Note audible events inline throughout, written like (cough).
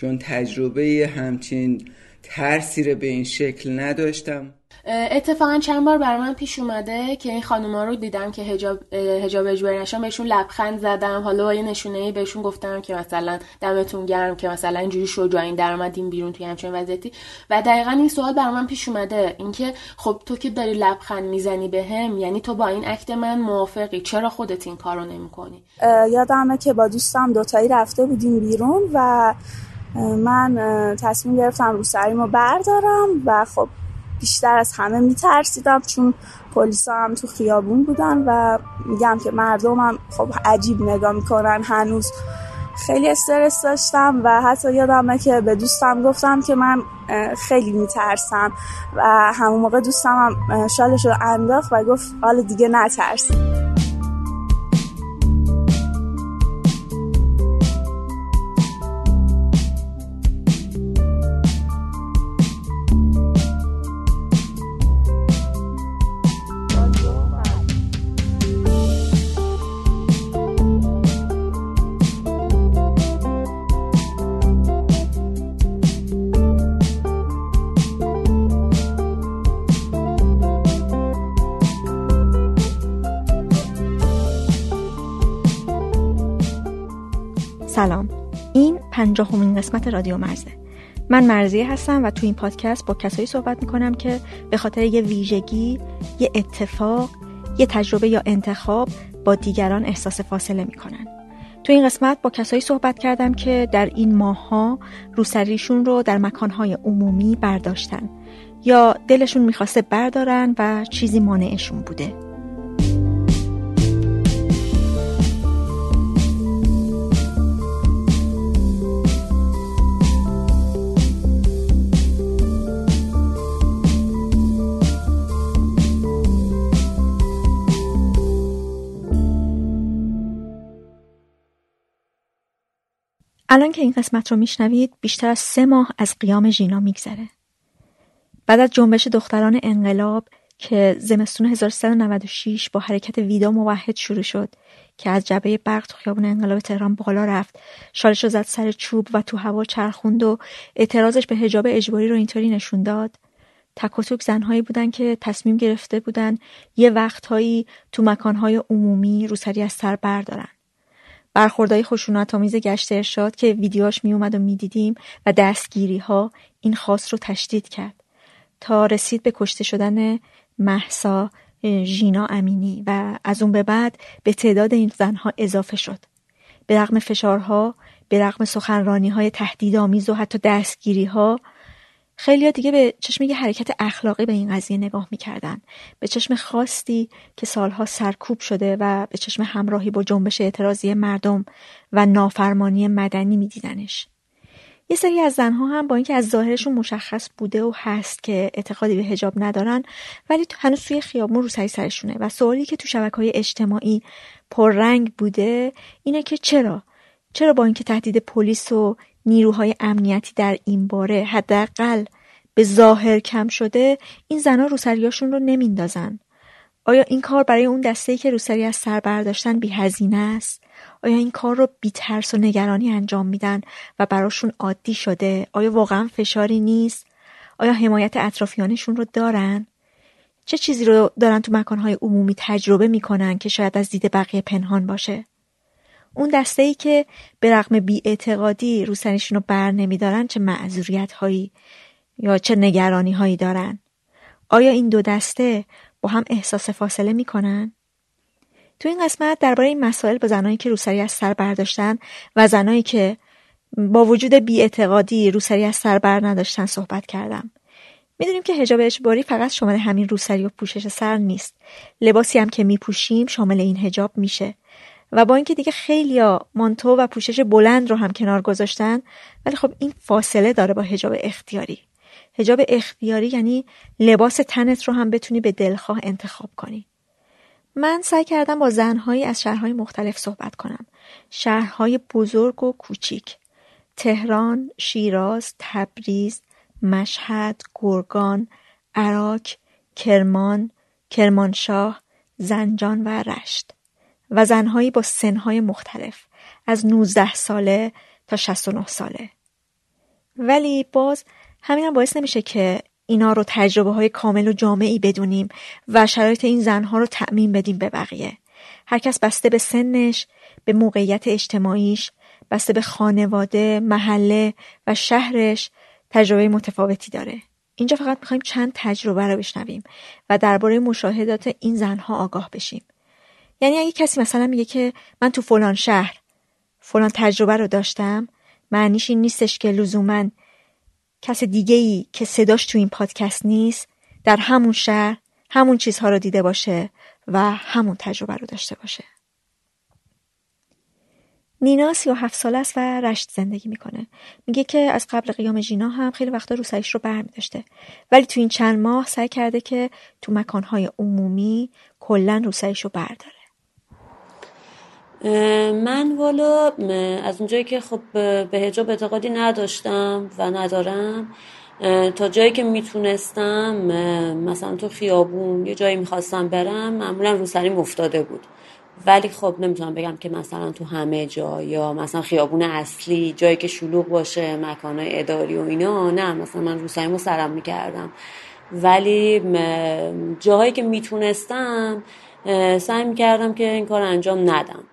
چون تجربه همچین ترسی رو به این شکل نداشتم. اتفاقا چند بار برای من پیش اومده که این خانوما رو دیدم که هجاب هجاب اجباری نشن بهشون لبخند زدم. حالا با یه نشونه ای بهشون گفتم که مثلا دمتون گرم که مثلا اینجوری شجاعین در اومدین بیرون توی همچین وضعیتی. و دقیقا این سوال برای من پیش اومده. اینکه خب تو که داری لبخند می‌زنی به هم یعنی تو با این عکت من موافقی. چرا خودت این کارو نمی‌کنی؟ یادمه که با دوستم دوتایی رفته بودیم بیرون و من تصمیم گرفتم روسریمو بردارم و خب بیشتر از همه میترسیدم چون پلیسا هم تو خیابون بودن و میگم که مردم هم خب عجیب نگاه می‌کنن. هنوز خیلی استرس داشتم و حتی یادمه که به دوستم گفتم که من خیلی میترسم و همون موقع دوستم هم شالش رو انداخت و گفت حالا دیگه نترس پنجاهمین قسمت رادیو مرزه. من مرزیه هستم و تو این پادکست با کسایی صحبت می‌کنم که به خاطر یه ویژگی یه اتفاق یه تجربه یا انتخاب با دیگران احساس فاصله می‌کنن. تو این قسمت با کسایی صحبت کردم که در این ماهها روسریشون رو در مکانهای عمومی برداشتن یا دلشون می‌خواسته بردارن و چیزی مانعشون بوده. الان که این قسمت رو میشنوید بیشتر از سه ماه از قیام ژینا میگذره. بعد از جنبش دختران انقلاب که زمستون 1396 با حرکت ویدا موحد شروع شد که از جبهه برق تو خیابون انقلاب تهران بالا رفت شالش رو زد سر چوب و تو هوا چرخوند و اعتراضش به حجاب اجباری رو اینطوری نشون داد و توک زنهایی بودن که تصمیم گرفته بودن یه وقتهایی تو مکانهای عمومی روسری از سر بردارن برخوردهای خشونت آمیز گشت ارشاد که ویدیوهاش می اومد و می‌دیدیم و دستگیری ها این خاص رو تشدید کرد تا رسید به کشته شدن محسا ژینا امینی و از اون به بعد به تعداد این زنها اضافه شد. به رغم فشارها به رغم سخنرانی های تهدیدآمیز و حتی دستگیری ها خیلی دیگه به چشم یه حرکت اخلاقی به این قضیه نگاه می‌کردن. به چشم خاصی که سالها سرکوب شده و به چشم همراهی با جنبش اعتراضی مردم و نافرمانی مدنی میدیدنش. یه سری از زنها هم با اینکه از ظاهرشون مشخص بوده و هست که اعتقادی به هجاب ندارن ولی هنوز توی خیابون رو سری سرشونه و سوالی که تو شبکه های اجتماعی پررنگ بوده اینه که چرا؟ چرا با اینکه تهدید پلیس و نیروهای امنیتی در این باره حداقل به ظاهر کم شده این زنها روسریاشون رو نمیندازن. آیا این کار برای اون دسته که روسری از سر برداشتن بی هزینه است؟ آیا این کار رو بی ترس و نگرانی انجام میدن و براشون عادی شده؟ آیا واقعا فشاری نیست؟ آیا حمایت اطرافیانشون رو دارن؟ چه چیزی رو دارن تو مکانهای عمومی تجربه می‌کنن که شاید از دید بقیه پنهان باشه؟ اون دسته ای که به رغم اعتقادی روسنشون رو بر نمیدارن چه معذوریت هایی یا چه نگرانی هایی دارن؟ آیا این دو دسته با هم احساس فاصله می‌کنن؟ تو این قسمت درباره این مسائل با زنایی که روسری از سر برداشتن و زنایی که با وجود اعتقادی روسری از سر بر نداشتن صحبت کردم. می‌دونیم که هجاب اجباری فقط شامل همین روسری و پوشش سر نیست. لباسی هم که میپوشیم شامل این هجاب میشه. و با اینکه دیگه خیلیا مانتو و پوشش بلند رو هم کنار گذاشتن ولی خب این فاصله داره با هجاب اختیاری. هجاب اختیاری یعنی لباس تنت رو هم بتونی به دلخواه انتخاب کنی. من سعی کردم با زنهایی از شهرهای مختلف صحبت کنم. شهرهای بزرگ و کوچیک. تهران، شیراز، تبریز، مشهد، گرگان، عراق، کرمان، کرمانشاه، زنجان و رشت. و زنهایی با سنهای مختلف از 19 ساله تا 69 ساله. ولی باز همین هم باعث نمیشه که اینا رو تجربه های کامل و جامعی بدونیم و شرایط این زنها رو تعمین بدیم به بقیه. هر کس بسته به سنش به موقعیت اجتماعیش بسته به خانواده محله و شهرش تجربه متفاوتی داره. اینجا فقط می‌خوایم چند تجربه رو بشنویم و درباره مشاهدات این زنها آگاه بشیم. یعنی اگه کسی مثلا میگه که من تو فلان شهر فلان تجربه رو داشتم معنیش این نیستش که لزوما کس دیگه ای که صداش تو این پادکست نیست در همون شهر همون چیزها رو دیده باشه و همون تجربه رو داشته باشه. نینا سی و هفت سال است و رشت زندگی می‌کنه. میگه که از قبل قیام ژینا هم خیلی وقتا روسریش رو برمی داشته. ولی تو این چند ماه سعی کرده که تو مکانهای عمومی کلا روسریش رو برداره. من والا از اونجایی که خب به هجاب اعتقادی نداشتم و ندارم تا جایی که می‌تونستم مثلا تو خیابون یه جایی می‌خواستم برم معمولا روسریم افتاده بود. ولی خب نمی‌تونم بگم که مثلا تو همه جا یا مثلا خیابون اصلی جایی که شلوغ باشه مکانهای اداری و اینا نه مثلا من روسریم رو سرم می‌کردم. ولی جاهایی که می‌تونستم سعی می‌کردم که این کار انجام ندم.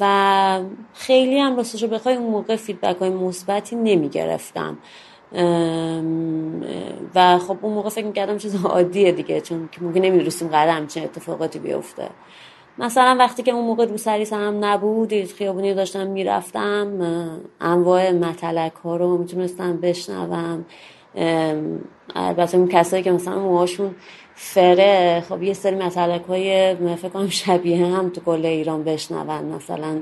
و خیلی هم راستش رو بخوای اون موقع فیدبک های مثبتی نمی گرفتم و خب اون موقع فکر می‌کردم چیز عادیه دیگه چون که ممکن نمی‌دونستیم قرار همچین اتفاقاتی بیفته. مثلا وقتی که اون موقع رو سری هم نبود خیابونی داشتم می‌رفتم انواع متلک ها رو می‌تونستم بشنوم. البته اون کسایی که مثلا موهاشون فره. خب یه سری مطلق های فکر کنم شبیه هم تو کل ایران بشنون. مثلا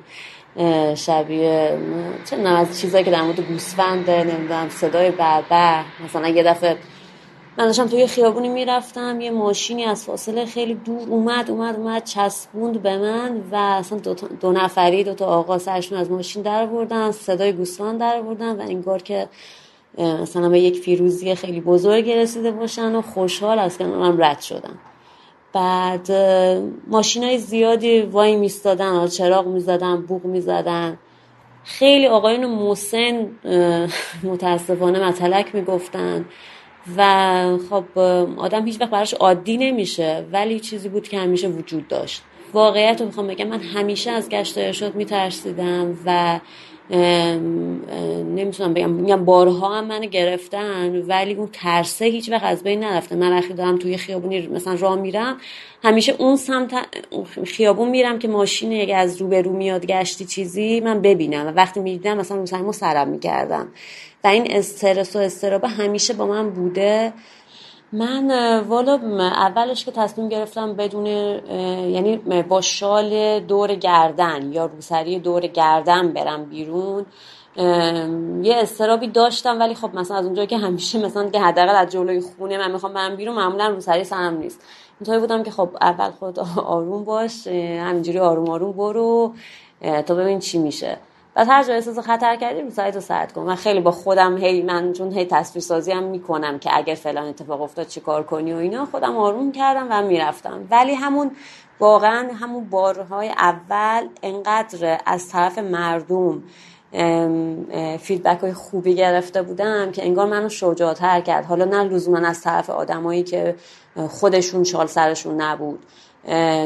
شبیه چه از چیزایی که در مورد گوسفنده نمی‌دونم صدای بربه مثلا یه دفعه من داشتم توی خیابونی می‌رفتم یه ماشینی از فاصله خیلی دور اومد اومد اومد چسبوند به من و اصلا دو, دو نفری دو تا آقا سرشون از ماشین در بردن صدای گوسفند در بردن و انگار که مثلا به یک فیروزی خیلی بزرگی رسیده باشن و خوشحال از کنارم رد شدن. بعد ماشین های زیادی وای میستادن چراغ می‌زدن بوغ می‌زدن. خیلی آقایون مسن متاسفانه متلک می‌گفتن و خب آدم هیچ وقت براش عادی نمیشه ولی چیزی بود که همیشه وجود داشت. واقعیت رو می‌خوام بگم من همیشه از گشت ارشاد میترسیدم و نمی‌تونم بگم. میگم بارها هم منو گرفتن ولی اون ترسه هیچ وقت از بین نرفته. من وقتی دارم توی خیابونی مثلا راه میرم همیشه اون سمت خیابون میرم که ماشین اگه از رو به رو میاد گشتی چیزی من ببینم. و وقتی می‌دیدم مثلا رو سرم می‌کردم. و این استرس و استرابه همیشه با من بوده. من والا اولش که تصمیم گرفتم بدون یعنی با شال دور گردن یا روسری دور گردن برم بیرون یه استرابی داشتم ولی خب مثلا از اونجایی که همیشه مثلا که حداقل از جلوی خونه من می‌خوام برم بیرون معمولا روسری سرم نیست. اینطوری بودم که خب اول خود (laughs) آروم باش همینجوری آروم آروم برو تا ببین چی میشه. بعد هر جا احساس خطر کردی رو سایت رو سرد کن من خیلی با خودم هی من چون هی تصویر سازی هم می‌کنم که اگر فلان اتفاق افتاد چی کار کنی و اینا خودم آروم کردم و می‌رفتم. ولی همون واقعا همون بارهای اول انقدر از طرف مردم فیدبک های خوبی گرفته بودم که انگار منو شجاعتر کرد. حالا نه لزوما از طرف آدمایی که خودشون شال سرشون نبود.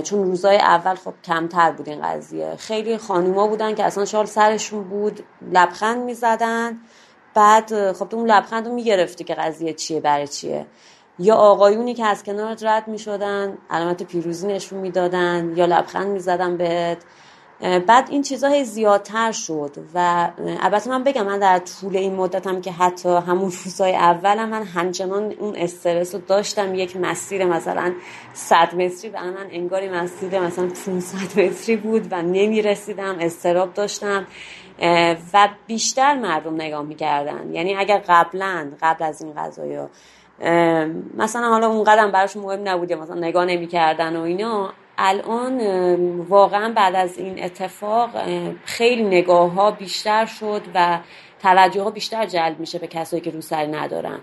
چون روزای اول خب کمتر بود این قضیه. خیلی خانوما بودن که اصلا شال سرشون بود لبخند می‌زدن. بعد خب تو اون لبخند رو می‌گرفتی که قضیه چیه برای چیه. یا آقایونی که از کنار رد می‌شدن علامت پیروزی نشون می‌دادن یا لبخند می‌زدن بهت. بعد این چیزها زیادتر شد و البته من بگم من در طول این مدتم که حتی همون (laughs) روزای اولم من همچنان اون استرس رو داشتم. یک مسیر مثلا 100 متری و من انگاری مسیر مثلا 500 متری بود و نمی‌رسیدم استراب داشتم. و بیشتر مردم نگاه می‌کردن. یعنی اگر قبلا قبل از این قضايا مثلا حالا اون قدم براش مهم نبود مثلا نگاه نمی‌کردن و اینا الان واقعا بعد از این اتفاق خیلی نگاه ها بیشتر شد و توجه ها بیشتر جلب میشه به کسایی که روسری ندارن.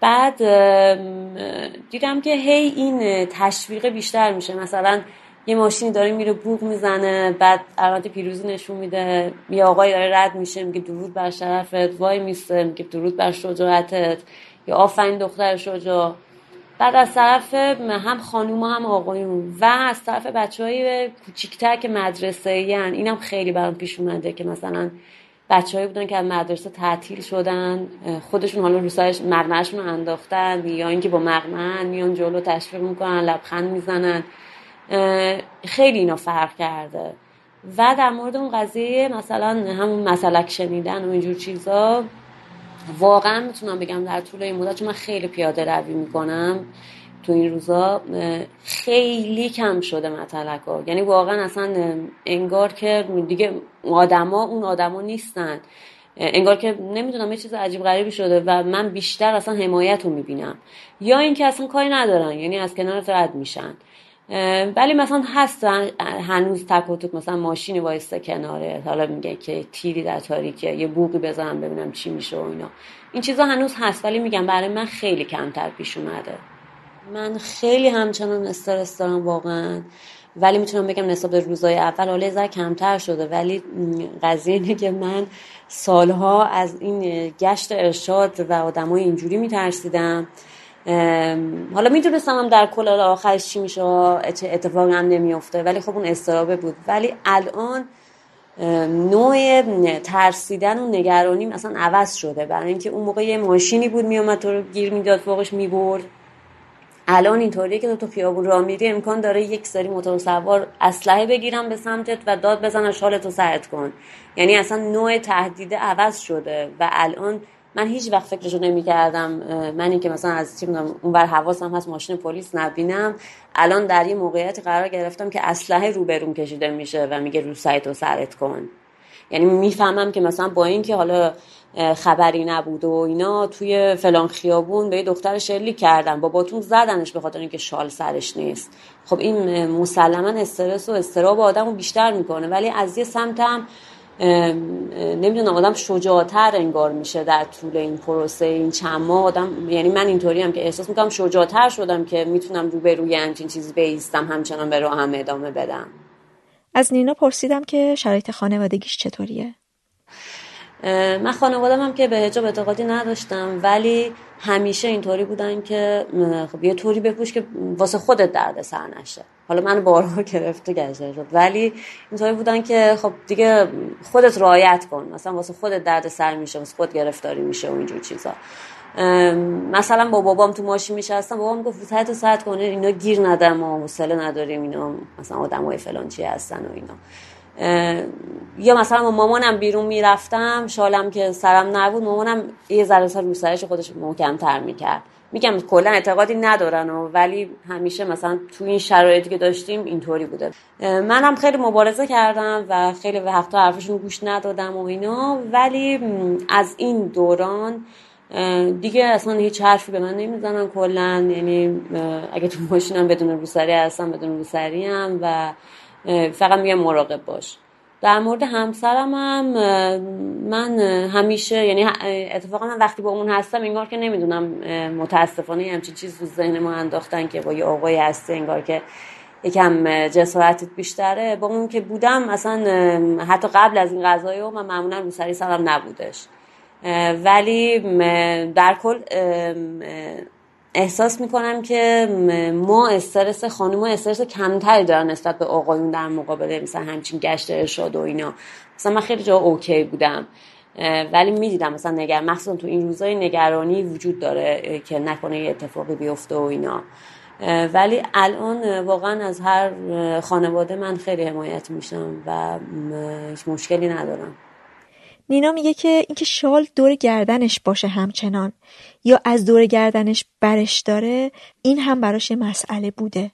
بعد دیدم که هی این تشویق بیشتر میشه. مثلا یه ماشینی داره میره بوق می‌زنه بعد علامت پیروزی نشون میده یه آقای داره رد میشه میگه درود بر شرفت وای میسته میگه درود بر شجاعتت یا آفرین دختر شجاع. بعد از طرف هم خانوم هم آقایون و از طرف بچه های کوچیکتر که مدرسه این اینم خیلی برام پیش اومده که مثلا بچههایی بودن که از مدرسه تعطیل شدن خودشون حالا روسایش مغنهشون رو انداختن یا اینکه با مغنه میان جلو تشویق می‌کنن لبخند می‌زنن. خیلی اینا فرق کرده. و در مورد اون قضیه مثلا همون مسلک شنیدن و اینجور چیزا واقعا می‌تونم بگم در طول این مدت چون من خیلی پیاده روی می‌کنم تو این روزا خیلی کم شده مطلق ها. یعنی واقعا اصلا انگار که دیگه آدما اون آدما نیستن. انگار که نمی‌دونم یه چیز عجیب غریبی شده و من بیشتر اصلا حمایت رو می‌بینم. یا اینکه اصلا کاری ندارن یعنی از کنار رد میشن. ولی مثلا هست هنوز تک و توک مثلا ماشینی وایسته کناره. حالا میگه که تیری در تاریکه یه بوقی بزنم ببینم چی میشه و اینا. این چیزا هنوز هست ولی میگم برای من خیلی کمتر پیش اومده. من خیلی همچنان استرس دارم واقعا. ولی می‌تونم بگم نسبت به روزای اول حالا ذره کمتر شده. ولی قضیه اینه که من سالها از این گشت ارشاد و آدمای اینجوری میترسیدم. حالا می‌دونستم هم در کل آخرش چی میشه اتفاقی هم نمیفته ولی خب اون استرابه بود. ولی الان نوع ترسیدن و نگرانی مثلا عوض شده. برای اینکه اون موقع یه ماشینی بود میومد تو رو گیر می‌داد فوقش می‌برد. الان اینطوریه که تو خیابون راه میری امکان داره یک سری موتور سوار اسلحه بگیرم به سمتت و داد بزنن شالتو سرت کن. یعنی اصلا نوع تهدید عوض شده و الان من هیچ وقت فکرشو نمی کردم من اینکه مثلا از چی اون بر حواسم هست ماشین پلیس نبینم. الان در یه موقعیت قرار گرفتم که اسلحه روبرون کشیده میشه و میگه رو سایت و سرت کن. یعنی می‌فهمم که مثلا با اینکه حالا خبری نبود و اینا توی فلان خیابون به یه دختر شلیک کردن باتون زدنش به خاطر اینکه شال سرش نیست. خب این مسلما استرس و استراب آدمو بیشتر می‌کنه ولی از یه سمتم نمی‌دونم آدم شجاعتر انگار میشه در طول این پروسه این چند ماه آدم یعنی من اینطوری هم که احساس می‌کنم شجاعتر شدم که می‌تونم رو به روی همچین چیزی بیستم همچنان به هم ادامه بدم. از نینا پرسیدم که شرایط خانوادگیش چطوریه؟ من خانوادم هم که به هجاب اعتقادی نداشتم ولی همیشه اینطوری بودن که خب یه طوری بپوش که واسه خودت درد سر نشه. حالا من بارها گرفته گشته شد ولی اینطوری بودن که خب دیگه خودت رعایت کن. مثلا واسه خودت درد سر میشه واسه خود گرفتاری میشه و اینجور چیزا. مثلا با بابام تو ماشین میشستم بابام گفت ساعت ساعت کنه اینا گیر ندم ما حوصله نداریم اینا مثلا آدمای فلان چی هستن و اینا. یا مثلا با مامانم بیرون می‌رفتم شالم که سرم نبود مامانم یه ذره سر رو سرش خودش محکمتر می‌کرد. میگم کلا اعتقادی ندارن و ولی همیشه مثلا تو این شرایطی که داشتیم اینطوری بوده. منم خیلی مبارزه کردم و خیلی وقتا حرفشون گوش ندادم و اینا. ولی از این دوران دیگه اصلا هیچ حرفی به من نمی‌زنن کلا. یعنی اگه تو ماشینم بدون روسری هستم بدون روسری هم و فقط میگم مراقب باش. در مورد همسرم هم من همیشه یعنی اتفاقا من وقتی با اون هستم انگار که نمی‌دونم متاسفانه همچین چیز تو ذهن ما انداختن که با یه آقای هسته انگار که یکم جسارتت بیشتره. با اون که بودم اصلا حتی قبل از این قضایی من معمولا روسری سرم نبودش. ولی در کل احساس می‌کنم که ما استرس خانم استرس کمتری دارن نسبت به آقایون در مقابل مثلا همچین گشت ارشاد و اینا. مثلا من خیلی جا اوکی بودم. ولی می‌دیدم مثلا نگر مخصوصا تو این روزای نگرانی وجود داره که نکنه یه اتفاقی بیفته و اینا. ولی الان واقعا از هر خانواده من خیلی حمایت میشم و هیچ مشکلی ندارم. نینا میگه که اینکه شال دور گردنش باشه همچنان یا از دور گردنش برش داره این هم براش مسئله بوده.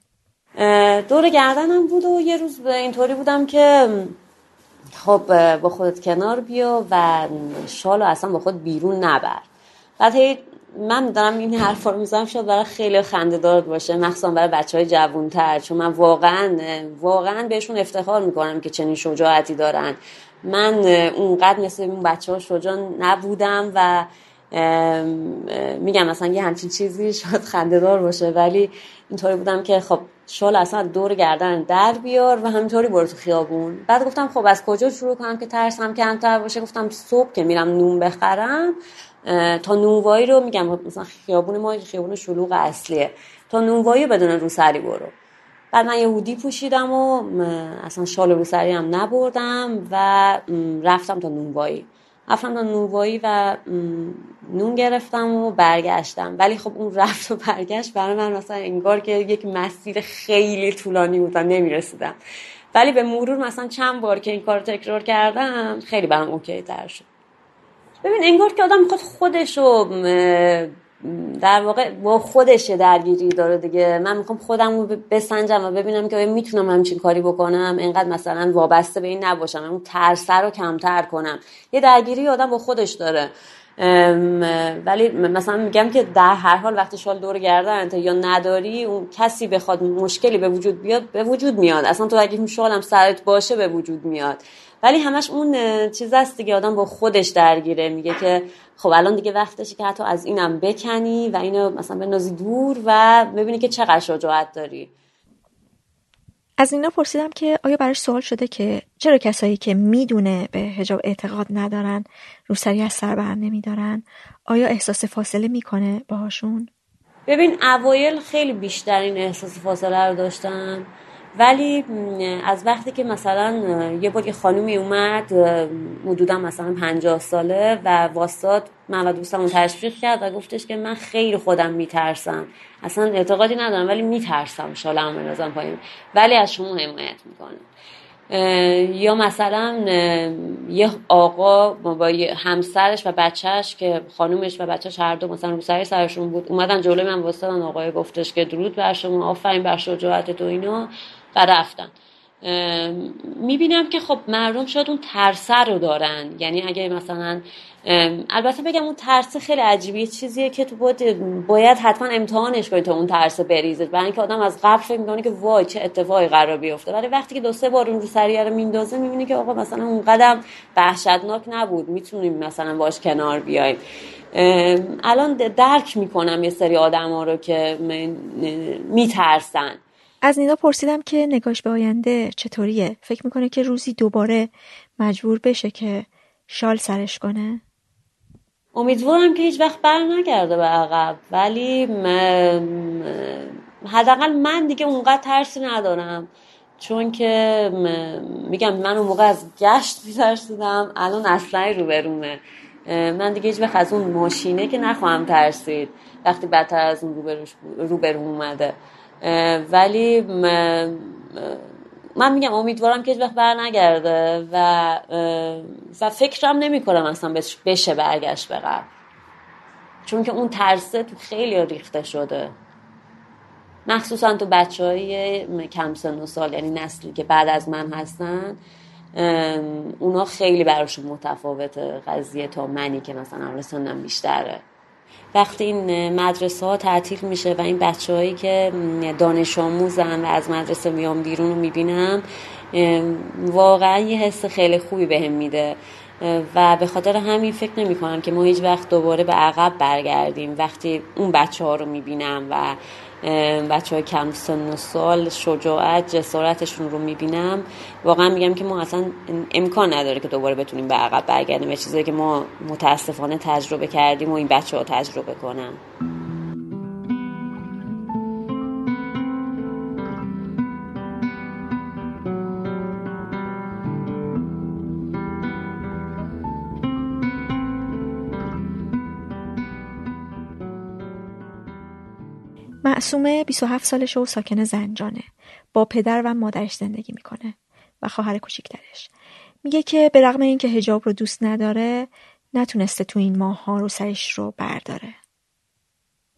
دور گردنم بود و یه روز اینطوری بودم که خب با خودت کنار بیا و شال اصلا با خود بیرون نبر. بعد هی من دارم این حرفا رو می‌زنم شاید برای خیلی خنده دار باشه مخصوصا برای بچه های جوانتر چون من واقعا واقعا بهشون افتخار می‌کنم که چنین شجاعتی دارن. من اونقدر مثل اون بچه ها شجاع نبودم و میگم مثلا یه همچین چیزی شاید خندهدار باشه ولی اینطوری بودم که خب شال اصلا دور گردن در بیار و همینطوری برو تو خیابون. بعد گفتم خب از کجا شروع کنم که ترسم کمتر باشه؟ گفتم صبح که میرم نون بخرم تا نونوایی رو میگم مثلا خیابون ما خیابون شلوغ اصلیه. تا نونوایی بدون روسری برو. بعد من یه هودی پوشیدم و اصلا شال روسری هم نبردم و رفتم تا نونوایی. رفتم تا نونوایی و نون گرفتم و برگشتم. ولی خب اون رفت و برگشت برای من مثلا انگار که یک مسیر خیلی طولانی بود و نمی‌رسیدم. ولی به مرور مثلا چند بار که این کار تکرار کردم خیلی برام اوکی تر شد. ببین انگار که آدم می‌خواد خودشو در واقع با خودش درگیری داره دیگه. من می‌خوام خودم رو بسنجم و ببینم که می‌تونم همچین کاری بکنم انقدر مثلا وابسته به این نباشم اون ترسه رو کمتر کنم. یه درگیری آدم با خودش داره. ولی مثلا میگم که در هر حال وقتی شال دور گردن یا نداری اون کسی بخواد مشکلی به وجود بیاد به وجود میاد. اصلا تو اگه شال هم سرت باشه به وجود میاد. ولی همش اون چیز است دیگه آدم با خودش درگیره. میگه که خب الان دیگه وقتشه که حتی از اینم بکنی و اینو مثلا بنازی دور و ببینی که چقدر شجاعت داری. از اینا پرسیدم که آیا براش سوال شده که چرا کسایی که می‌دونه به هجاب اعتقاد ندارن روسری از سر بر نمیدارن؟ آیا احساس فاصله می‌کنه باهاشون؟ ببین اوایل خیلی بیشتر این احساس فاصله رو داشتم ولی از وقتی که مثلا یه بار یه خانومی اومد حدودا مثلا پنجاه ساله و واسطات من و دوستم تشویق کرد و گفتش که من خیلی خودم میترسم. اصلا اعتقادی ندارم ولی میترسم شالم بنازم پایین. ولی از شما حمایت می‌کنم. یا مثلا یه آقا با همسرش و بچهش که خانومش و بچهش هر دو مثلا رو سرشون بود اومدن جلوی من واسطان آقای گفتش که درود بر شما آفرین بر شجاعت تو اینا. و رفتن. می‌بینم که خب مردم شاید اون ترسه رو دارن. یعنی اگه مثلا البته بگم اون ترسه خیلی عجیبیه. چیزیه که تو باید, باید حتما امتحانش کنی تا اون ترسه بریزه. برای اینکه آدم از قبل فکر می‌کنه که وای چه اتفاقی قرار بیفته. ولی وقتی که دو سه بار اون رو سریع رو میندازه می‌بینی که آقا مثلا اون قدم وحشتناک نبود. می‌تونیم مثلا باش کنار بیایم. الان درک می‌کنم یه سری آدم ها رو که میترسن. از نینا پرسیدم که نگاش به آینده چطوریه. فکر می‌کنه که روزی دوباره مجبور بشه که شال سرش کنه. امیدوارم که هیچ وقت بر نگرده به عقب ولی حداقل من دیگه اونقدر ترسی ندارم. چون که میگم من اون موقع از گشت میترسیدم الان اصلا روبرومه من دیگه هیچ وقت از اون ماشینه که نخواهم ترسید. وقتی بدتر از اون روبروم اومده. ولی من میگم امیدوارم که وقت بر نگرده و و فکرم نمی کنم اصلا بشه برگشت به چون که اون ترسه تو خیلی ریخته شده. مخصوصا تو بچه های کم سن و سال یعنی نسلی که بعد از من هستن اونا خیلی براشون متفاوته قضیه تا منی که مثلا سنم بیشتره. وقتی این مدرسه ها تعطیل میشه و این بچه هایی که دانش آموزن و از مدرسه میام بیرون رو می‌بینم واقعا یه حس خیلی خوبی بهم میده. و به خاطر همین فکر نمی کنم که ما هیچ وقت دوباره به عقب برگردیم وقتی اون بچه ها رو می‌بینم و بچه های کم سن و سال شجاعت جسارتشون رو می‌بینم. واقعا میگم که ما اصلا امکان نداره که دوباره بتونیم به عقب برگردیم به چیزایی که ما متاسفانه تجربه کردیم و این بچه ها تجربه کنن. معصومه 27 سالشه و ساکن زنجانه. با پدر و مادرش زندگی می‌کنه و خواهر کوچیکترش. میگه که به رغم اینکه هجاب رو دوست نداره نتونسته تو این ماه ها رو سرش رو برداره.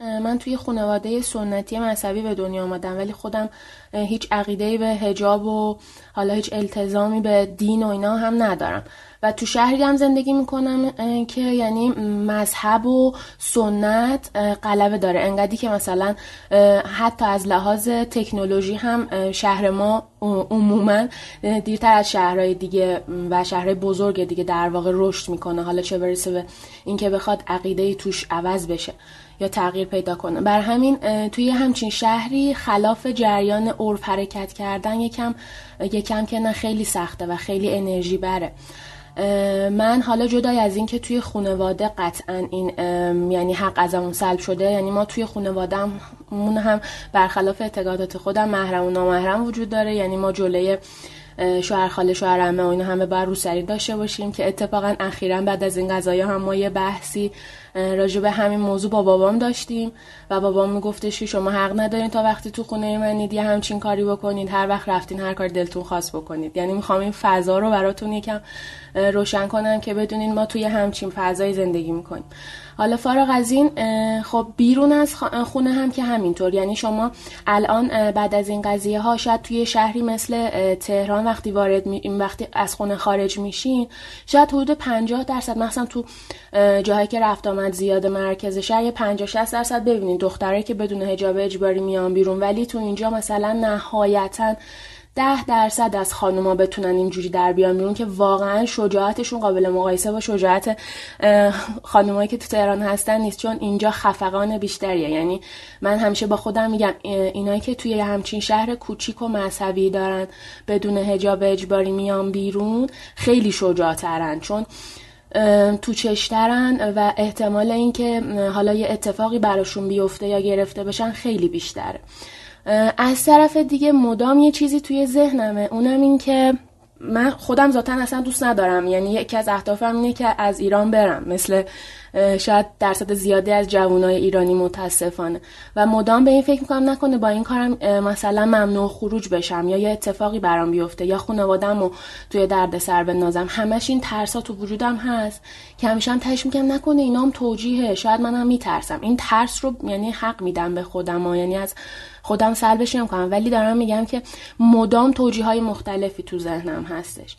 من توی خانواده سنتی مذهبی به دنیا آمدم ولی خودم هیچ عقیده به هجاب و حالا هیچ التزامی به دین و اینا هم ندارم و تو شهری هم زندگی می‌کنم که یعنی مذهب و سنت غلبه داره. انقدری که مثلا حتی از لحاظ تکنولوژی هم شهر ما عموما دیرتر از شهرهای دیگه و شهرهای بزرگ دیگه در واقع رشد می‌کنه. حالا چه برسه به اینکه بخواد عقیده توش عوض بشه یا تغییر پیدا کنه. بر همین توی همچین شهری خلاف جریان عرف حرکت کردن یکم یکم که نه خیلی سخته و خیلی انرژی بره. من حالا جدای از اینکه توی خانواده قطعا این یعنی حق ازمون سلب شده یعنی ما توی خانوادهمون هم برخلاف اعتقادات خودم محرم و نامحرم وجود داره. یعنی ما جلوی شوهر خاله شوهر عمه و اینا همه بر روسری داشته باشیم که اتفاقا اخیرا بعد از این قضايا هم ما یه بحثی راجع به همین موضوع با بابام داشتیم و بابام میگفتش که شما حق ندارین تا وقتی تو خونه منید یه همچین کاری بکنید هر وقت رفتین هر کار دلتون خواست بکنید. یعنی می‌خوام این فضا رو براتون یکم روشن کنم که بدونین ما توی همچین فضایی زندگی می‌کنیم. حالا فارغ از این خب بیرون از خونه هم که همینطور. یعنی شما الان بعد از این قضیه ها شاید توی شهری مثل تهران وقتی وارد می... وقتی از خونه خارج میشین شاید حدود 50 درصد مثلا تو جاهایی که رفت آمد زیاد مرکز شهر یه 50 60 درصد ببینید دخترایی که بدون حجاب اجباری میان بیرون. ولی تو اینجا مثلا نهایتا ده درصد از خانوما بتونن اینجوری در بیان بیرون که واقعا شجاعتشون قابل مقایسه با شجاعت خانومایی که تو تهران هستن نیست چون اینجا خفقان بیشتریه. یعنی من همیشه با خودم میگم اینایی که توی همچین شهر کوچیک و مذهبی دارن بدون هجاب اجباری میان بیرون خیلی شجاعترن. چون تو چشترن و احتمال اینکه حالا یه اتفاقی براشون بیفته یا گرفته بشن خیلی بیشتره. از طرف دیگه مدام یه چیزی توی ذهنمه. اونم این که من خودم ذاتا اصلا دوست ندارم. یعنی یکی از اهدافم اینه که از ایران برم. مثل شاید درصد زیادی از جوانای ایرانی متاسفانه. و مدام به این فکر می‌کنم نکنه با این کارم مثلا ممنوع خروج بشم یا یه اتفاقی برام بیفته یا خانوادم توی درد سر بنازم همش این ترسا تو وجودم هست که همیشه هم تش می‌کنم نکنه اینام توجیهه. شاید منم میترسم. این ترس رو یعنی حق میدم به خودم. یعنی از خودم سلبش نمی‌کنم ولی دارم میگم که مدام توجیه های مختلفی تو ذهنم هستش.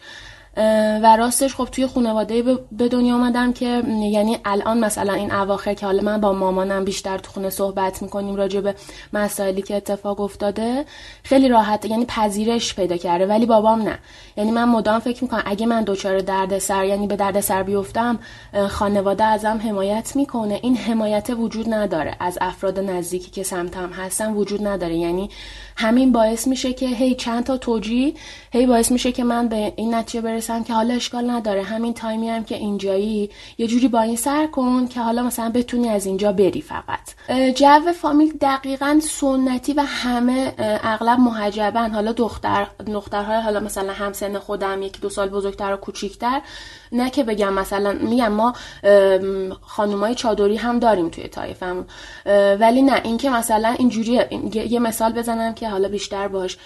و راستش خب توی خانواده به دنیا آمدم که یعنی الان مثلا این اواخر که حالا من با مامانم بیشتر تو خونه صحبت می‌کنیم راجع به مسائلی که اتفاق افتاده خیلی راحت یعنی پذیرش پیدا کرده ولی بابام نه. یعنی من مدام فکر می‌کنم اگه من دچار درد سر یعنی به درد سر بیفتم خانواده ازم حمایت می‌کنه. این حمایت وجود نداره. از افراد نزدیکی که سمتم هستن وجود نداره. یعنی همین باعث میشه که هی چند تا توجی هی باعث میشه که من به این نتیجه برسم که حالا اشکال نداره. همین تایمی هم که اینجایی یه جوری با این سر کن که حالا مثلا بتونی از اینجا بری فقط. جو فامیل دقیقا سنتی و همه اغلب محجبن حالا دختر دخترهای حالا مثلا همسن خودم یکی دو سال بزرگتر و کوچیکتر. نه که بگم مثلا میگم ما خانومای چادری هم داریم توی تایفم ولی نه اینکه مثلا اینجوری یه مثال بزنم که حالا بیشتر باش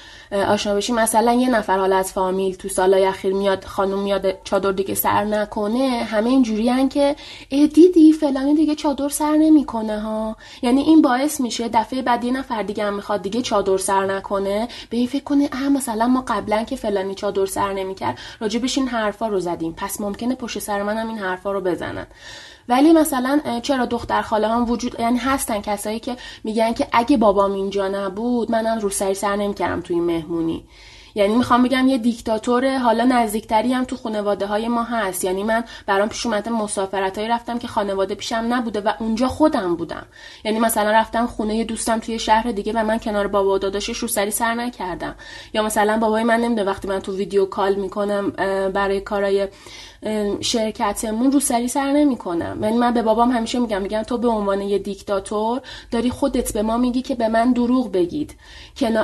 آشنا بشیم. مثلا یه نفر حالا از فامیل تو سالای اخیر میاد خانم میاد چادر دیگه سر نکنه همه اینجوری که دیدی فلانی دیگه چادر سر نمی‌کنه ها؟ یعنی این باعث میشه دفعه بعد یه نفر دیگه هم می‌خواد دیگه چادر سر نکنه. به این فکر کنه اه مثلا ما قبلا که فلانی چادر سر نمی‌کرد راجبش این حرفا رو زدیم. پس ممکنه پشت سر منم این حرفا رو بزنن. ولی مثلا چرا دختر خاله هم وجود یعنی هستن کسایی که میگن که اگه بابام اینجا نبود منم رو سری سر نمی‌کردم توی مهمونی. یعنی می‌خوام بگم یه دیکتاتور حالا نزدیکتری هم تو خانواده های ما هست. یعنی من برام پیش اومده مسافرت هایی رفتم که خانواده پیشم نبوده و اونجا خودم بودم. یعنی مثلا رفتم خونه یه دوستم توی شهر دیگه و من کنار بابا و داداشش رو سری سر نکردم. یا مثلا بابای من نمیده وقتی من تو ویدیو کال می‌کنم برای کارای شرکتمون رو سری سر نمی‌کنم. یعنی من به بابام همیشه میگم میگم تو به عنوان یه دیکتاتور داری خودت به ما میگی که به من دروغ بگید.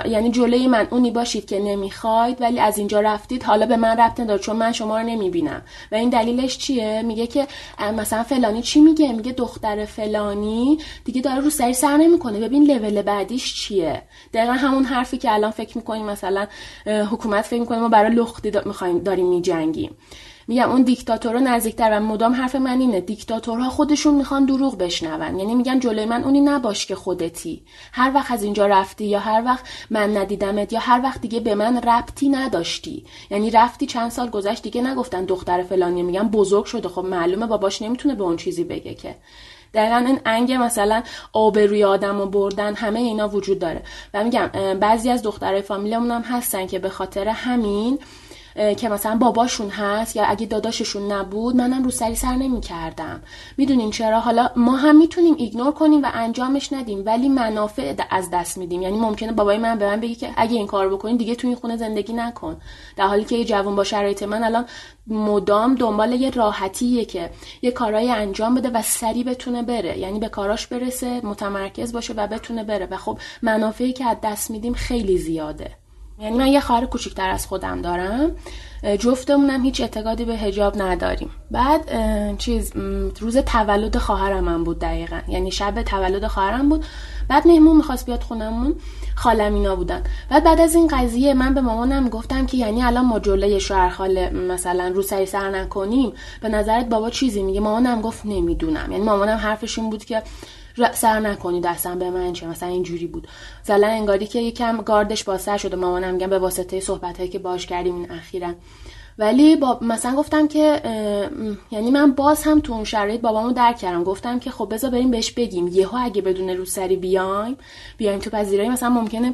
یعنی جلوی من اونی باشید که نمی‌خواید ولی از اینجا رفتید حالا به من رفت ندار چون من شما رو نمی‌بینم. و این دلیلش چیه؟ میگه که مثلا فلانی چی میگه؟ میگه دختر فلانی دیگه داره رو سری سر نمی‌کنه. ببین لول بعدیش چیه؟ دقیقا همون حرفی که الان فکر می‌کنیم مثلا حکومت فکر می‌کنه ما برای لختی می‌خوایم داریم میجنگیم. میگم اون دیکتاتورها نزدیکتر و مدام حرف من اینه. دیکتاتورها خودشون می‌خوان دروغ بشنون. یعنی میگن جلوی من اونی نباش که خودتی. هر وقت از اینجا رفتی یا هر وقت من ندیدمت یا هر وقت دیگه به من ربطی نداشتی. یعنی رفتی چند سال گذشت دیگه نگفتن دختر فلانی میگن بزرگ شده. خب معلومه باباش نمی‌تونه به اون چیزی بگه که. دقیقا این انگ مثلا آبروی آدم و بردن. همه اینا وجود داره. و میگم بعضی از دخترای فامیلمون هم هستن که به خاطر همین که مثلا باباشون هست یا اگه داداششون نبود منم رو سری سر نمی کردم می‌دونین چرا؟ حالا ما هم می‌تونیم ایگنور کنیم و انجامش ندیم ولی منافع از دست میدیم. یعنی ممکنه بابای من به من بگی که اگه این کار بکنین دیگه تو این خونه زندگی نکن. در حالی که یه جوان با شرایط من الان مدام دنبال یه راحتیه که یه کارایی انجام بده و سری بتونه بره. یعنی به کاراش برسه متمرکز باشه و بتونه بره. و خب منافعی که از دست میدیم خیلی زیاده. یعنی من یه خواهر کوچیکتر از خودم دارم. جفتمونم هیچ اعتقادی به هجاب نداریم. بعد چیز روز تولد خواهرم من بود دقیقا. یعنی شب تولد خواهرم بود. بعد مهمون می‌خواست بیاد خونمون. خالم اینا بودن. بعد بعد از این قضیه من به مامانم گفتم که یعنی الان ما جلوی شوهر خاله مثلا رو سری سر نکنیم. به نظرت بابا چیزی میگه؟ مامانم گفت نمی‌دونم. یعنی مامانم حرفشون بود که سر نکنید اصلا به من چه مثلا اینجوری بود. مثلا انگاری که یکم گاردش بازتر شده مامانم میگم به واسطه صحبت هایی که باش کردیم این اخیرا. ولی با مثلا گفتم که یعنی من باز هم تو اون شرایط بابامو درک کردم. گفتم که خب بذار بریم بهش بگیم. یهو اگه بدون رو سری بیایم بیایم تو پذیرایی مثلا ممکنه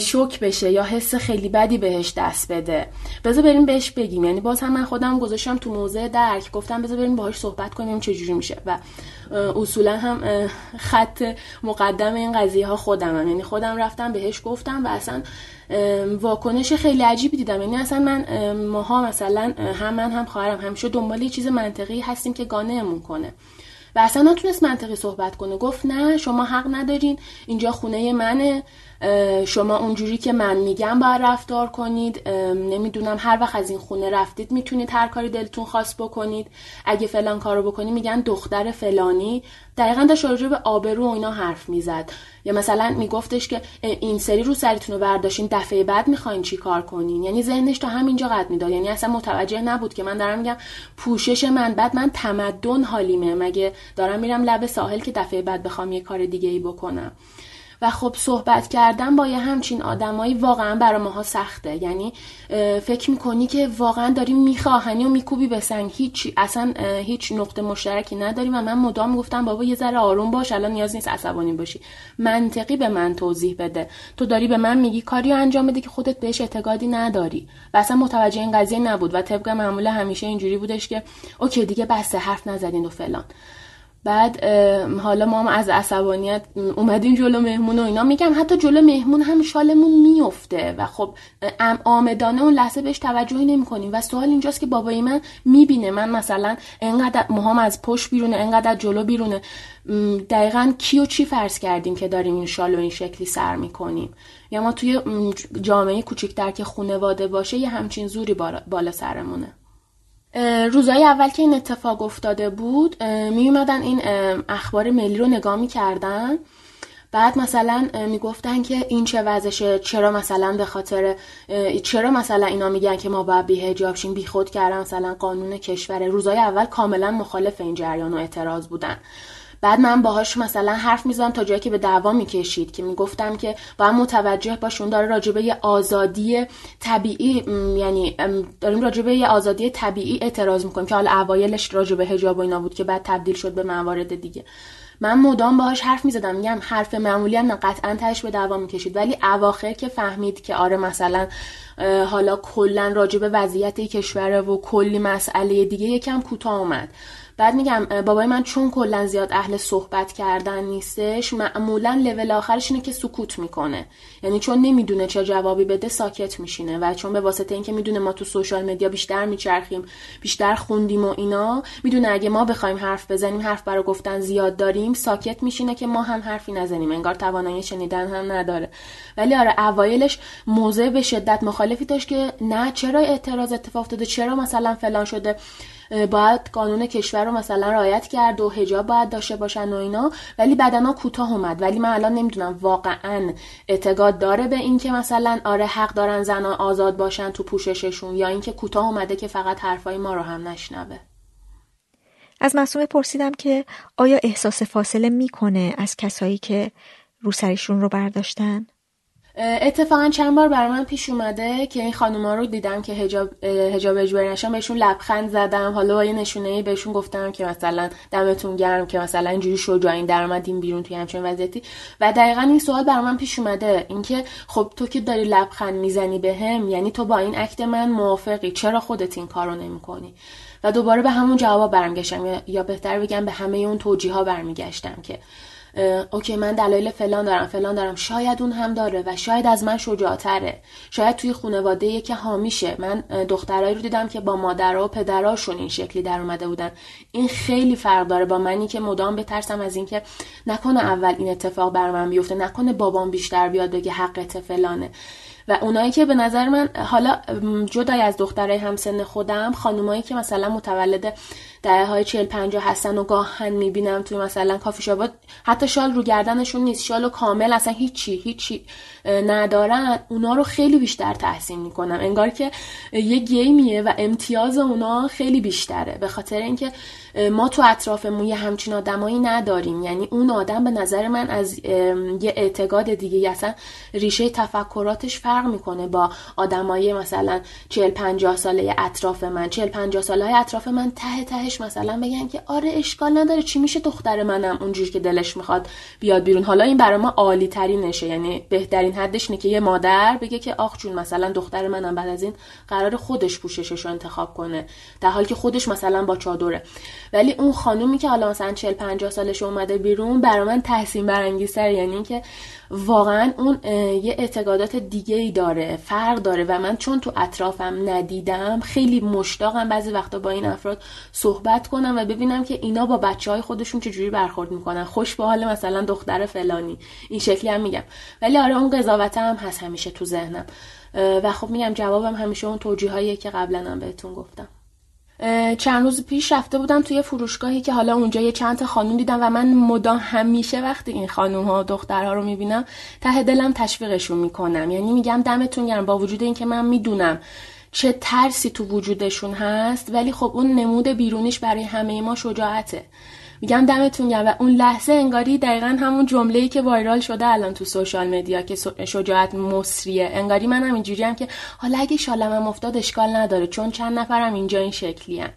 شوک بشه یا حس خیلی بدی بهش دست بده. بذار بریم بهش بگیم. یعنی باز هم من خودم گذاشتم تو موضع درک. گفتم بذار بریم باهاش صحبت کنیم چه جوری میشه. و اصولا هم خط مقدم این قضیه ها خودم هم. یعنی خودم رفتم بهش گفتم و اصلا واکنش خیلی عجیبی دیدم. یعنی اصلا من ماها مثلا هم من هم خواهرم همیشه دنبال یه چیز منطقی هستیم که امون کنه. و اصلا نتونست منطقی صحبت کنه. گفت نه شما حق ندارین. اینجا خونه منه. شما اونجوری که من میگم باید رفتار کنید. نمی‌دونم هر وقت از این خونه رفتید می‌تونید هر کاری دلتون خواست بکنید. اگه فلان کارو بکنی میگن دختر فلانی. دقیقا داشت راجع به آبرو اینا حرف می‌زد. یا مثلا میگفتش که این سری رو سریتون رو برداشتین دفعه بعد می‌خواین چی کار کنین؟ یعنی ذهنش تا همینجا قد می‌داد. یعنی اصلا متوجه نبود که من دارم میگم پوشش من بعد من تمدن حالیمه. مگه دارم میرم لب ساحل که دفعه بعد بخوام یه کار دیگه ای بکنم. و خب صحبت کردن با یه همچین آدمایی واقعا برای ماها سخته. یعنی فکر می‌کنی که واقعا داریم میخواهنی و میکوبی به سنگ. هیچ اصلا هیچ نقطه مشترکی نداریم. و من مدام گفتم بابا یه ذره آروم باش الان نیاز نیست عصبانی باشی. منطقی به من توضیح بده. تو داری به من میگی کاری انجام بده که خودت بهش اعتقادی نداری. و اصلا متوجه این قضیه نبود. و طبق معمول همیشه اینجوری بودش که اوکی دیگه بسته حرف نزدین و فلان. بعد حالا ما هم از عصبانیت اومدیم جلو مهمون و اینا. میگم حتی جلو مهمون هم شالمون میفته و خب آمدانه اون لحظه بهش توجهی نمی کنیم و سوال اینجاست که بابای من می‌بینه. من مثلا انقدر موهام از پشت بیرونه انقدر جلو بیرونه. دقیقا کی و چی فرض کردیم که داریم این شال و این شکلی سر می‌کنیم؟ یا ما توی جامعه کوچیکتر که خونواده باشه یه همچین زوری بالا سرمونه. روزای اول که این اتفاق افتاده بود می اومدن این اخبار ملی رو نگاه می‌کردن. بعد مثلا می‌گفتن که این چه وضعشه چرا مثلا به خاطر چرا مثلا اینا میگن که ما باید بی هجاب شیم بی خود کردن مثلا قانون کشور. روزای اول کاملا مخالف این جریان و اعتراض بودن. بعد من باهاش مثلا حرف می‌زدم تا جایی که به دعوا می‌کشید که می‌گفتم که باید متوجه باشون داره راجبه یه آزادی طبیعی یعنی داریم راجبه یه آزادی طبیعی اعتراض می‌کنیم که حالا اوایلش راجبه حجاب و اینا بود که بعد تبدیل شد به موارد دیگه. من مدام باهاش حرف می‌زدم میگم حرف معمولی هم قطعا تهش به دعوا می‌کشید. ولی اواخر که فهمید که آره مثلا حالا کلا راجع به وضعیت کشور و کلی مسئله دیگه یکم کوتاه اومد. بعد میگم بابای من چون کلا زیاد اهل صحبت کردن نیستش معمولا لول آخرش اینه که سکوت می‌کنه. یعنی چون نمی‌دونه چه جوابی بده ساکت میشینه. و چون به واسطه اینکه می‌دونه ما تو سوشال مدیا بیشتر میچرخیم بیشتر خوندیم و اینا می‌دونه اگه ما بخوایم حرف بزنیم حرف برای گفتن زیاد داریم ساکت میشینه که ما هم حرفی نزنیم. انگار توانایی شنیدن هم نداره. ولی آره اوایلش موضع به شدت مخالفی داشت که نه چرا اعتراض اتفاق افتاده؟ چرا مثلا فلان شده؟ باید قانون کشور رو مثلا رعایت کرد و حجاب باید داشته باشن و اینا. ولی بدنا کوتاه اومد. ولی من الان نمی‌دونم واقعا اعتقاد داره به این که مثلا آره حق دارن زنان آزاد باشن تو پوشششون یا اینکه کوتاه اومده که فقط حرفای ما رو هم نشنوه. از معصومه پرسیدم که آیا احساس فاصله می‌کنه از کسایی که رو سرشون رو برداشتن؟ اتفاقا چند بار برای من پیش اومده که این خانوما رو دیدم که هجاب هجاب اجباری بهشون لبخند زدم. حالا با یه نشونه ای بهشون گفتم که مثلا دمتون گرم که مثلا اینجوری شجاعین در اومدین بیرون توی همچین وضعیتی. و دقیقا این سوال برای من پیش اومده. اینکه خب تو که داری لبخند می‌زنی بهم به یعنی تو با این اکت من موافقی. چرا خودت این کارو نمی‌کنی؟ و دوباره به همون جواب برمیگشتم. یا بهتر بگم به همه اون توجیه ها برمیگشتم که اوکی من دلایل فلان دارم فلان دارم. شاید اون هم داره و شاید از من شجاعتره. شاید توی خانواده که حامیشه. من دخترایی رو دیدم که با مادرها و پدراشون این شکلی در اومده بودن. این خیلی فرق داره با منی که مدام بترسم از اینکه نکنه اول این اتفاق بر من بیفته نکنه بابام بیشتر بیاد بگه حقت فلانه. و اونایی که به نظر من حالا جدای از دخترای همسن خودم خانومایی که مثلا متولد دهه های 40 50 هستن و گاهن می‌بینم توی مثلا کافی شابات حتی شال رو گردنشون نیست. شال و کامل اصلا هیچی هیچی ندارن. اونا رو خیلی بیشتر تحسین می‌کنم. انگار که یه گیمیه و امتیاز اونا خیلی بیشتره. به خاطر اینکه ما تو اطرافمون یه همچین آدمایی نداریم. یعنی اون آدم به نظر من از یه اعتقاد دیگه اصلا ریشه تفکراتش فرق می‌کنه با آدمای مثلا 40 50 ساله اطراف من. 40 50 ساله اطراف من ته تهش مثلا بگن که آره اشکال نداره چی میشه دختر منم اونجوری که دلش می‌خواد بیاد بیرون؟ حالا این برای ما عالی ترین نشه یعنی بهترین حدش اینه که یه مادر بگه که آخ جون مثلا دختر منم بعد از این قرار خودش پوششش رو انتخاب کنه در حالی که خودش مثلا با چادره. ولی اون خانومی که حالا مثلا 40 50 سالش اومده بیرون برای من تحسین برانگیزتر یعنی که واقعا اون یه اعتقادات دیگه ای داره فرق داره و من چون تو اطرافم ندیدم خیلی مشتاقم بعضی وقتا با این افراد صحبت کنم و ببینم که اینا با بچه های خودشون چجوری برخورد می‌کنن. خوش به حال مثلا دختر فلانی. این شکلی هم میگم. ولی آره اون قضاوت هم هست همیشه تو ذهنم. و خب میگم جوابم همیشه اون توجیه که قبلا هم بهتون گفتم. چند روز پیش رفته بودم توی فروشگاهی که حالا اونجا یه چند تا خانوم دیدم و من مدام همیشه وقتی این خانوم ها و دخترها رو می‌بینم ته دلم تشویقشون می‌کنم. یعنی میگم دمتون گرم با وجود اینکه من می‌دونم چه ترسی تو وجودشون هست ولی خب اون نمود بیرونیش برای همه ما شجاعته. میگم دمتون گرم و اون لحظه انگاری دقیقا همون جمله‌ای که وایرال شده الان تو سوشال مدیا که شجاعت مصریه. انگاری من هم اینجوری هم که حالا اگه شالمم افتاد اشکال نداره چون چند نفرم اینجا این شکلی هم.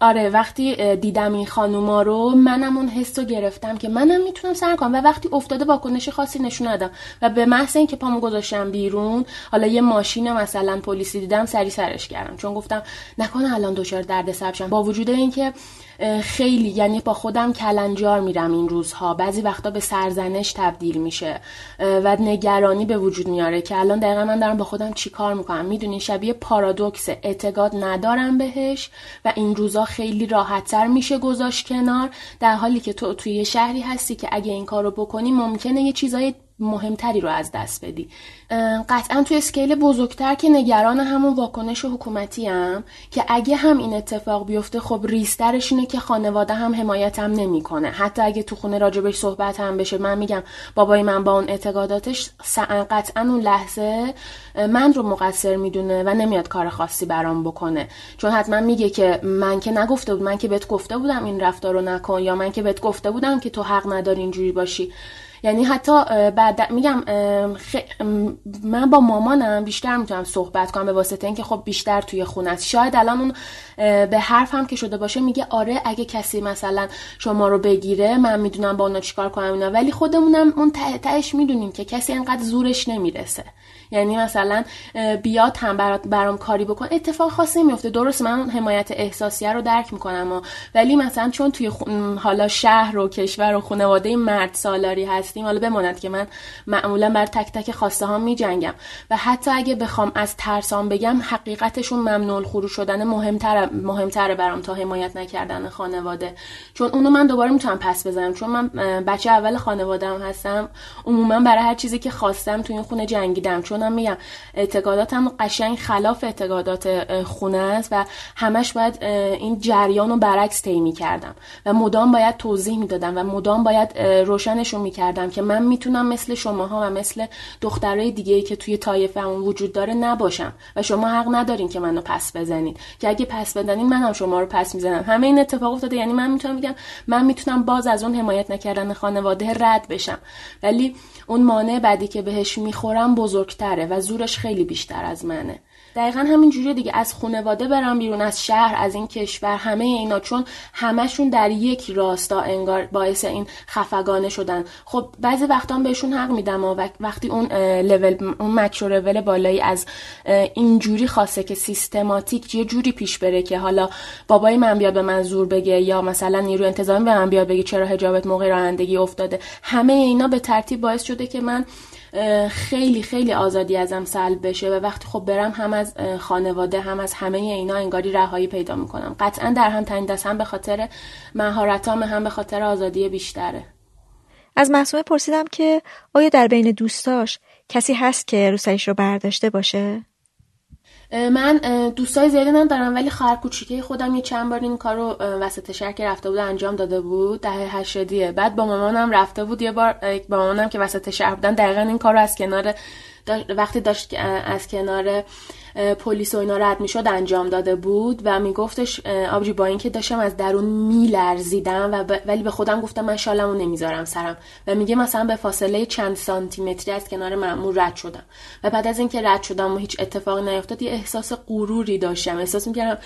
آره وقتی دیدم این خانوما رو منم اون حس رو گرفتم که منم می‌تونم سر کنم و وقتی افتاده واکنش خاصی نشون ندم و به محض اینکه پامو گذاشتم بیرون حالا یه ماشین مثلا پلیسی دیدم سری سرش کردم. چون گفتم نکنه الان دچار درد سر با وجود اینکه خیلی یعنی با خودم کلنجار میرم این روزها. بعضی وقتا به سرزنش تبدیل میشه. و نگرانی به وجود میاره که الان دقیقا من دارم با خودم چیکار می‌کنم. می‌دونی شبیه پارادوکس اعتقاد ندارم بهش و این روزا خیلی راحتتر میشه گذاشت کنار. در حالی که تو توی شهری هستی که اگه این کارو بکنی ممکنه یه چیزای مهمتری رو از دست بدی. قطعا توی اسکیل بزرگتر که نگران همون واکنش حکومتی هم که اگه هم این اتفاق بیفته خب ریسترش اینه که خانواده هم حمایتم نمی‌کنه. حتی اگه تو خونه راجبش صحبت هم بشه من میگم بابای من با اون اعتقاداتش قطعا اون لحظه من رو مقصر می‌دونه و نمیاد کار خاصی برام بکنه. چون حتما میگه که من که نگفته بود من که بهت گفته بودم این رفتار رو نکن یا من که بهت گفته بودم که تو حق نداری اینجوری باشی. یعنی حتی بعد میگم من با مامانم بیشتر می‌تونم صحبت کنم به واسطه اینکه خب بیشتر توی خونه است. شاید الان اون به حرف هم که شده باشه میگه آره اگه کسی مثلا شما رو بگیره من می‌دونم با اونا چیکار کنم اینا. ولی خودمونم اون تهش می‌دونیم که کسی انقدر زورش نمی‌رسه. یعنی مثلا بیاد هم برات برام کاری بکن. اتفاق خاصی میفته درست من حمایت احساسیه رو درک می‌کنم ولی مثلا چون توی حالا شهر و کشور و خانواده مرد سالاری هستیم حالا بماند که من معمولا بر تک تک خواسته ها میجنگم. و حتی اگه بخوام از ترسام بگم حقیقتشون ممنوع خروج شدن مهمتر مهمتره برام تا حمایت نکردن خانواده. چون اونو من دوباره می‌تونم پس بزنم. چون من بچه اول خانوادم هستم عموما برای هر چیزی که خواستم توی این خونه جنگیدم. چون هم میگم اعتقاداتم قشنگ خلاف اعتقادات خونه است و همش باید این جریان رو برعکس طی می‌کردم و مدام باید توضیح می‌دادم و مدام باید روشنشون می‌کردم که من می‌تونم مثل شماها و مثل دخترای دیگه که توی طایفه‌مون وجود داره نباشم و شما حق ندارین که منو پس بزنید که اگه پس بدنین منم شما رو پس می‌زنم. همه این اتفاق افتاده یعنی من می‌تونم بگم من می‌تونم باز از اون حمایت نکردن خانواده رد بشم. ولی اون مانع بعدی که بهش می‌خورم بزرگتره و زورش خیلی بیشتر از منه. دقیقا همین جوری دیگه. از خانواده برم بیرون از شهر از این کشور همه اینا چون همشون در یک راستا انگار باعث این خفگانه شدن. خب بعضی وقتا بهشون حق میدم و وقتی اون لول اون مکرو لول بالایی از اینجوری خواسته که سیستماتیک یه جوری پیش بره که حالا بابای من بیاد به من زور بگه یا مثلا نیرو انتظامی به من بیاد بگه چرا حجابت موقع رانندگی افتاده. همه اینا به ترتیب باعث شده که من خیلی خیلی آزادی ازم سلب بشه و وقتی خب برم هم از خانواده هم از همه اینا انگاری رهایی پیدا می‌کنم قطعا در هم تنگ دست هم به خاطر مهارتام هم به خاطر آزادی بیشتره از محسومه پرسیدم که آیا در بین دوستاش کسی هست که روسریش رو برداشته باشه؟ من دوستای زیادی ندارم ولی خواهر کوچیکه. خودم یه چند بار این کار رو وسط شهر که رفته بود انجام داده بود دهه هشتادیه. بعد با مامانم رفته بود. یه بار با مامانم که وسط شهر بودن دقیقا این کار رو از کنار وقتی داشت از کنار پلیس و اینا رد می‌شد انجام داده بود و میگفتش آبجی با اینکه داشتم از درون میلرزیدم و ولی به خودم گفتم من شالمو نمی‌ذارم سرم و میگه مثلا به فاصله چند سانتی متری از کنار مأمور رد شدم و بعد از اینکه رد شدم و هیچ اتفاقی نیفتاد یه احساس غروری داشتم احساس می‌کردم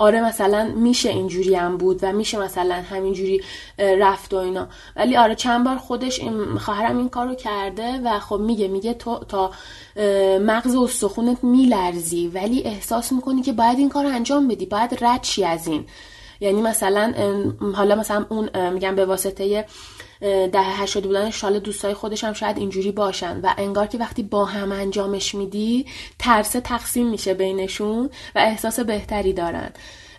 آره مثلا میشه اینجوری هم بود و میشه مثلا همینجوری رفت و اینا. ولی آره چند بار خودش خواهرم این کارو کرده و خب میگه میگه تو تا مغز و سخونت میلرزی ولی احساس می‌کنی که باید این کار انجام بدی باید رد چی از این. یعنی مثلا حالا مثلا اون میگم به واسطه ده شده بودن شال دوستای خودش هم شاید اینجوری باشن. و انگار که وقتی با هم انجامش میدی ترس تقسیم میشه بینشون و احساس بهتری دارن.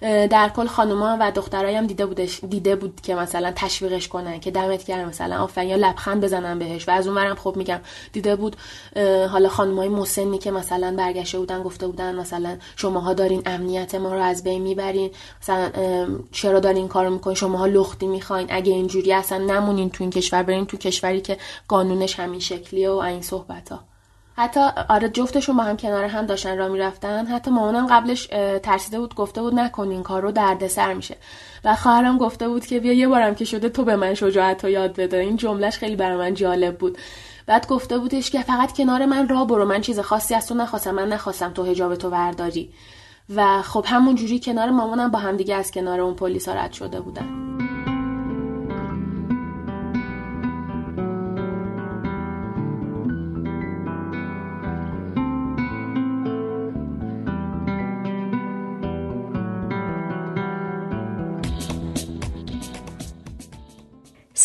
در کل خانوما و دخترایم دیده بودش دیده بود که مثلا تشویقش کنن که دمت گرم مثلا آفرین یا لبخند بزنن بهش. و از اونورم خب میگم دیده بود حالا خانمای مسنی که مثلا برگشته بودن گفته بودن مثلا شماها دارین امنیت ما رو از بین می‌برین مثلا چرا دارین کارو می‌کنین؟ شماها لختی می‌خواین. اگه اینجوری اصلا نمونین تو این کشور برین تو کشوری که قانونش همین شکلیه و این صحبت حتی آره جفتشون با هم کنار هم داشتن را می‌رفتن. حتی مامانم قبلش ترسیده بود گفته بود نکن این کار رو دردسر میشه. و خواهرم گفته بود که بیا یه بارم که شده تو به من شجاعت رو یاد بده. این جملهش خیلی برای من جالب بود. بعد گفته بودش که فقط کنار من را برو من چیز خاصی از تو نخواستم من نخواستم تو هجاب تو ورداری. و خب همون جوری کنار مامانم با هم دیگه از کنار اون پلیس رد شده بودن.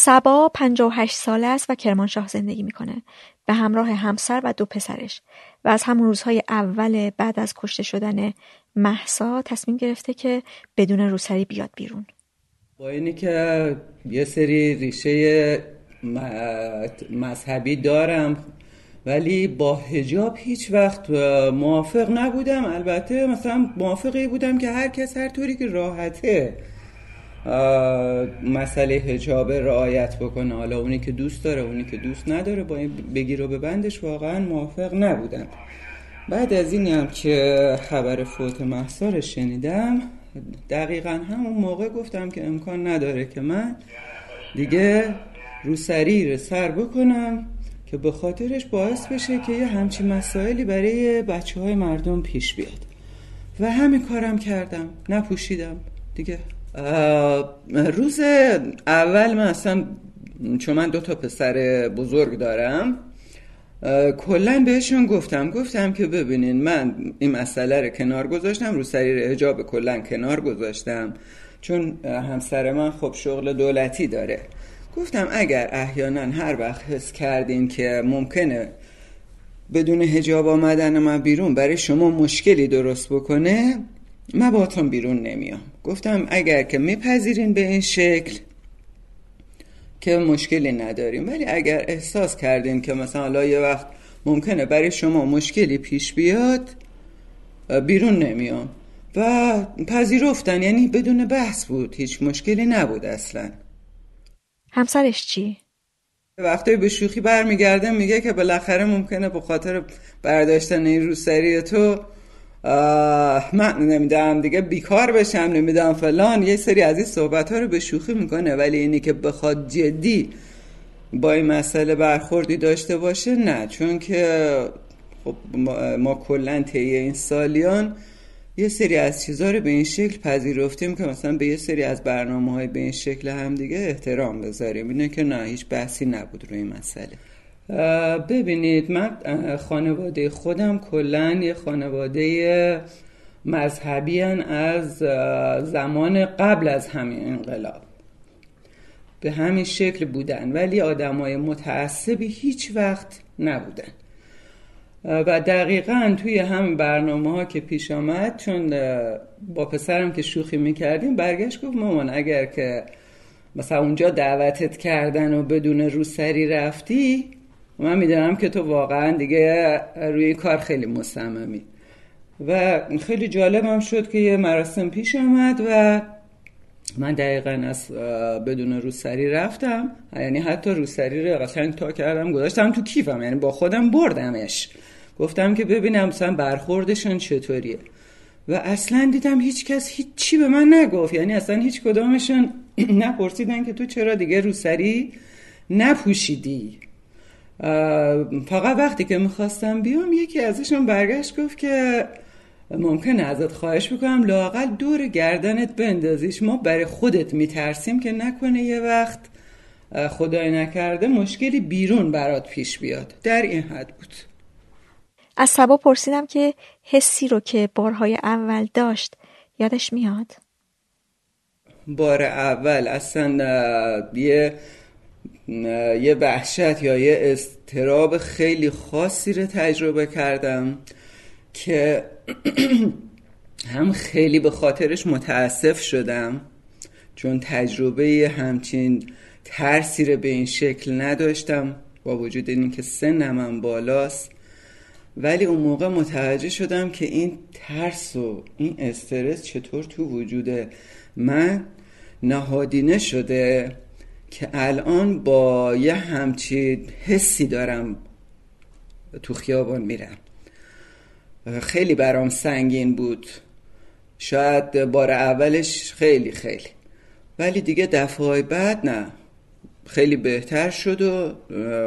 سبا 58 ساله است و کرمانشاه زندگی می‌کنه. به همراه همسر و دو پسرش. و از همون روزهای اول بعد از کشته شدن محسا تصمیم گرفته که بدون روسری بیاد بیرون. با اینی که یه سری ریشه مذهبی دارم ولی با هجاب هیچ وقت موافق نبودم. البته مثلا موافقی بودم که هر کس هر طوری که راحته. مسئله هجاب رعایت بکنه. حالا اونی که دوست داره اونی که دوست نداره با این بگیر و ببندش واقعا موافق نبودم. بعد از این هم که خبر فوت محصار شنیدم دقیقا همون موقع گفتم که امکان نداره که من دیگه رو سریر سر بکنم که به خاطرش باعث بشه که یه همچی مسائلی برای بچه های مردم پیش بیاد. و همین کارم کردم. نپوشیدم. دیگه روز اول من اصلا چون من دو تا پسر بزرگ دارم کلا بهشون گفتم گفتم که ببینین من این مسئله رو کنار گذاشتم رو سریر اجاب کلا کنار گذاشتم چون همسر من خب شغل دولتی داره. گفتم اگر احیانا هر وقت حس کردین که ممکنه بدون هجاب آمدن من بیرون برای شما مشکلی درست بکنه من باتون بیرون نمیام. گفتم اگر که میپذیرین به این شکل که مشکلی نداریم. ولی اگر احساس کردین که مثلا یه وقت ممکنه برای شما مشکلی پیش بیاد بیرون نمیام. و پذیرفتن یعنی بدون بحث بود. هیچ مشکلی نبود اصلا. همسرش چی؟ وقتی به شوخی برمیگرده میگه که بالاخره ممکنه به خاطر برداشتن این روسری تو من نمی‌دونم دیگه بیکار بشم نمی‌دونم فلان. یه سری از این صحبت ها رو به شوخی می‌کنه ولی اینی که بخواد جدی با این مسئله برخوردی داشته باشه نه. چون که خب ما, ما کلا طی این سالیان یه سری از چیزها رو به این شکل پذیرفتیم که مثلا به یه سری از برنامه های به این شکل هم دیگه احترام بذاریم. اینه که نه هیچ بحثی نبود روی این مسئله. ببینید من خانواده خودم کلا یه خانواده مذهبی از زمان قبل از همین انقلاب. به همین شکل بودن ولی آدمای متعصبی هیچ وقت نبودن. و دقیقا توی هم برنامه ها که پیش آمد چون با پسرم که شوخی می‌کردیم برگشت گفت مامان اگر که مثلا اونجا دعوتت کردن و بدون روسری رفتی من می‌دونم که تو واقعا دیگه روی کار خیلی مصممی. و خیلی جالبم شد که یه مراسم پیش آمد و من دقیقا از بدون روسری رفتم. یعنی حتی روسری رو قشنگ تا کردم گذاشتم تو کیفم. یعنی با خودم بردمش. گفتم که ببینم مثلا برخوردشون چطوریه. و اصلا دیدم هیچ کس هیچی به من نگفت. یعنی اصلا هیچ کدامشون (clears throat) نپرسیدن که تو چرا دیگه روسری نپوشیدی. فقط وقتی که می‌خواستم بیام یکی ازشون برگشت گفت که ممکنه ازت خواهش بکنم لاقل دور گردنت بندازیش. ما برای خودت میترسیم که نکنه یه وقت. خدای نکرده مشکلی بیرون برات پیش بیاد. در این حد بود. از سبا پرسیدم که حسی رو که بارهای اول داشت یادش میاد؟ بار اول اصلا یه یه وحشت یا یه استراب خیلی خاصی رو تجربه کردم که (clears throat) هم خیلی به خاطرش متاسف شدم چون تجربه همچین ترسی رو به این شکل نداشتم با وجود اینکه سنم هم بالاست. ولی اون موقع متوجه شدم که این ترس و این استرس چطور تو وجود من نهادینه شده. که الان با یه همچین حسی دارم تو خیابان میرم. خیلی برام سنگین بود. شاید بار اولش خیلی خیلی. ولی دیگه دفعه بعد نه. خیلی بهتر شد و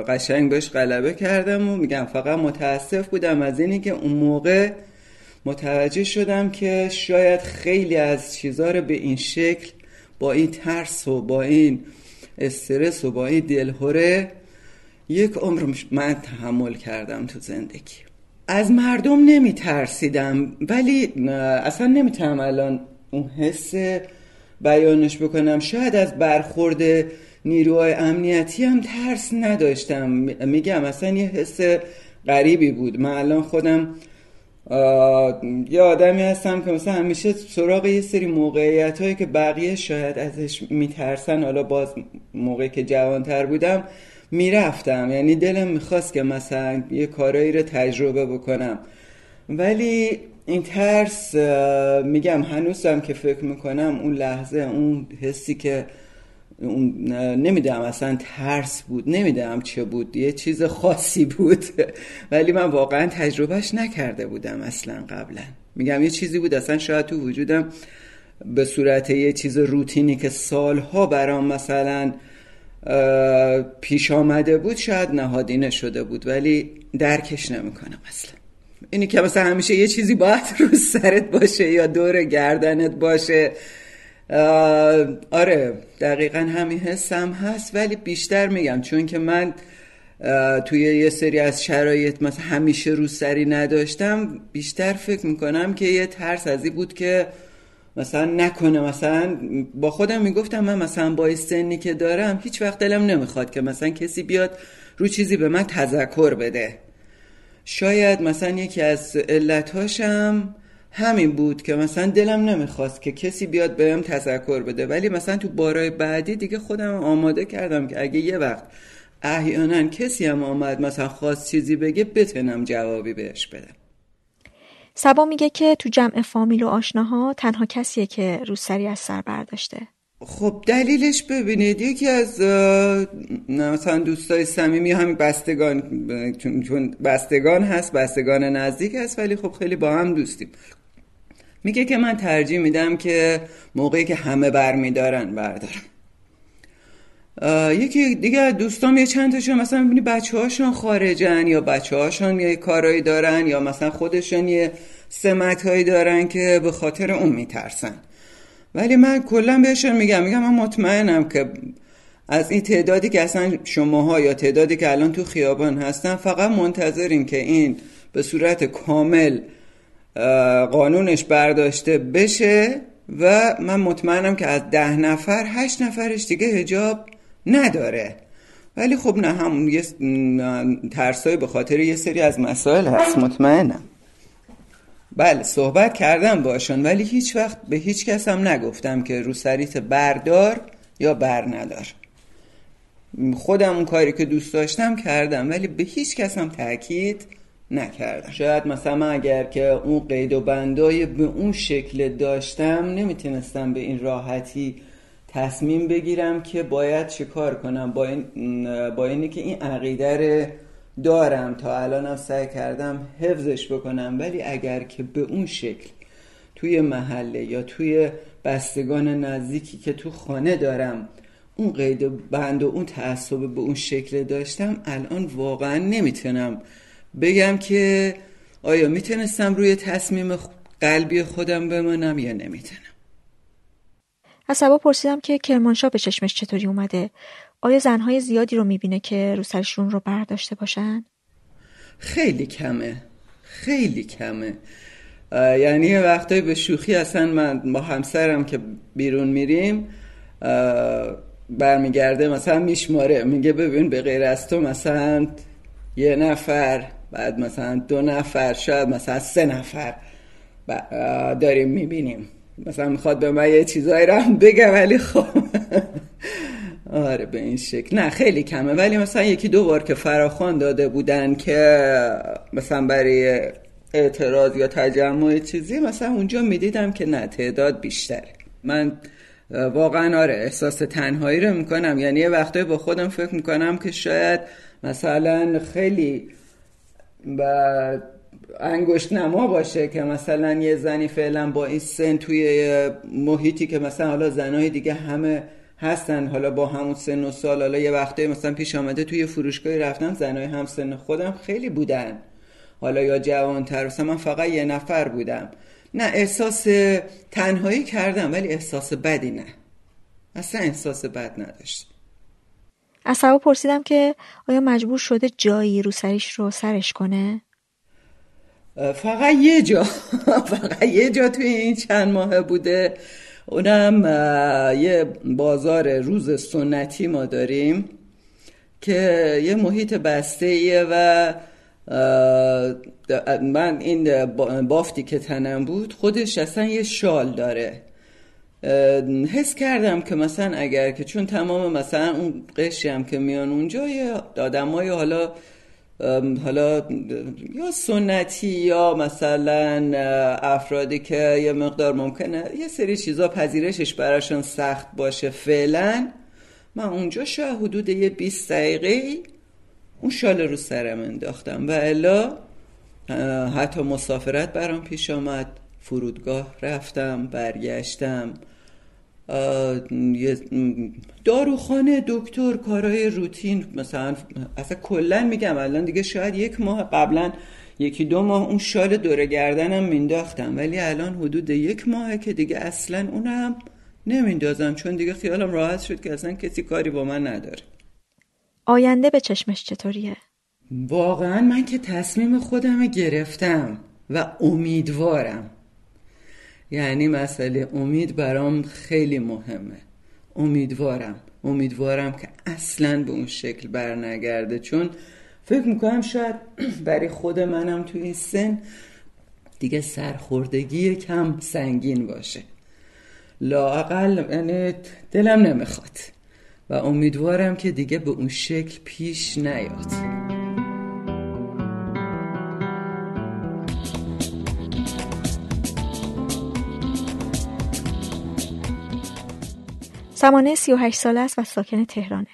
قشنگ بهش غلبه کردم و میگم فقط متاسف بودم از اینی که اون موقع متوجه شدم که شاید خیلی از چیزها رو به این شکل با این ترس و با این استرس و با این دلهوره یک عمر من تحمل کردم تو زندگی. از مردم نمی ترسیدم ولی اصلا نمی‌تونم الان اون حس بیانش بکنم. شاید از برخورد نیروهای امنیتی هم ترس نداشتم. میگم اصلا یه حس غریبی بود. من الان خودم یه آدمی هستم که مثلا همیشه سراغ یه سری موقعیت هایی که بقیه شاید ازش میترسن حالا باز موقعی که جوانتر بودم می‌رفتم. یعنی دلم می‌خواست که مثلا یه کارایی رو تجربه بکنم. ولی این ترس میگم هنوزم که فکر می‌کنم اون لحظه اون حسی که اون نمی‌دونم اصلا ترس بود نمی‌دونم چه بود یه چیز خاصی بود ولی من واقعا تجربهش نکرده بودم اصلا قبلا. میگم یه چیزی بود اصلا شاید تو وجودم به صورت یه چیز روتینی که سالها برام مثلا پیش آمده بود شاید نهادینه شده بود ولی درکش نمی‌کنم اصلا. اینی که مثلا همیشه یه چیزی باید رو سرت باشه یا دور گردنت باشه آره دقیقا همین حسم هست ولی بیشتر میگم چون که من توی یه سری از شرایط مثلا همیشه رو سری نداشتم بیشتر فکر می‌کنم که یه ترس ازی بود که مثلا نکنه مثلا با خودم می‌گفتم من مثلا با سنی که دارم هیچ وقت دلم نمی‌خواد که مثلا کسی بیاد رو چیزی به من تذکر بده. شاید مثلا یکی از علتهاشم همین بود که مثلا دلم نمی‌خواست که کسی بیاد بهم تذکر بده. ولی مثلا تو بارای بعدی دیگه خودم آماده کردم که اگه یه وقت احیانا کسی هم آمد مثلا خواست چیزی بگه بتونم جوابی بهش بدم. سبا میگه که تو جمع فامیل و آشناها تنها کسیه که روسری از سر برداشته. خب دلیلش ببینید. یکی از مثلا دوستای صمیمی همین بستگان چون بستگان هست بستگان نزدیک هست ولی خب خیلی با هم دوستیم. میگه که من ترجیح میدم که موقعی که همه برمیدارن بردارم. یکی دیگه دوستام یه چند تاشون مثلا می‌بینی بچه هاشون خارجن یا بچه هاشون یه کارایی دارن یا مثلا خودشون یه سمت هایی دارن که به خاطر اون میترسن. ولی من کلا بهشون میگم میگم من مطمئنم که از این تعدادی که اصلا شماها یا تعدادی که الان تو خیابان هستن فقط منتظرین که این به صورت کامل قانونش برداشته بشه و من مطمئنم که از ده نفر هشت نفرش دیگه هجاب نداره. ولی خب نه همون یه ترسای به خاطر یه سری از مسائل هست مطمئنم. بله صحبت کردم باشون ولی هیچ وقت به هیچ کس هم نگفتم که رو سریت بردار یا بر ندار. خودم اون کاری که دوست داشتم کردم ولی به هیچ کس هم تاکید نکردم. شاید مثلا من اگر که اون قید و بندای به اون شکل داشتم نمی‌تونستم به این راحتی تصمیم بگیرم که باید چه کار کنم. با, این با اینی که این عقیده دارم. تا الانم سعی کردم حفظش بکنم. ولی اگر که به اون شکل توی محله یا توی بستگان نزدیکی که تو خانه دارم اون قید بند و اون تعصب به اون شکل داشتم الان واقعا نمی‌تونم بگم که آیا می‌تونستم روی تصمیم قلبی خودم بمانم یا نمی‌تونم؟ از سبا پرسیدم که کرمانشاه به چشمش چطوری اومده. آیا زنهای زیادی رو می‌بینه که رو سرشون رو برداشته باشن؟ خیلی کمه. خیلی کمه. یعنی یه وقتایی به شوخی اصلا من با همسرم که بیرون میریم برمیگرده مثلا میشماره میگه ببین به غیر از تو مثلا یه نفر بعد مثلا دو نفر شاید مثلا سه نفر داریم می‌بینیم. مثلا می‌خواد به من یه چیزایی رو هم بگه ولی خب. (laughs) آره به این شکل. نه خیلی کمه. ولی مثلا یکی دو بار که فراخوان داده بودن که مثلا برای اعتراض یا تجمع چیزی مثلا اونجا می‌دیدم که نه تعداد بیشتره من واقعا آره احساس تنهایی رو می‌کنم. یعنی یه وقتایی با خودم فکر می‌کنم که شاید مثلا خیلی با انگشت نما باشه که مثلا یه زنی فعلا با این سن توی محیطی که مثلا حالا زنهای دیگه همه هستن حالا با همون سن و سال حالا یه وقته مثلا پیش آمده توی فروشگاهی رفتم زنهای هم سن خودم خیلی بودن. حالا یا جوانتر مثلا من فقط یه نفر بودم. نه احساس تنهایی کردم ولی احساس بدی نه. اصلا احساس بد نداشت از سبا پرسیدم که آیا مجبور شده جایی رو سریش رو سرش کنه؟ فقط یه جا. (laughs) فقط یه جا توی این چند ماه بوده. اونم یه بازار روز سنتی ما داریم که یه محیط بسته ایه و من این بافتی که تنم بود خودش اصلا یه شال داره. حس کردم که مثلا اگر که چون تمام مثلا اون قشی هم که میان اونجا یه آدمای حالا حالا یا سنتی یا مثلا افرادی که یه مقدار ممکنه یه سری چیزا پذیرشش براشون سخت باشه فعلا من اونجا شاید حدود یه 20 دقیقه اون شال رو سرم انداختم. و الا حتی مسافرت برام پیش آمد فرودگاه رفتم برگشتم. داروخانه دکتر کارهای روتین مثلا اصلا کلا میگم الان دیگه شاید یک ماه قبلا یکی دو ماه اون شال دوره گردنم مینداختم. ولی الان حدود یک ماهه که دیگه اصلا اونم نمیندازم. چون دیگه خیالم راحت شد که اصلا کسی کاری با من نداره. آینده به چشمش چطوریه؟ واقعا من که تصمیم خودم گرفتم و امیدوارم یعنی مسئله امید برام خیلی مهمه. امیدوارم امیدوارم که اصلا به اون شکل برنگرده. چون فکر می‌کنم شاید (clears throat) برای خود منم توی این سن دیگه سرخوردگی کم سنگین باشه. لاقل یعنی دلم نمی‌خواد و امیدوارم که دیگه به اون شکل پیش نیاد. سمانه 38 ساله است و ساکن تهرانه.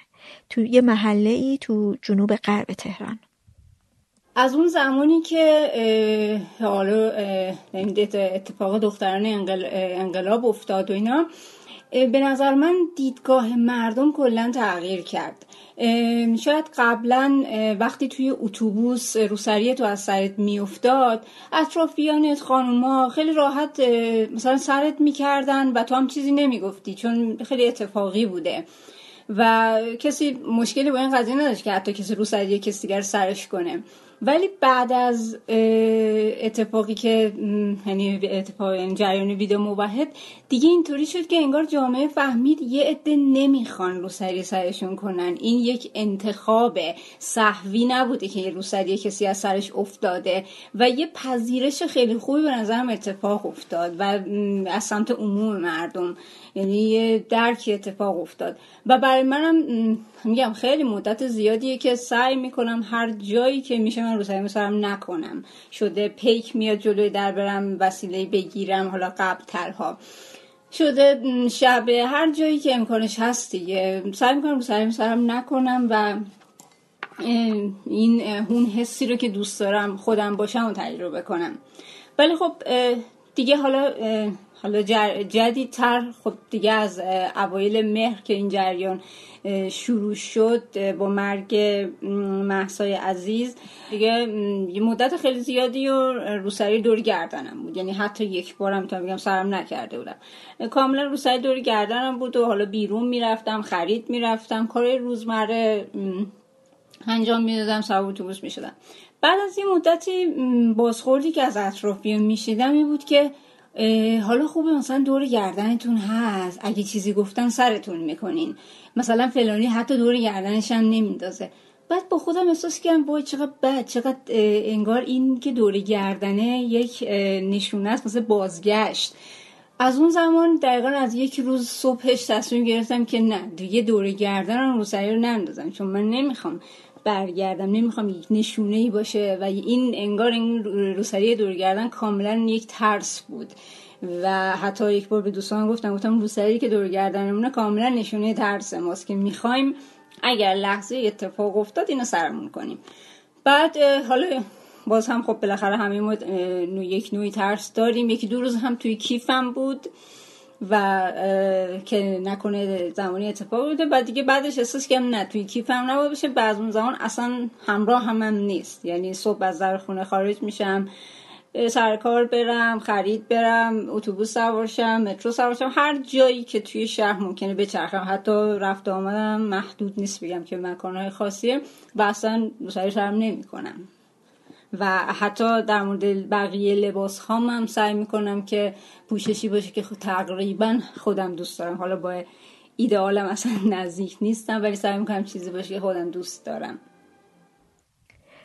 تو یه محله ای تو جنوب غرب تهران. از اون زمانی که حالا اتفاق دختران انقلاب افتاد و اینا به نظر من دیدگاه مردم کلا تغییر کرد. شاید قبلا وقتی توی اتوبوس روسری تو از سرت میافتاد اطرافیانت خانوما خیلی راحت مثلا سرت می‌کردن و تو هم چیزی نمی‌گفتی چون خیلی اتفاقی بوده. و کسی مشکلی با این قضیه نداشت که حتی کسی روسری کسی دیگر سرش کنه. ولی بعد از اتفاقی که یعنی اتفاق یعنی جریان ویدیو موحد دیگه اینطوری شد که انگار جامعه فهمید یه عده نمی‌خوان روسری سرشون کنن. این یک انتخاب صحوی نبوده که یه روسری کسی از سرش افتاده و یه پذیرش خیلی خوبی به نظرم اتفاق افتاد و از سمت عموم مردم. یعنی یه درکی اتفاق افتاد. و برای منم میگم خیلی مدت زیادیه که سعی می‌کنم هر جایی که میشه من روسری مسرم نکنم. شده پیک میاد جلوی در برم وسیله بگیرم حالا قبل ترها شده شب هر جایی که امکانش هست دیگه. سعی می‌کنم روسری مسرم نکنم و این اون حسی رو که دوست دارم خودم باشم و تجربه کنم. ولی خب دیگه حالا حالا جدیدتر خب دیگه از اوایل مهر که این جریان شروع شد با مرگ محسای عزیز دیگه یه مدت خیلی زیادی و روسری دور گردنم بود. یعنی حتی یک بارم تا بگم سرم نکرده بودم. کاملا روسری دور گردنم بود و حالا بیرون می‌رفتم خرید می‌رفتم کار روزمره انجام می‌دادم سوار اتوبوس می‌شدم. بعد از یه مدتی بازخوردی که از اطرافیان میشیدم این بود که حالا خوبه مثلا دور گردنتون هست. اگه چیزی گفتن سرتون می‌کنین. مثلا فلانی حتی دور گردنش هم نمیندازه. بعد با خودم احساس کردم وای چقدر بد چقدر انگار این که دور گردنه یک نشونه است مثل بازگشت. از اون زمان دقیقا از یک روز صبحش تصمیم گرفتم که نه دیگه دور گردن رو سری رو نندازم چون من نمی‌خوام برگردم. نمی‌خوام یک نشونه ای باشه و این انگار این روسری دورگردن کاملا یک ترس بود. و حتی یک بار به دوستان گفتم گفتم روسری که دورگردنمونه کاملا نشونه ترس ماست که می‌خوایم اگر لحظه اتفاق افتاد اینو سرمون کنیم. بعد حالا باز هم خب بالاخره همه ما یک نوعی ترس داریم. یکی دو روز هم توی کیفم بود. و که نکنه زمانی اتفاق بوده بعد دیگه بعدش احساس کردم نه توی کیفم نباید بشه بعد اون زمان اصلا همراه هم, هم نیست. یعنی صبح از در خونه خارج میشم سر کار برم خرید برم اتوبوس سوارشم مترو سوارشم هر جایی که توی شهر ممکنه بچرخم. حتی رفت آمدم محدود نیست بگم که مکانهای خاصیه و اصلا شرم نمی کنم و حتی در مورد بقیه لباس هام هم سعی می‌کنم که پوششی باشه که تقریبا خودم دوست دارم. حالا با ایدئالم اصلا نزدیک نیستم ولی سعی می‌کنم چیزی باشه که خودم دوست دارم.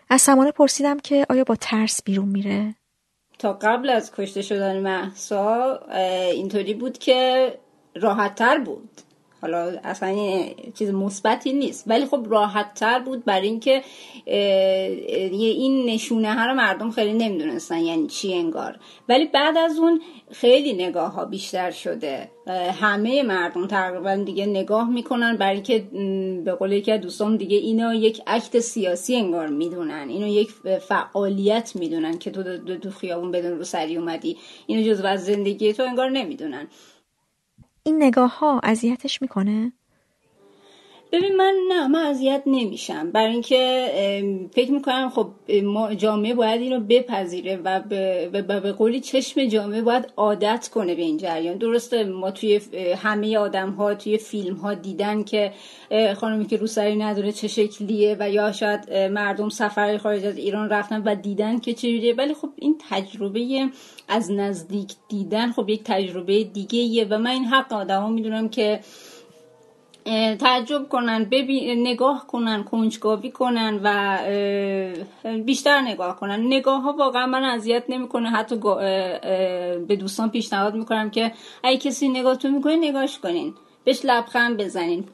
از سمانه پرسیدم که آیا با ترس بیرون میره؟ تا قبل از کشته شدن محسا اینطوری بود که راحت تر بود. حالا اصلا چیز مثبتی نیست. ولی خب راحت تر بود برای اینکه این نشونه ها رو مردم خیلی نمی‌دونستن یعنی چی انگار. ولی بعد از اون خیلی نگاه ها بیشتر شده. همه مردم تقریبا دیگه نگاه می‌کنن برای اینکه به قول یکی دوستان دیگه اینو یک عکت سیاسی انگار می‌دونن. اینو یک فعالیت می‌دونن که تو دو خیابون بدون رو سری اومدی. اینو جزو از زندگی تو انگار نمی‌دونن. این نگاه ها اذیتش می‌کنه؟ ببین من نه من اذیت نمیشم. برای اینکه فکر می‌کنم خب ما جامعه باید اینو بپذیره و به, به قولی چشم جامعه باید عادت کنه به این جریان. درسته ما توی همه آدم ها توی فیلم ها دیدن که خانمی که روسری نداره چه شکلیه و یا شاید مردم سفر خارج از ایران رفتن و دیدن که چجوریه ولی خب این تجربه از نزدیک دیدن خب یک تجربه دیگه و من این حق آدما می‌دونم که تعجب کنن ببین نگاه کنن کنجکاوی کنن و بیشتر نگاه کنن. نگاه ها واقعا من اذیت نمی‌کنه. حتی به دوستان پیشنهاد می‌کنم که اگه کسی نگاهتون می‌کنه نگاهش کنین. بهش لبخند بزنین.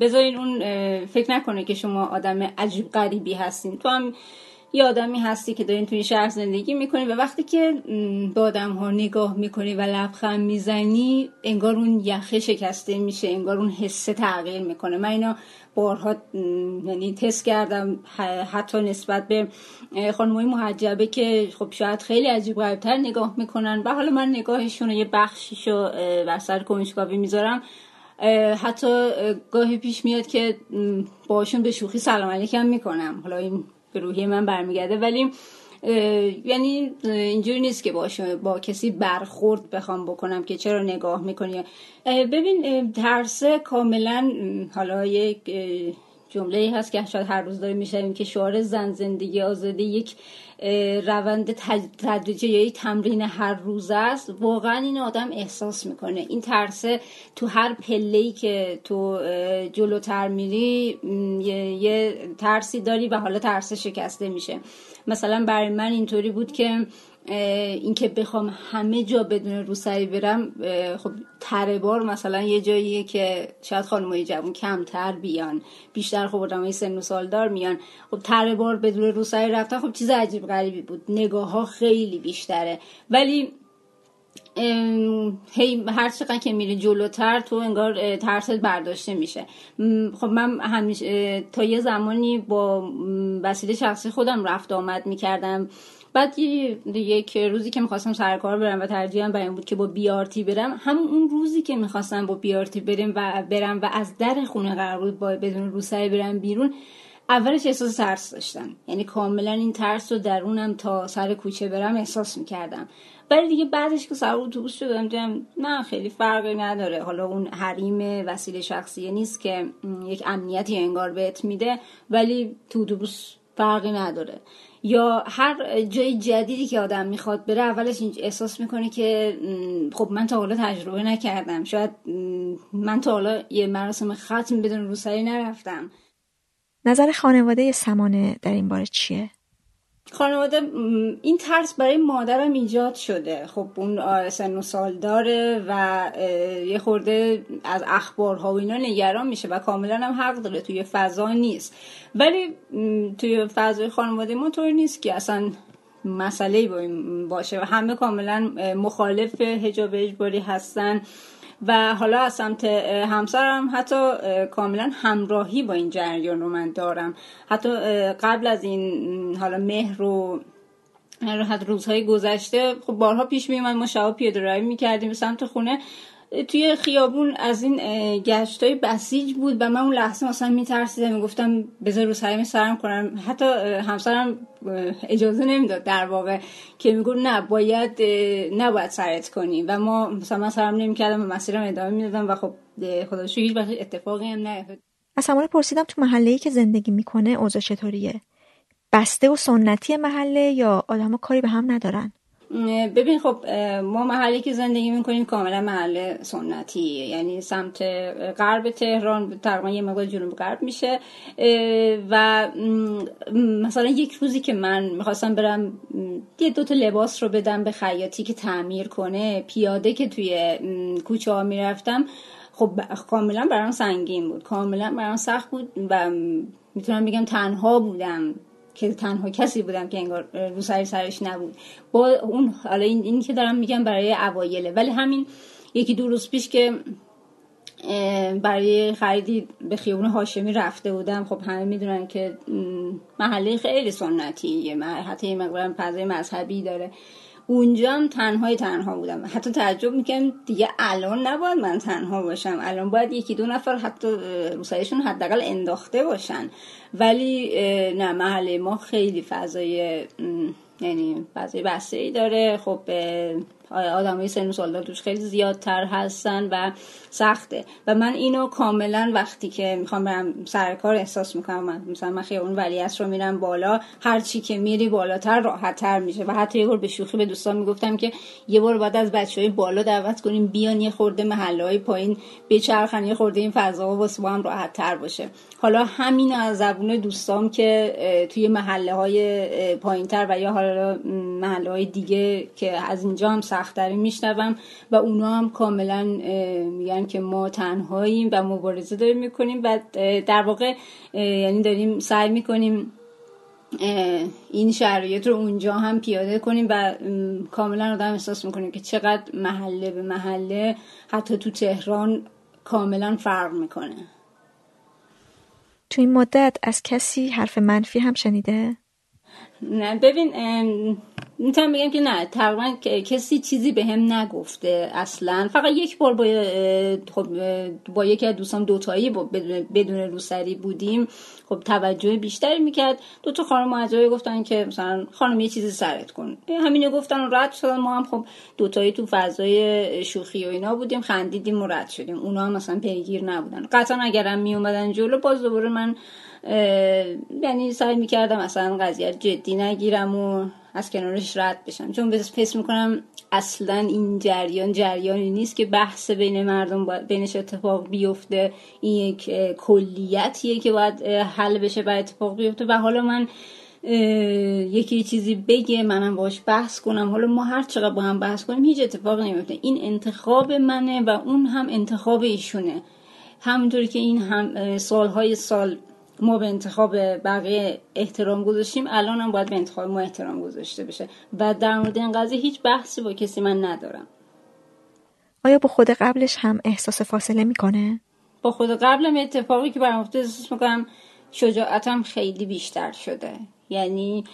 بذارین اون فکر نکنه که شما آدم عجیب غریبی هستین. تو هم یه آدمی هستی که دارین توی شهر زندگی می‌کنی و وقتی که به آدم ها نگاه می‌کنی و لبخند می‌زنی انگار اون یخه شکسته میشه انگار اون حسه تغییر می‌کنه. من اینا بارها یعنی تست کردم حتی نسبت به خانمای محجبه که خب شاید خیلی عجیب غریبتر نگاه می‌کنن و حالا من نگاهشون یه بخشیشو وسط کنجکاوی می‌ذارم. حتی گاهی پیش میاد که باشون به شوخی سلام علیکم می‌کنم. حالا این به روحی من برمیگرده. ولی یعنی اینجوری نیست که با, با کسی برخورد بخوام بکنم که چرا نگاه می‌کنی. ببین ترسه کاملا حالا یک جمله هست که شاید هر روز داریم میشنویم که شعار زن زندگی آزاده یک روند تدریجی یا تمرین هر روز است واقعا این آدم احساس می‌کنه. این ترسه تو هر پله که تو جلوتر میری یه ترسی داری و حالا ترسه شکسته میشه. مثلا برای من اینطوری بود که اینکه بخوام همه جا بدون روسری برم خب تره بار مثلا یه جاییه که شاید خانمای جوون کمتر بیان بیشتر خب آدمای سن و سالدار میان. خب تره بار بدون روسری رفتن خب چیز عجیب غریبی بود. نگاه ها خیلی بیشتره. ولی هی هر چقدر که میره جلوتر تو انگار ترست برداشته میشه. خب من همیشه تا یه زمانی با وسیله شخصی خودم رفت آمد می‌کردم. بعد یک روزی که می‌خواستم سر کار برم و ترجیحم برای این بود که با بیارتی برم همون اون روزی که می‌خواستم با بیارتی برم و برم و از در خونه قرار بود با بدون روسری برم بیرون اولش احساس ترس داشتم. یعنی کاملا این ترس رو درونم تا سر کوچه برم احساس می‌کردم. ولی دیگه بعدش که سر اتوبوس شدم دیدم نه خیلی فرقی نداره. حالا اون حریم وسیله شخصی نیست که یک امنیتی انگار بهت میده ولی تو اتوبوس فرقی نداره. یا هر جای جدیدی که آدم می‌خواد بره اولش احساس می‌کنه که خب من تا حالا تجربه نکردم شاید من تا حالا یه مراسم ختم بدون روسری نرفتم نظر خانواده سمانه در این باره چیه؟ خانواده این ترس برای مادرم ایجاد شده. خب اون سن و سال داره و یه خورده از اخبارها و اینا نگران میشه و کاملا هم حق داره. توی فضا نیست. ولی توی فضای خانواده ما طور نیست که اصلا مسئله باشه و همه کاملا مخالف هجاب اجباری هستن. و حالا از سمت همسرم حتی کاملا همراهی با این جریان رو من دارم. حتی قبل از این حالا مهر رو روزهای گذشته خب بارها پیش می ما شبا پیاده روی می‌کردیم به سمت خونه. توی خیابون از این گشت های بسیج بود و من اون لحظه مثلا میترسیدم می‌گفتم بذار رو سرم سرم کنم. حتی همسرم اجازه نمی‌داد در واقع که میگو نه باید نباید سرت کنی. و ما مثلا من سرم نمی‌کردم و مسیرم ادامه می‌دادم و خب خدا هیچ اتفاقی هم نیفتاد. از همانه پرسیدم تو محله ای که زندگی می‌کنه اوضاع چطوریه؟ بسته و سنتی محله یا آدما کاری به هم ندارن؟ ببین خب ما محلی که زندگی می‌کنیم کاملا محل سنتی یعنی سمت غرب تهران تقریبا یه مقدار جنوب غرب میشه. و مثلا یک روزی که من می‌خواستم برم یه دوتا لباس رو بدم به خیاطی که تعمیر کنه پیاده که توی کوچه ها می‌رفتم خب کاملا برام سنگین بود. کاملا برام سخت بود و می‌تونم بگم تنها بودم. که تنها کسی بودم که انگار رو سری سرش نبود. با اون حالا این, این که دارم میگم برای اوایله. ولی همین یکی دو روز پیش که برای خریدی به خیابون هاشمی رفته بودم خب همه می‌دونن که محله خیلی سنتیه حتی یه مقدار مذهبی داره. اونجا هم تنهای تنها بودم. حتی تعجب می‌کنم دیگه الان نباید من تنها باشم. الان باید یکی دو نفر حتی روسایشون حداقل انداخته باشن. ولی نه محله ما خیلی فضای یعنی فضای بسته ای داره. خب های سن و سالدار توش خیلی زیادتر هستن و سخته. و من اینو کاملا وقتی که می‌خوام برم سر کار احساس می‌کنم من مثلا من خیابون ولیعصر رو میرم بالا هر چی که میری بالاتر راحتتر میشه. و حتی یه بار به شوخی به دوستان می‌گفتم که یه بار بعد از بچه های بالا دعوت کنیم بیان یه خورده محله های پایین بچرخن یه خورده این فضا واسه با هم راحتتر باشه. حالا همین از زبون دوستام که توی محله های پایینتر و یا حالا محله های دیگه که از اینجا هم سختتری میشنوم و اونا هم کاملا میگن که ما تنهاییم و مبارزه داریم می‌کنیم و در واقع یعنی داریم سعی می‌کنیم این شرایط رو اونجا هم پیاده کنیم و کاملا آدم احساس می‌کنیم که چقدر محله به محله حتی تو تهران کاملا فرق می‌کنه تو این مدت از کسی حرف منفی هم شنیده؟ نه ببین می‌تونم بگم که نه تقریبا کسی چیزی به هم نگفته اصلا. فقط یک بار با, خب با یکی از دوستان دوتایی بدون روسری بودیم. خب توجه بیشتری می‌کرد. دو تا خانم معجبه گفتن که مثلا خانم یه چیزی سرت کن. همینو گفتن و رد شدن. ما هم خب دوتایی تو فضای شوخی و اینا بودیم خندیدیم و رد شدیم. اونا هم مثلا پیگیر نبودن. قطعا اگرم میومدن جلو باز دوباره من یعنی سعی می‌کردم اصلا قضیه جدی نگیرم و از کنارش رد بشم. چون پس می‌کنم اصلا این جریان جریانی نیست که بحث بین مردم بینش اتفاق بیفته. این یک کلیتیه که باید حل بشه و اتفاق بیفته. و حالا من یکی چیزی بگه منم باش بحث کنم. حالا ما هر چقدر با هم بحث کنیم هیچ اتفاق نمیفته این انتخاب منه و اون هم انتخاب ایشونه. همونطوری که این هم سالهای سال ما به انتخاب بقیه احترام گذاشتیم الان هم باید به انتخاب ما احترام گذاشته بشه. و در مورد این قضیه هیچ بحثی با کسی من ندارم. آیا با خود قبلش هم احساس فاصله می‌کنه؟ با خود قبلم اتفاقی که برام افتاد احساس می‌کنم شجاعتم خیلی بیشتر شده. یعنی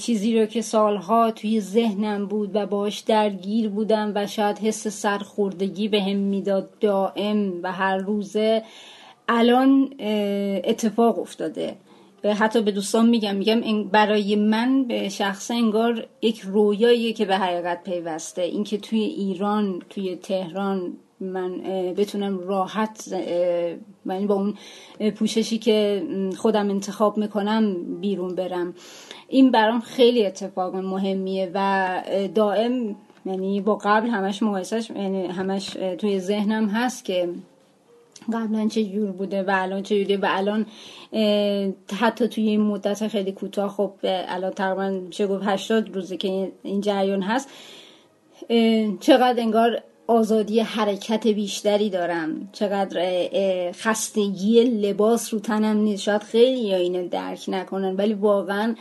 چیزی رو که سالها توی ذهنم بود و باش درگیر بودم و شاید حس سرخوردگی به هم می‌داد دائم و هر روزه الان اتفاق افتاده. و حتی به دوستان میگم میگم برای من به شخص انگار یک رویاییه که به حقیقت پیوسته. اینکه توی ایران توی تهران من بتونم راحت من با اون پوششی که خودم انتخاب می‌کنم بیرون برم. این برام خیلی اتفاق مهمیه و دائم یعنی با قبل همش مقایسش یعنی همش توی ذهنم هست که قبلا چه جور بوده و الان چه جوریه و الان حتی توی این مدت خیلی کوتاه خب الان تقریبا چه گفت 80 روزه که این جریان هست چقدر انگار آزادی حرکت بیشتری دارم. چقدر خستگی لباس رو تنم نیست. شاید خیلی یا اینو درک نکنن ولی واقعا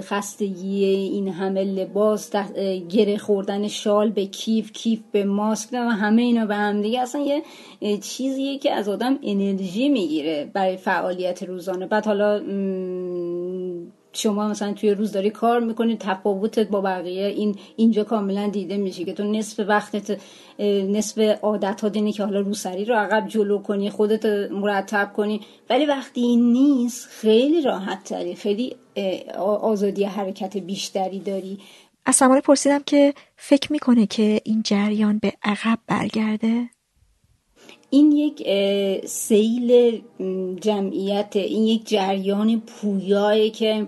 خستگی این همه لباس گره خوردن شال به کیف کیف به ماسک و همه اینا به هم دیگه. اصلا یه چیزیه که از آدم انرژی می‌گیره برای فعالیت روزانه. بعد حالا شما مثلا توی روز داری کار می‌کنی تفاوتت با بقیه این اینجا کاملا دیده میشه که تو نصف وقتت نصف عادت ها دینه که حالا روسری رو عقب جلو کنی خودت مرتب کنی. ولی وقتی این نیست خیلی راحت تری خیلی آزادی حرکت بیشتری داری. از پرسیدم که فکر می‌کنه که این جریان به عقب برگرده؟ این یک سیل جمعیت این یک جریان پویایی که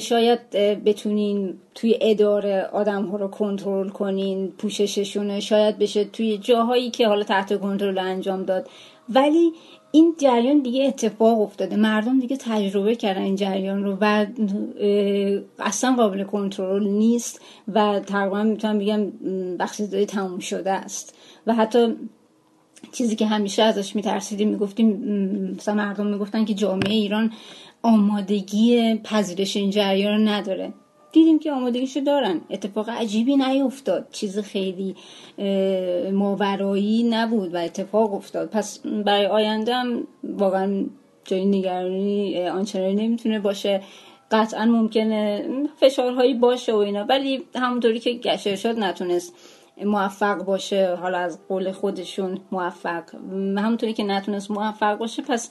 شاید بتونین توی اداره آدم ها رو کنترل کنین پوشششونه شاید بشه توی جاهایی که حالا تحت کنترل انجام داد. ولی این جریان دیگه اتفاق افتاده. مردم دیگه تجربه کردن این جریان رو و اصلا قابل کنترل نیست و تقریبا می‌تونم بگم بخشی داری تموم شده است. و حتی چیزی که همیشه ازش میترسیدیم می‌گفتیم مثلا مردم می‌گفتن که جامعه ایران آمادگی پذیرش این جریان نداره. دیدیم که آمادگیشو دارن. اتفاق عجیبی نیفتاد. چیز خیلی ماورایی نبود و اتفاق افتاد. پس برای آینده هم واقعا جای نگرانی آنچنانی نمی‌تونه باشه. قطعا ممکنه فشارهایی باشه و اینا. ولی همونطوری که گشرشاد نتونست موفق باشه حالا از قول خودشون موفق. همونطوری که نتونست موفق باشه پس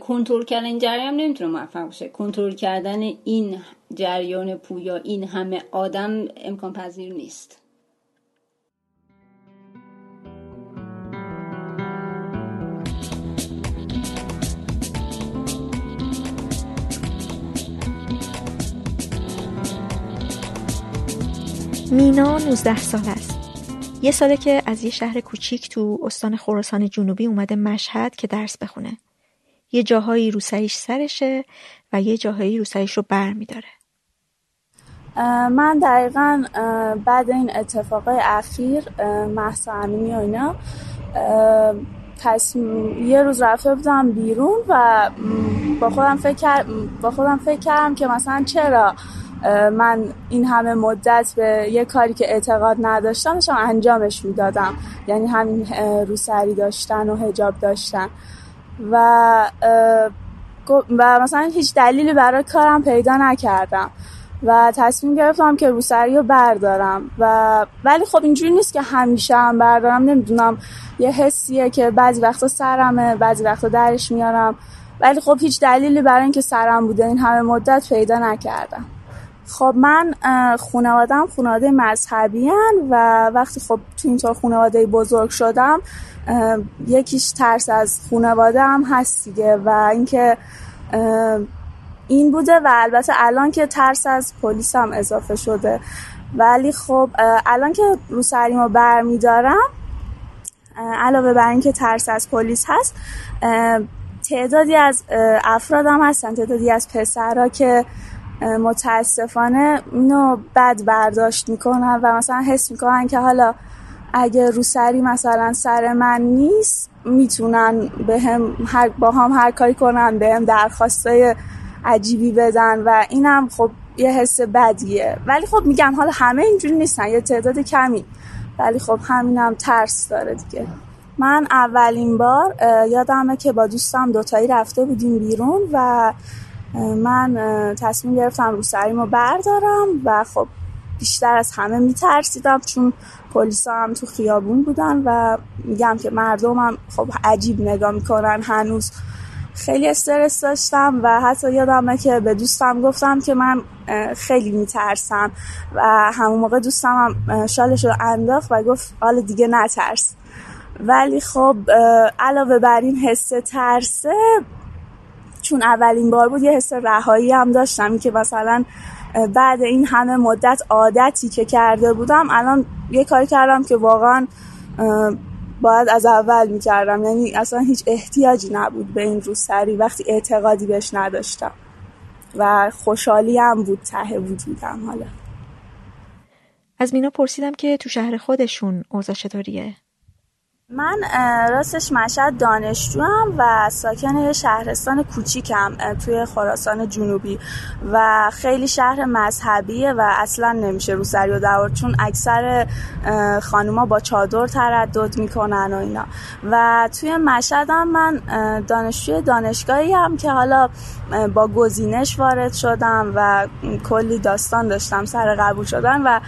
کنترل کردن این جریان نمی‌تونه موفق باشه. کنترل کردن این جریان پویا این همه آدم امکان پذیر نیست. مینا 19 سال است. یه ساله که از یه شهر کوچیک تو استان خراسان جنوبی اومده مشهد که درس بخونه. یه جاهایی روسریش سرشه و یه جاهایی روسریش رو بر میداره. من دقیقا بعد این اتفاقای اخیر محسا امینی و اینا یه روز رفته بودم بیرون و با خودم فکر با خودم فکر کردم که مثلا چرا من این همه مدت به یه کاری که اعتقاد نداشتم داشتم انجامش می‌دادم. یعنی همین روسری داشتن و هجاب داشتن. و و مثلا هیچ دلیلی برای کارم پیدا نکردم. و تصمیم گرفتم که روسری رو بردارم. و ولی خب اینجوری نیست که همیشه هم بردارم. نمی‌دونم یه حسیه که بعضی وقتا سرمه بعضی وقتا درش میارم. ولی خب هیچ دلیلی برای اینکه سرم بوده این همه مدت پیدا نکردم. خب من خانوادم خانواده مذهبی و وقتی خب تو اینطور خانواده بزرگ شدم یکیش ترس از خانواده هم هست دیگه و اینکه این بوده و البته الان که ترس از پلیس هم اضافه شده. ولی خب الان که رو سریمو بر میدارم علاوه بر اینکه ترس از پلیس هست تعدادی از افرادم هستن تعدادی از پسرها که متاسفانه اینو بد برداشت می‌کنن و مثلا حس می‌کنن که حالا اگه روسری مثلا سر من نیست می‌تونن به هم هر با هم هر کاری کنن به هم درخواستای عجیبی بدن و اینم خب یه حس بدیه. ولی خب میگم حالا همه اینجوری نیستن یه تعداد کمی. ولی خب همینم ترس داره دیگه. من اولین بار یادمه که با دوستم دوتایی رفته بودیم بیرون و من تصمیم گرفتم رو سریمو بردارم و خب بیشتر از همه میترسیدم چون پلیسا هم تو خیابون بودن و میگم که مردم هم خب عجیب نگاه می‌کنن هنوز خیلی استرس داشتم و حتی یادمه که به دوستم گفتم که من خیلی میترسم و همون موقع دوستم هم شالش رو انداخت و گفت حالا دیگه نترس. ولی خب علاوه بر این حس ترسه چون اولین بار بود یه حس رهایی هم داشتم که مثلا بعد این همه مدت عادتی که کرده بودم الان یه کاری کردم که واقعا باید از اول می‌کردم. یعنی اصلا هیچ احتیاجی نبود به این روسری وقتی اعتقادی بهش نداشتم. و خوشحالی هم بود ته وجودم حالا. از مینا پرسیدم که تو شهر خودشون اوضاع چطوریه؟ من راستش مشهد دانشجوم و ساکن یه شهرستان کوچیکم توی خراسان جنوبی. و خیلی شهر مذهبیه و اصلا نمیشه رو سری و دوار چون اکثر خانوما با چادر تردد می‌کنن و اینا. و توی مشهدم من دانشجوی دانشگاهی هم که حالا با گزینش وارد شدم و کلی داستان داشتم سر قبول شدن و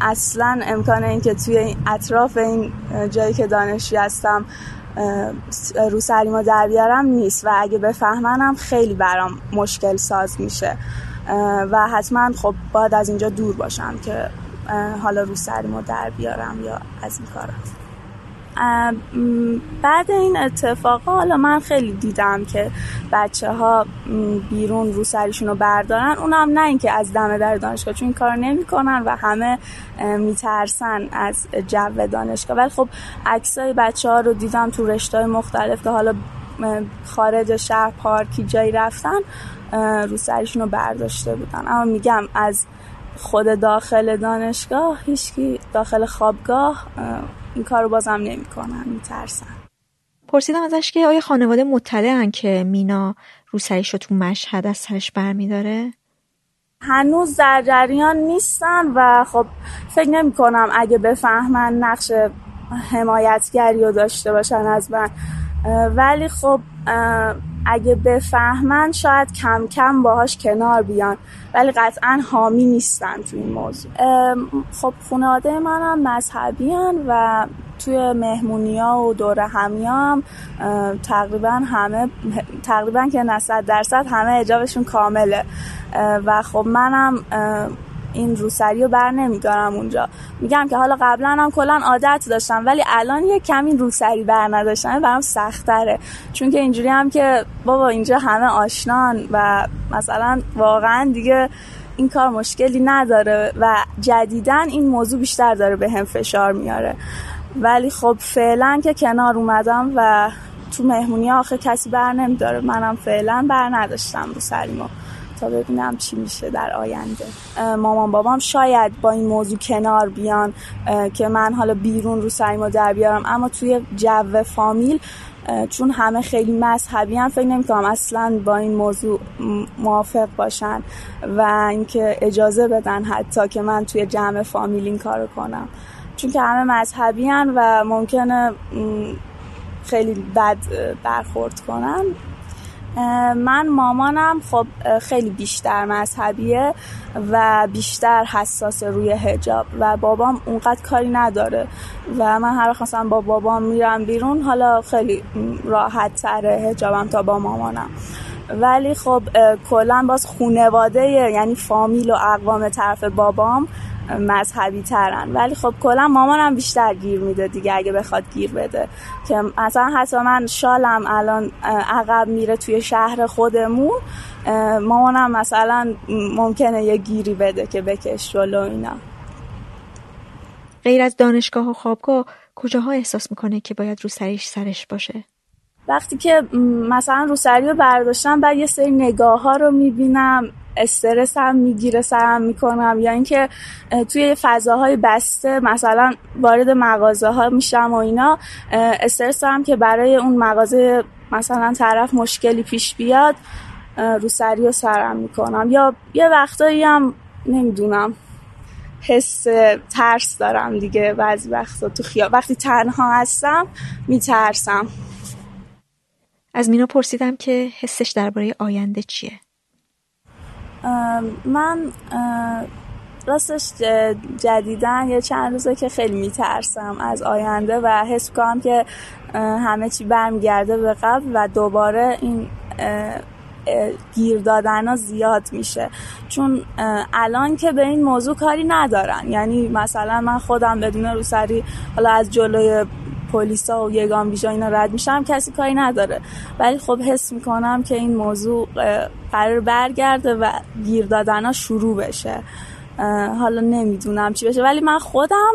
اصلا امکان این که توی اطراف این جایی که دانشجو هستم رو سریما در بیارم نیست و اگه بفهمنم خیلی برام مشکل ساز میشه. و حتما خب باید از اینجا دور باشم که حالا رو سریما در بیارم یا از این کارا. بعد این اتفاق حالا من خیلی دیدم که بچه ها بیرون رو سریشون رو بردارن اونم نه اینکه از دم در دانشگاه چون این کار نمی‌کنن و همه میترسن از جو دانشگاه. ولی خب عکسای بچه ها رو دیدم تو رشته مختلف که حالا خارج شهر پارکی جایی رفتن رو سریشون رو برداشته بودن. اما میگم از خود داخل دانشگاه هیچکی داخل خوابگاه این کار رو بازم نمی‌کنن میترسن. پرسیدم ازش که آیا خانواده مطلعن که مینا روسریش رو تو مشهد از سرش برمیداره؟ هنوز در جریان نیستن و خب فکر نمی کنم اگه بفهمن نقش حمایتگری رو داشته باشن از من. ولی خب اگه بفهمن شاید کم کم باهاش کنار بیان. ولی قطعا حامی نیستن تو این موضوع. خب خانواده منم مذهبی و توی مهمونی ها و دور همی هم تقریبا همه تقریبا که نه درصد همه اجابشون کامله. و خب منم این روسری رو بر نمیدارم اونجا. میگم که حالا قبلا هم کلا عادت داشتم ولی الان یه کمی روسری بر نداشتن برام سختره چون که اینجوری هم که بابا اینجا همه آشنان و مثلا واقعا دیگه این کار مشکلی نداره و جدیدن این موضوع بیشتر داره به هم فشار میاره. ولی خب فعلا که کنار اومدم و تو مهمونی آخه کسی بر نمیداره منم فعلا بر نداشتم رو سریمو تا ببینم چی میشه در آینده. مامان بابام شاید با این موضوع کنار بیان که من حالا بیرون رو سریمو در بیارم. اما توی جو فامیل چون همه خیلی مذهبی هم فکر نمی‌کنم اصلا با این موضوع موافق باشن و اینکه اجازه بدن حتی که من توی جمع فامیل این کارو کنم. چون که همه مذهبی و ممکنه خیلی بد برخورد کنن. من مامانم خب خیلی بیشتر مذهبیه و بیشتر حساس روی هجاب و بابام اونقدر کاری نداره و من هر خواستم با بابام میرم بیرون حالا خیلی راحت تره هجابم تا با مامانم. ولی خب کلا باز خونواده یعنی فامیل و اقوام طرف بابام مذهبی ترن. ولی خب کلا مامانم بیشتر گیر میده دیگه اگه بخواد گیر بده. که مثلا حتی من شالم الان عقب میره توی شهر خودمون مامانم مثلا ممکنه یه گیری بده که بکش جلو اینا. غیر از دانشگاه و خوابگاه کجاها احساس می‌کنه که باید رو سریش سرش باشه؟ وقتی که مثلا رو سری رو برداشتم بعد یه سری نگاه ها رو می‌بینم. استرس هم می‌گیره سرم می‌کنم. یا اینکه توی فضاهای بسته مثلا وارد مغازه ها میشم و اینا استرس که برای اون مغازه مثلا طرف مشکلی پیش بیاد رو سری و سرم می‌کنم. یا یه وقتایی هم نمی‌دونم حس ترس دارم دیگه بعضی وقتا تو خیال وقتی تنها هستم میترسم. از مینا پرسیدم که حسش درباره آینده چیه؟ من راستش جدیدن یه چند روزه که خیلی میترسم از آینده و حس کنم که همه چی برمیگرده به قبل و دوباره این گیر دادن ها زیاد میشه. چون الان که به این موضوع کاری ندارن. یعنی مثلا من خودم بدون روسری حالا از جلوی پلیسا و یگان ویژا اینا رد میشم کسی کاری نداره. ولی خب حس می‌کنم که این موضوع قرار برگرده و گیر دادن ها شروع بشه. حالا نمی‌دونم چی بشه. ولی من خودم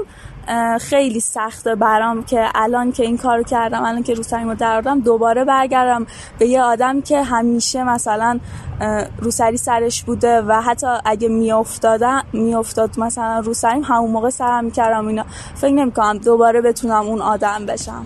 خیلی سخته برام که الان که این کارو کردم الان که روسریمو دردم دوباره برگردم به یه آدم که همیشه مثلا روسری سرش بوده و حتی اگه میافتادم میافتاد مثلا روسریم همون موقع سرم می‌کردم اینا. فکر نمی‌کنم دوباره بتونم اون آدم بشم.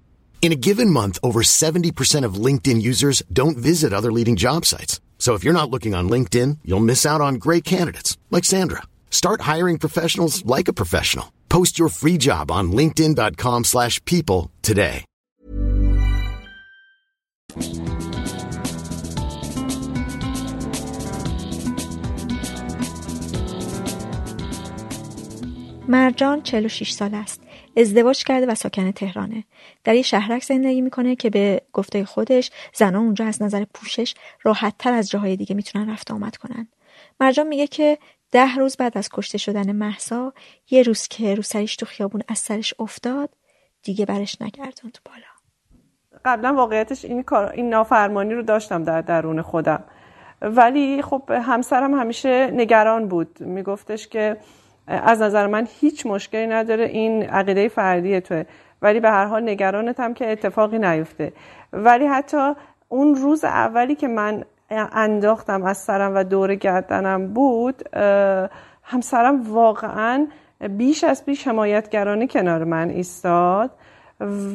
In a given month, over 70% of LinkedIn users don't visit other leading job sites. So if you're not looking on LinkedIn, you'll miss out on great candidates like Sandra. Start hiring professionals like a professional. Post your free job on linkedin.com/people slash people today. مرجان 46 سال است. ازدواج کرده و ساکن تهرانه. در یه شهرک زندگی می‌کنه که به گفته خودش زنها اونجا از نظر پوشش راحت تر از جاهای دیگه می‌تونن رفت آمد کنن. مرجان میگه که ده روز بعد از کشته شدن محسا یه روز که رو سریش تو خیابون از سرش افتاد دیگه برش نگردوند بالا. قبلا واقعیتش این کار این نافرمانی رو داشتم در درون خودم ولی خب همسرم همیشه نگران بود میگفتش که از نظر من هیچ مشکلی نداره این عقیده فردی توه ولی به هر حال نگرانتم که اتفاقی نیفته. ولی حتی اون روز اولی که من انداختم از سرم و دور گردنم بود همسرم واقعا بیش از بیش حمایتگرانه کنار من ایستاد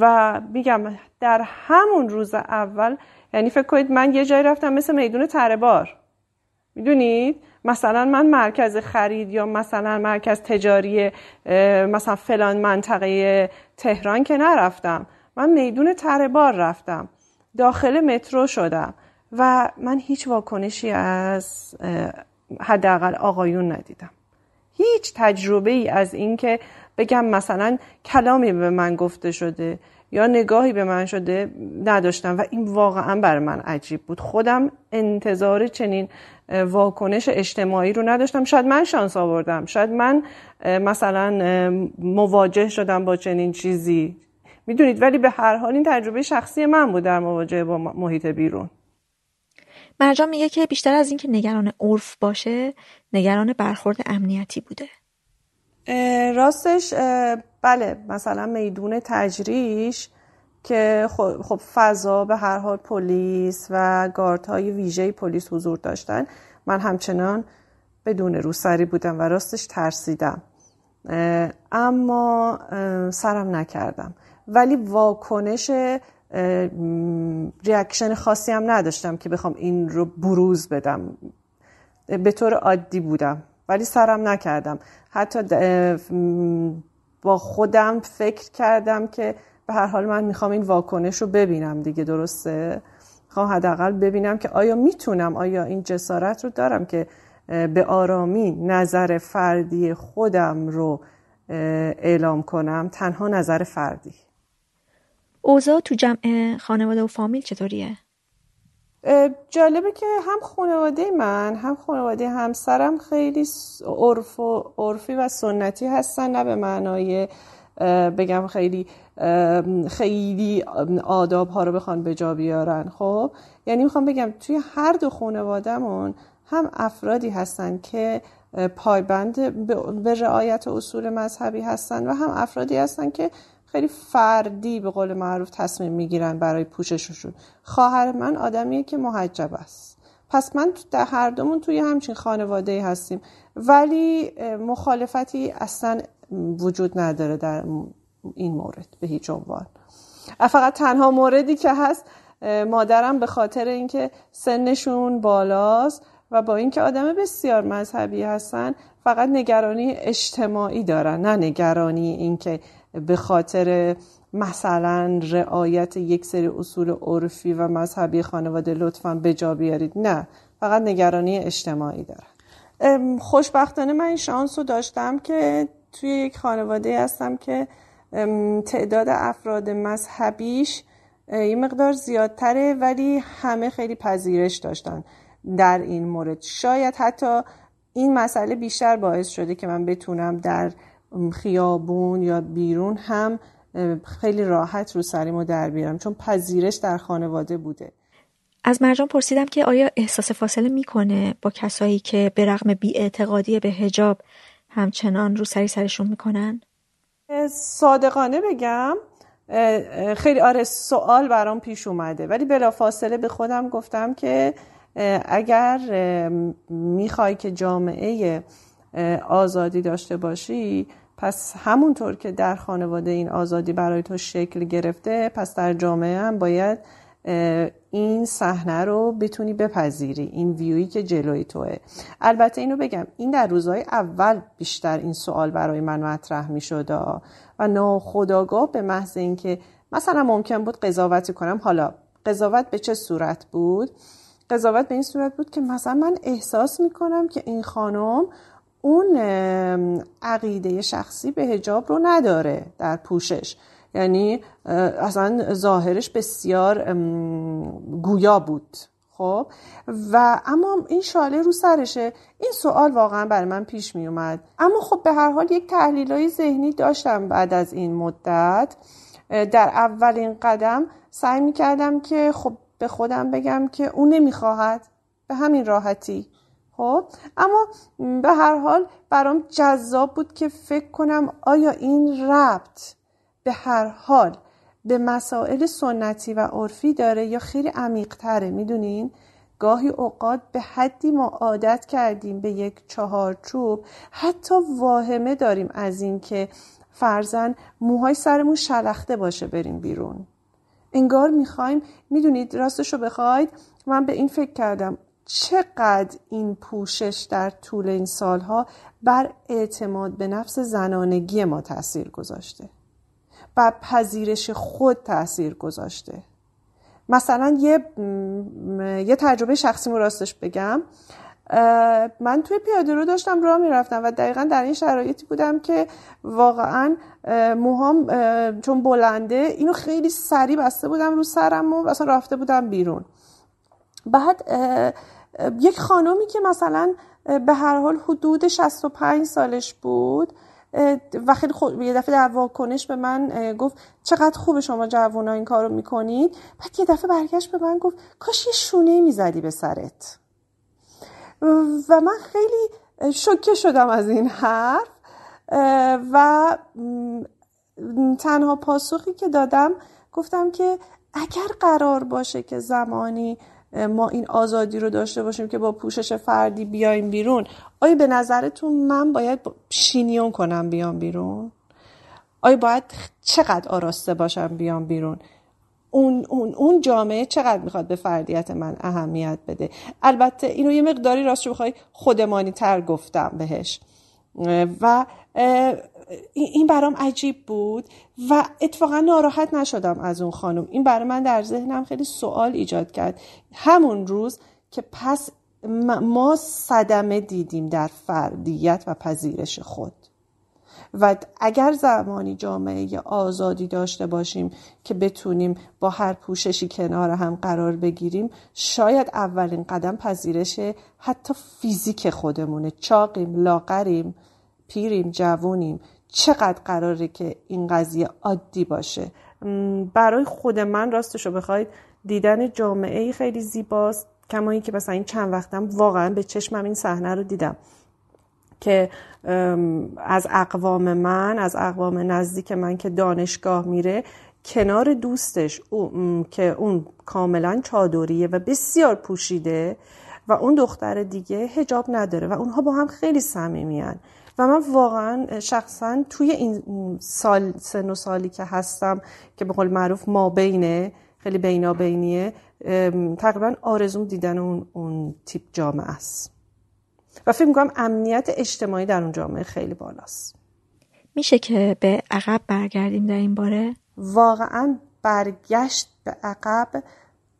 و میگم در همون روز اول یعنی فکر کنید من یه جایی رفتم مثل میدون تره بار. می‌دونید؟ مثلا من مرکز خرید یا مثلا مرکز تجاری مثلا فلان منطقه تهران که نرفتم من میدون تره بار رفتم داخل مترو شدم و من هیچ واکنشی از حداقل آقایون ندیدم. هیچ تجربه ای از اینکه بگم مثلا کلامی به من گفته شده یا نگاهی به من شده نداشتم و این واقعا برای من عجیب بود. خودم انتظار چنین واکنش اجتماعی رو نداشتم. شاید من شانس آوردم. شاید من مثلا مواجه شدم با چنین چیزی. می‌دونید ولی به هر حال این تجربه شخصی من بود در مواجهه با محیط بیرون. مرجان میگه که بیشتر از اینکه نگران عرف باشه نگران برخورد امنیتی بوده. راستش بله مثلا میدون تجریش که خب فضا به هر حال پلیس و های ویژه پلیس حضور داشتن. من همچنان بدون روسری بودم و راستش ترسیدم. اما سرم نکردم. ولی واکنش ریاکشن خاصی هم نداشتم که بخوام این رو بروز بدم. به طور عادی بودم ولی سرم نکردم. حتی با خودم فکر کردم که به هر حال من می‌خوام این واکنش رو ببینم دیگه درسته؟ می‌خوام حداقل ببینم که آیا می‌تونم آیا این جسارت رو دارم که به آرامی نظر فردی خودم رو اعلام کنم؟ تنها نظر فردی. اوضاع تو جمع خانواده و فامیل چطوریه؟ جالبه که هم خانواده من هم خانواده همسرم خیلی عرف و عرفی و سنتی هستن نه به معنای بگم خیلی خیلی آداب ها رو بخوان به جا بیارن. خب یعنی می‌خوام بگم توی هر دو خانوادهمون هم افرادی هستن که پایبند به رعایت اصول مذهبی هستن و هم افرادی هستن که خیلی فردی به قول معروف تصمیم می‌گیرن برای پوشششون. خواهر من آدمیه که محجب است. پس من در هر دومون توی همچین خانواده هستیم. ولی مخالفتی اصلا وجود نداره در این مورد به هیچ عنوان. فقط تنها موردی که هست مادرم به خاطر اینکه سنشون بالاست و با اینکه آدم بسیار مذهبی هستن فقط نگرانی اجتماعی دارن نه نگرانی اینکه به خاطر مثلا رعایت یک سری اصول عرفی و مذهبی خانواده لطفا به جا بیارید. نه فقط نگرانی اجتماعی دارن. خوشبختانه من این شانس رو داشتم که توی یک خانواده هستم که تعداد افراد مذهبیش یه مقدار زیادتره ولی همه خیلی پذیرش داشتن در این مورد شاید حتی این مسئله بیشتر باعث شده که من بتونم در خیابون یا بیرون هم خیلی راحت رو سریمو در بیارم چون پذیرش در خانواده بوده از مرجان پرسیدم که آیا احساس فاصله می‌کنه با کسایی که به رغم اعتقادی به هجاب همچنان رو سری سرشون می‌کنن؟ صادقانه بگم خیلی آره سوال برام پیش اومده. ولی بلافاصله به خودم گفتم که اگر می‌خوای که جامعه آزادی داشته باشی پس همونطور که در خانواده این آزادی برای تو شکل گرفته پس در جامعه هم باید این صحنه رو بتونی بپذیری این ویویی که جلوی توه. البته اینو بگم این در روزهای اول بیشتر این سوال برای من مطرح می شد و ناخداگاه به محض اینکه مثلا ممکن بود قضاوتی کنم. حالا قضاوت به چه صورت بود؟ قضاوت به این صورت بود که مثلا من احساس می‌کنم که این خانم اون عقیده شخصی به هجاب رو نداره در پوشش. یعنی اصلا ظاهرش بسیار گویا بود. خب؟ و اما این شاله رو سرشه. این سوال واقعا برای من پیش می اومد. اما خب به هر حال یک تحلیل های ذهنی داشتم بعد از این مدت. در اولین قدم سعی می کردم که خب به خودم بگم که اون نمی‌خواهد به همین راحتی. خب؟ اما به هر حال برام جذاب بود که فکر کنم آیا این ربط به هر حال به مسائل سنتی و عرفی داره یا خیلی عمیق تره می‌دونین؟ گاهی اوقات به حدی ما عادت کردیم به یک چهارچوب حتی واهمه داریم از این که فرزن موهای سرمون شلخته باشه بریم بیرون. انگار می‌خوایم می‌دونید راستشو بخواید من به این فکر کردم چقدر این پوشش در طول این سالها بر اعتماد به نفس زنانگی ما تاثیر گذاشته. بر پذیرش خود تاثیر گذاشته. مثلا یه, یه تجربه شخصی راستش بگم. من توی پیاده رو داشتم راه می‌رفتم و دقیقا در این شرایطی بودم که واقعا موهام چون بلنده اینو خیلی سریع بسته بودم رو سرم و اصلا رفته بودم بیرون. بعد یک خانمی که مثلا به هر حال حدود 65 سالش بود و خیلی خود یه دفعه در واکنش به من گفت چقدر خوب شما جوونا این کارو می‌کنید. بعد یه دفعه برگشت به من گفت کاش یه شونه می‌زدی به سرت. و من خیلی شکه شدم از این حرف و تنها پاسخی که دادم گفتم که اگر قرار باشه که زمانی ما این آزادی رو داشته باشیم که با پوشش فردی بیایم بیرون آیا به نظرتون من باید شینیون کنم بیام بیرون؟ آیا باید چقدر آراسته باشم بیام بیرون؟ اون, اون, اون جامعه چقدر می‌خواد به فردیت من اهمیت بده؟ البته اینو یه مقداری راست بخوای خودمانی تر گفتم بهش. و این برام عجیب بود و اتفاقا ناراحت نشدم از اون خانم. این برای من در ذهنم خیلی سوال ایجاد کرد. همون روز که پس ما صدمه دیدیم در فردیت و پذیرش خود. و اگر زمانی جامعه آزادی داشته باشیم که بتونیم با هر پوششی کنار هم قرار بگیریم شاید اولین قدم پذیرش حتی فیزیک خودمونه. چاقیم لاغریم پیریم جوونیم. چقدر قراره که این قضیه عادی باشه؟ برای خود من راستشو بخواید دیدن جامعه خیلی زیباست. کما اینکه مثلا این چند وقتم واقعا به چشمم این صحنه رو دیدم که از اقوام من از اقوام نزدیک من که دانشگاه میره کنار دوستش که اون کاملا چادریه و بسیار پوشیده و اون دختر دیگه هجاب نداره و اونها با هم خیلی صمیمیان و من واقعا شخصا توی این سال سن و سالی که هستم که به قول معروف ما بینه خیلی بینابینیه. تقریبا آرزوم دیدن اون, اون تیپ جامعه است. و فکر می‌کنم امنیت اجتماعی در اون جامعه خیلی بالاست. میشه که به عقب برگردیم در این باره؟ واقعا برگشت به عقب.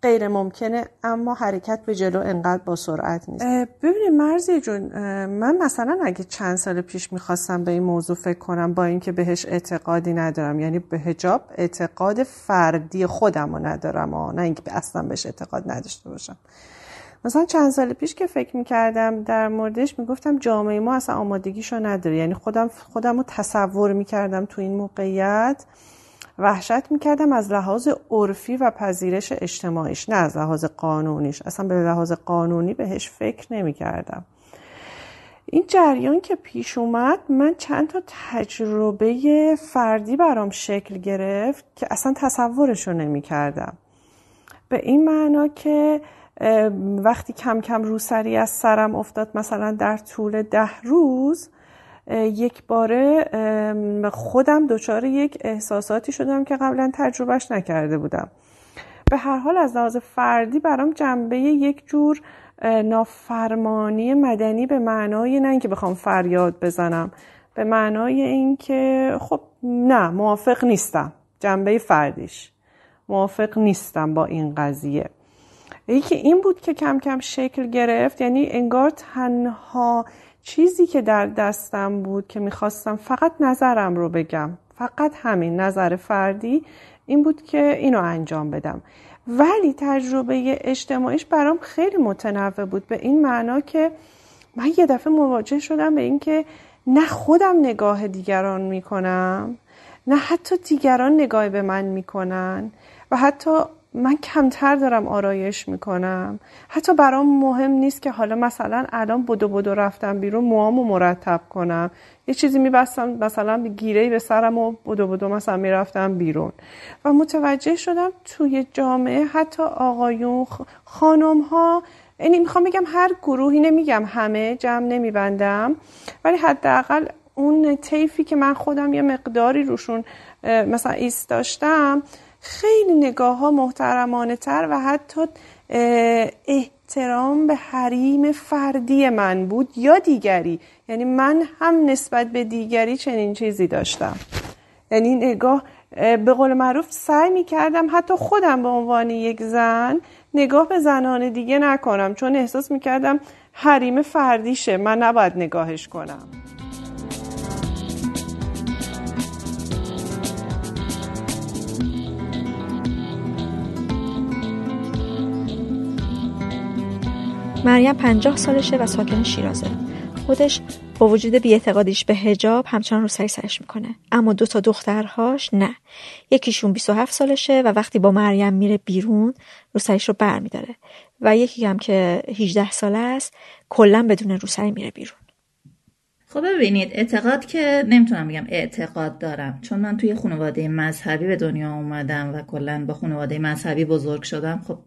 غیر ممکنه اما حرکت به جلو انقدر با سرعت نیست. ببینید مرزی جون من مثلا اگه چند سال پیش می‌خواستم به این موضوع فکر کنم با اینکه بهش اعتقادی ندارم یعنی به هجاب اعتقاد فردی خودم رو ندارم و نه اینکه اصلا بهش اعتقاد نداشته باشم. مثلا چند سال پیش که فکر می‌کردم در موردش می‌گفتم جامعه ما اصلا آمادگیشو نداره یعنی خودم خودم رو تصور می‌کردم تو این موقعیت. وحشت می‌کردم از لحاظ عرفی و پذیرش اجتماعیش. نه از لحاظ قانونیش. اصلا به لحاظ قانونی بهش فکر نمی‌کردم. این جریان که پیش اومد من چند تا تجربه فردی برام شکل گرفت که اصلا تصورش رو نمی کردم به این معنا که وقتی کم کم روسری از سرم افتاد مثلا در طول ده روز یک باره خودم دچار یک احساساتی شدم که قبلا تجربهش نکرده بودم. به هر حال از لحاظ فردی برام جنبه یک جور نافرمانی مدنی به معنای نه اینکه بخوام فریاد بزنم به معنای اینکه خب نه موافق نیستم. جنبه فردیش. موافق نیستم با این قضیه. یکی این بود که کم کم شکل گرفت یعنی انگار تنها چیزی که در دستم بود که می‌خواستم فقط نظرم رو بگم فقط همین نظر فردی این بود که اینو انجام بدم. ولی تجربه اجتماعیش برام خیلی متنوع بود به این معنا که من یه دفعه مواجه شدم به اینکه نه خودم نگاه دیگران می‌کنم نه حتی دیگران نگاه به من می‌کنن و حتی من کمتر دارم آرایش می‌کنم. حتی برام مهم نیست که حالا مثلا الان بدو بدو رفتم بیرون موامو مرتب کنم. یه چیزی میبستم مثلا گیره به سرم و بدو بدو مثلا می‌رفتم بیرون. و متوجه شدم توی جامعه حتی آقایون خانم ها یعنی می‌خوام بگم هر گروهی نمیگم همه جمع نمیبندم. ولی حداقل اون طیفی که من خودم یه مقداری روشون مثلا ایست داشتم خیلی نگاه ها محترمانه تر و حتی احترام به حریم فردی من بود یا دیگری. یعنی من هم نسبت به دیگری چنین چیزی داشتم. یعنی نگاه به قول معروف سعی می کردم حتی خودم به عنوان یک زن نگاه به زنان دیگه نکنم چون احساس می کردم حریم فردیشه. من نباید نگاهش کنم. مریم پنجاه سالشه و ساکن شیرازه. خودش با وجود بیاعتقادیش به هجاب همچنان رو سری سرش می‌کنه. اما دو تا دخترهاش نه. یکیشون 27 سالشه و وقتی با مریم میره بیرون روسریش رو بر میداره و یکی هم که 18 ساله است کلا بدون روسری میره بیرون. خب ببینید اعتقاد که نمی‌تونم بگم اعتقاد دارم. چون من توی خانواده مذهبی به دنیا اومدم و کلا با خانواده مذهبی بزرگ شدم خب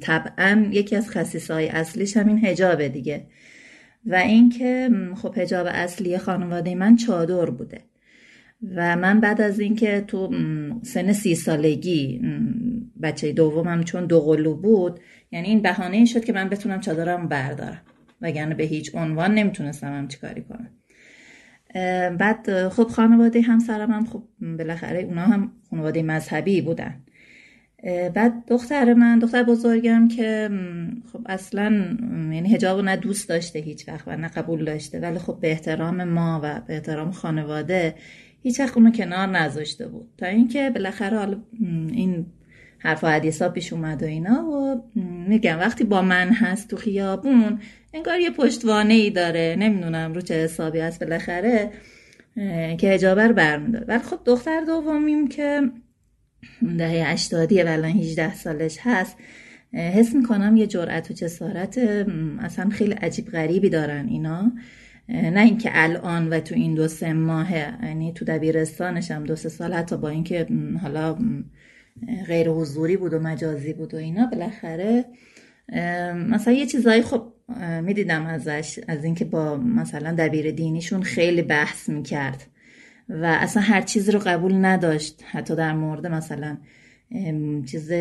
طبعا یکی از خصیصه های اصلیش همین هجابه دیگه. و اینکه خب هجاب اصلی خانواده من چادر بوده. و من بعد از اینکه تو سن سی سالگی بچه دومم چون دو قلو بود یعنی این بهانه شد که من بتونم چادرم بردارم. وگرنه به هیچ عنوان نمی‌تونستم هم چیکاری کنم. بعد خب خانواده همسرم هم خب بالاخره اونا هم خانواده مذهبی بودن. بعد دختر من دختر بزرگم که خب اصلا یعنی هجاب نه دوست داشته هیچ وقت و نه قبول داشته ولی خب به احترام ما و به احترام خانواده هیچ وقت اونو کنار نذاشته بود. تا اینکه بالاخره حالا این حرف و حدیثا پیش اومد و اینا و میگم وقتی با من هست تو خیابون انگار یه پشتوانه ای داره نمی‌دونم رو چه حسابی هست بالاخره که هجابه رو برمیداره. ولی خب دختر دومیم که دهه اشتادی و الان 18 سالش هست. حس می‌کنم یه جرأت و جسارت اصلا خیلی عجیب غریبی دارن اینا. نه اینکه الان و تو این دو سه ماه یعنی تو دبیرستانش هم دو سه سال حتی با اینکه حالا غیر حضوری بود و مجازی بود و اینا بالاخره مثلا یه چیزایی خب می‌دیدم ازش از اینکه با مثلا دبیر دینیشون خیلی بحث می‌کرد. و اصلا هر چیزی رو قبول نداشت. حتی در مورد مثلا چیز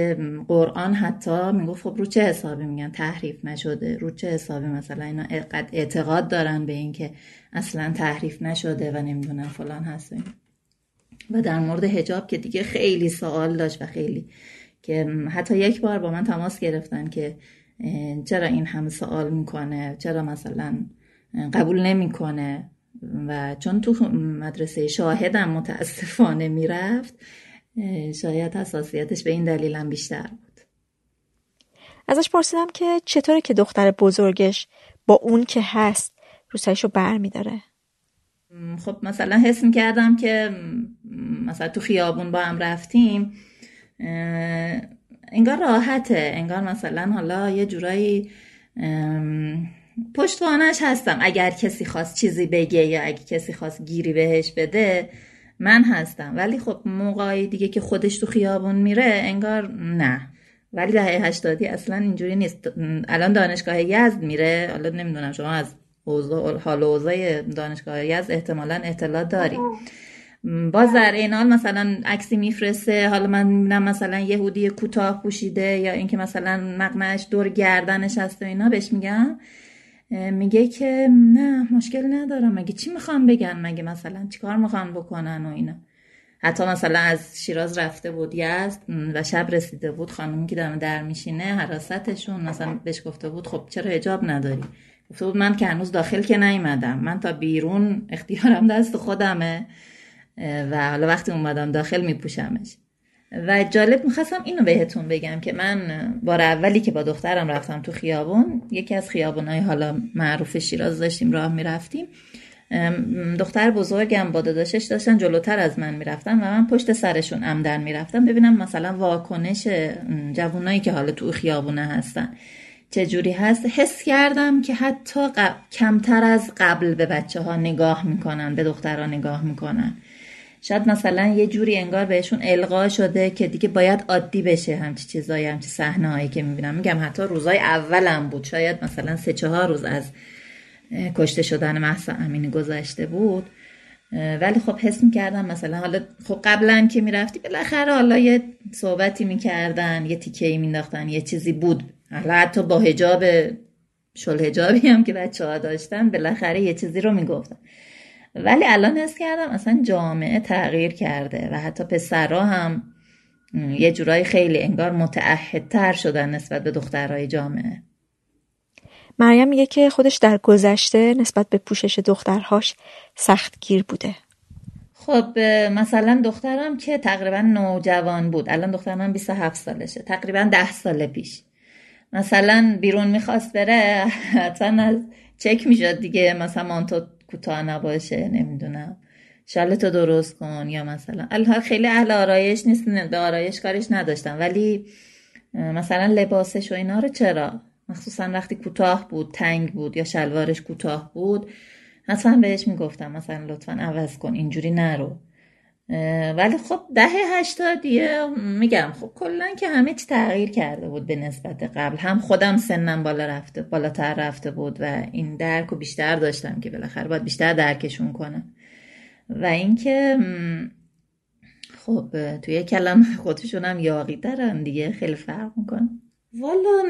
قرآن حتی می‌گفت خب رو چه حسابی میگن؟ تحریف نشده. رو چه حسابی مثلا اینا اعتقاد دارن به اینکه اصلا تحریف نشده و نمی‌دونن فلان هست و در مورد هجاب که دیگه خیلی سوال داشت و خیلی که حتی یک بار با من تماس گرفتن که چرا این همه سوال می‌کنه؟ چرا مثلا قبول نمی‌کنه؟ و چون تو مدرسه شاهدم متاسفانه می‌رفت شاید حساسیتش به این دلیلم بیشتر بود. ازش پرسیدم که چطوره که دختر بزرگش با اون که هست رو بر میداره خب مثلا حس می‌کردم که مثلا تو خیابون با هم رفتیم انگار راحته انگار مثلا حالا یه جورایی پشتوانش هستم. اگر کسی خواست چیزی بگه یا اگر کسی خواست گیری بهش بده من هستم. ولی خب موقعی دیگه که خودش تو خیابون میره انگار نه. ولی دهه هشتادی اصلا اینجوری نیست. الان دانشگاه یزد میره. حالا نمی‌دونم شما از حال اوضاع دانشگاه یزد احتمالا اطلاع داری. باز در این حال مثلا عکسی میفرسته. حالا من می‌بینم مثلا یهودی کوتاه پوشیده یا اینکه مثلا مقنعش دور گردنش هست و اینا بهش میگم. میگه که نه مشکل ندارم. مگه چی می‌خوام بگن؟ مگه مثلا چیکار می‌خوام بکنن و اینا. حتی مثلا از شیراز رفته بود یزد و شب رسیده بود خانمی که دم در میشینه حراستشون. مثلا بهش گفته بود خب چرا حجاب نداری؟ گفته بود من که هنوز داخل که نیومدم. من تا بیرون اختیارم دست خودمه و حالا وقتی اومدم داخل میپوشمش. و جالب می‌خواستم اینو بهتون بگم که من بار اولی که با دخترم رفتم تو خیابون یکی از خیابونای حالا معروف شیراز داشتیم راه می‌رفتیم. دختر بزرگم با داداشش داشتن جلوتر از من می‌رفتن و من پشت سرشون عمدن می‌رفتم ببینم مثلا واکنش جوانایی که حالا تو خیابونه هستن چجوری هست. حس کردم که حتی کمتر از قبل به بچه ها نگاه می‌کنن به دخترها نگاه می‌کنن. شاید مثلا یه جوری انگار بهشون القا شده که دیگه باید عادی بشه همچی چیزایی همچی صحنه هایی که می‌بینم. میگم حتی روزای اولم بود. شاید مثلا سه چهار روز از کشته شدن محسا امینی گذشته بود. ولی خب حس می‌کردم مثلا حالا خب قبلا که می‌رفتی بالاخره حالا یه صحبتی می‌کردن یه تیکه ای یه چیزی بود. حالا حتی با هجاب شل هجابی هم که بچه ها داشتن بالاخره یه چیزی رو می‌گفتن. ولی الان حس کردم اصلا جامعه تغییر کرده و حتی پسرها هم یه جورایی خیلی انگار متعهدتر شدن نسبت به دخترهای جامعه. مریم میگه که خودش در گذشته نسبت به پوشش دخترهاش سختگیر بوده. خب مثلا دخترم که تقریبا نوجوان بود. الان دخترم 27 سالشه. تقریبا 10 سال پیش. مثلا بیرون می‌خواست بره (laughs) حتما از چک می‌شد دیگه. مثلا مانتو کوتاه نباشه نمی‌دونم. شالتو درست کن یا مثلا. الها خیلی اهل آرایش نیست به آرایش کارش نداشتم. ولی مثلا لباسش و اینا رو چرا؟ مخصوصا وقتی کوتاه بود تنگ بود یا شلوارش کوتاه بود حتما بهش می‌گفتم مثلا لطفا عوض کن اینجوری نرو. ولی خب دهه هشتادیه میگم خب کلا که همه چی تغییر کرده بود به نسبت قبل. هم خودم سنم بالا رفته بالاتر رفته بود و این درک رو بیشتر داشتم که بالاخره باید بیشتر درکشون کنم. و اینکه خب توی کلام خودشون هم یاقی دارن دیگه خیلی فرق می‌کنه. والا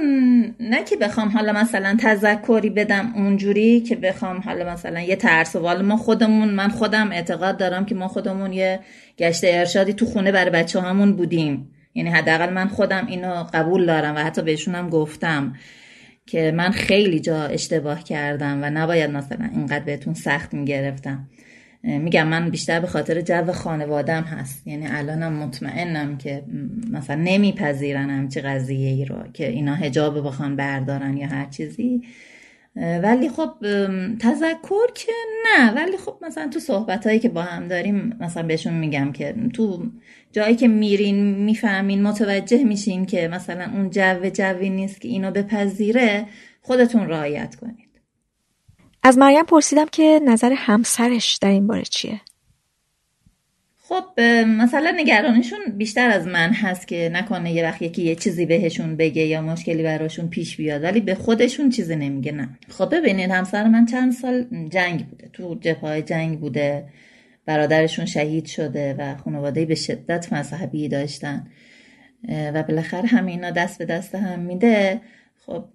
نه که بخوام حالا مثلا تذکری بدم اونجوری که بخوام حالا مثلا یه ترس والا ما خودمون من خودم اعتقاد دارم که ما خودمون یه گشت ارشادی تو خونه برای بچه همون بودیم. یعنی حداقل من خودم اینو قبول دارم و حتی بهشونم گفتم که من خیلی جا اشتباه کردم و نباید مثلا اینقدر بهتون سخت می‌گرفتم. میگم من بیشتر به خاطر جو خانوادم هست. یعنی الانم مطمئنم که مثلا نمیپذیرن همچی قضیه ای رو که اینا هجاب بخوان بردارن یا هر چیزی. ولی خب تذکر که نه. ولی خب مثلا تو صحبت هایی که با هم داریم مثلا بهشون میگم که تو جایی که میرین می‌فهمین متوجه میشین که مثلا اون جو جوی نیست که اینو بپذیره خودتون رعایت کنید از مریم پرسیدم که نظر همسرش در این باره چیه؟ خب مثلا نگرانشون بیشتر از من هست که نکنه یه وقت یکی یه چیزی بهشون بگه یا مشکلی براشون پیش بیاد ولی به خودشون چیزی نمیگه نه. خب ببینید همسر من چند سال جنگ بوده تو جبهه جنگ بوده برادرشون شهید شده و خانواده به شدت مذهبی داشتن و بالاخره همینا دست به دست هم میده. خب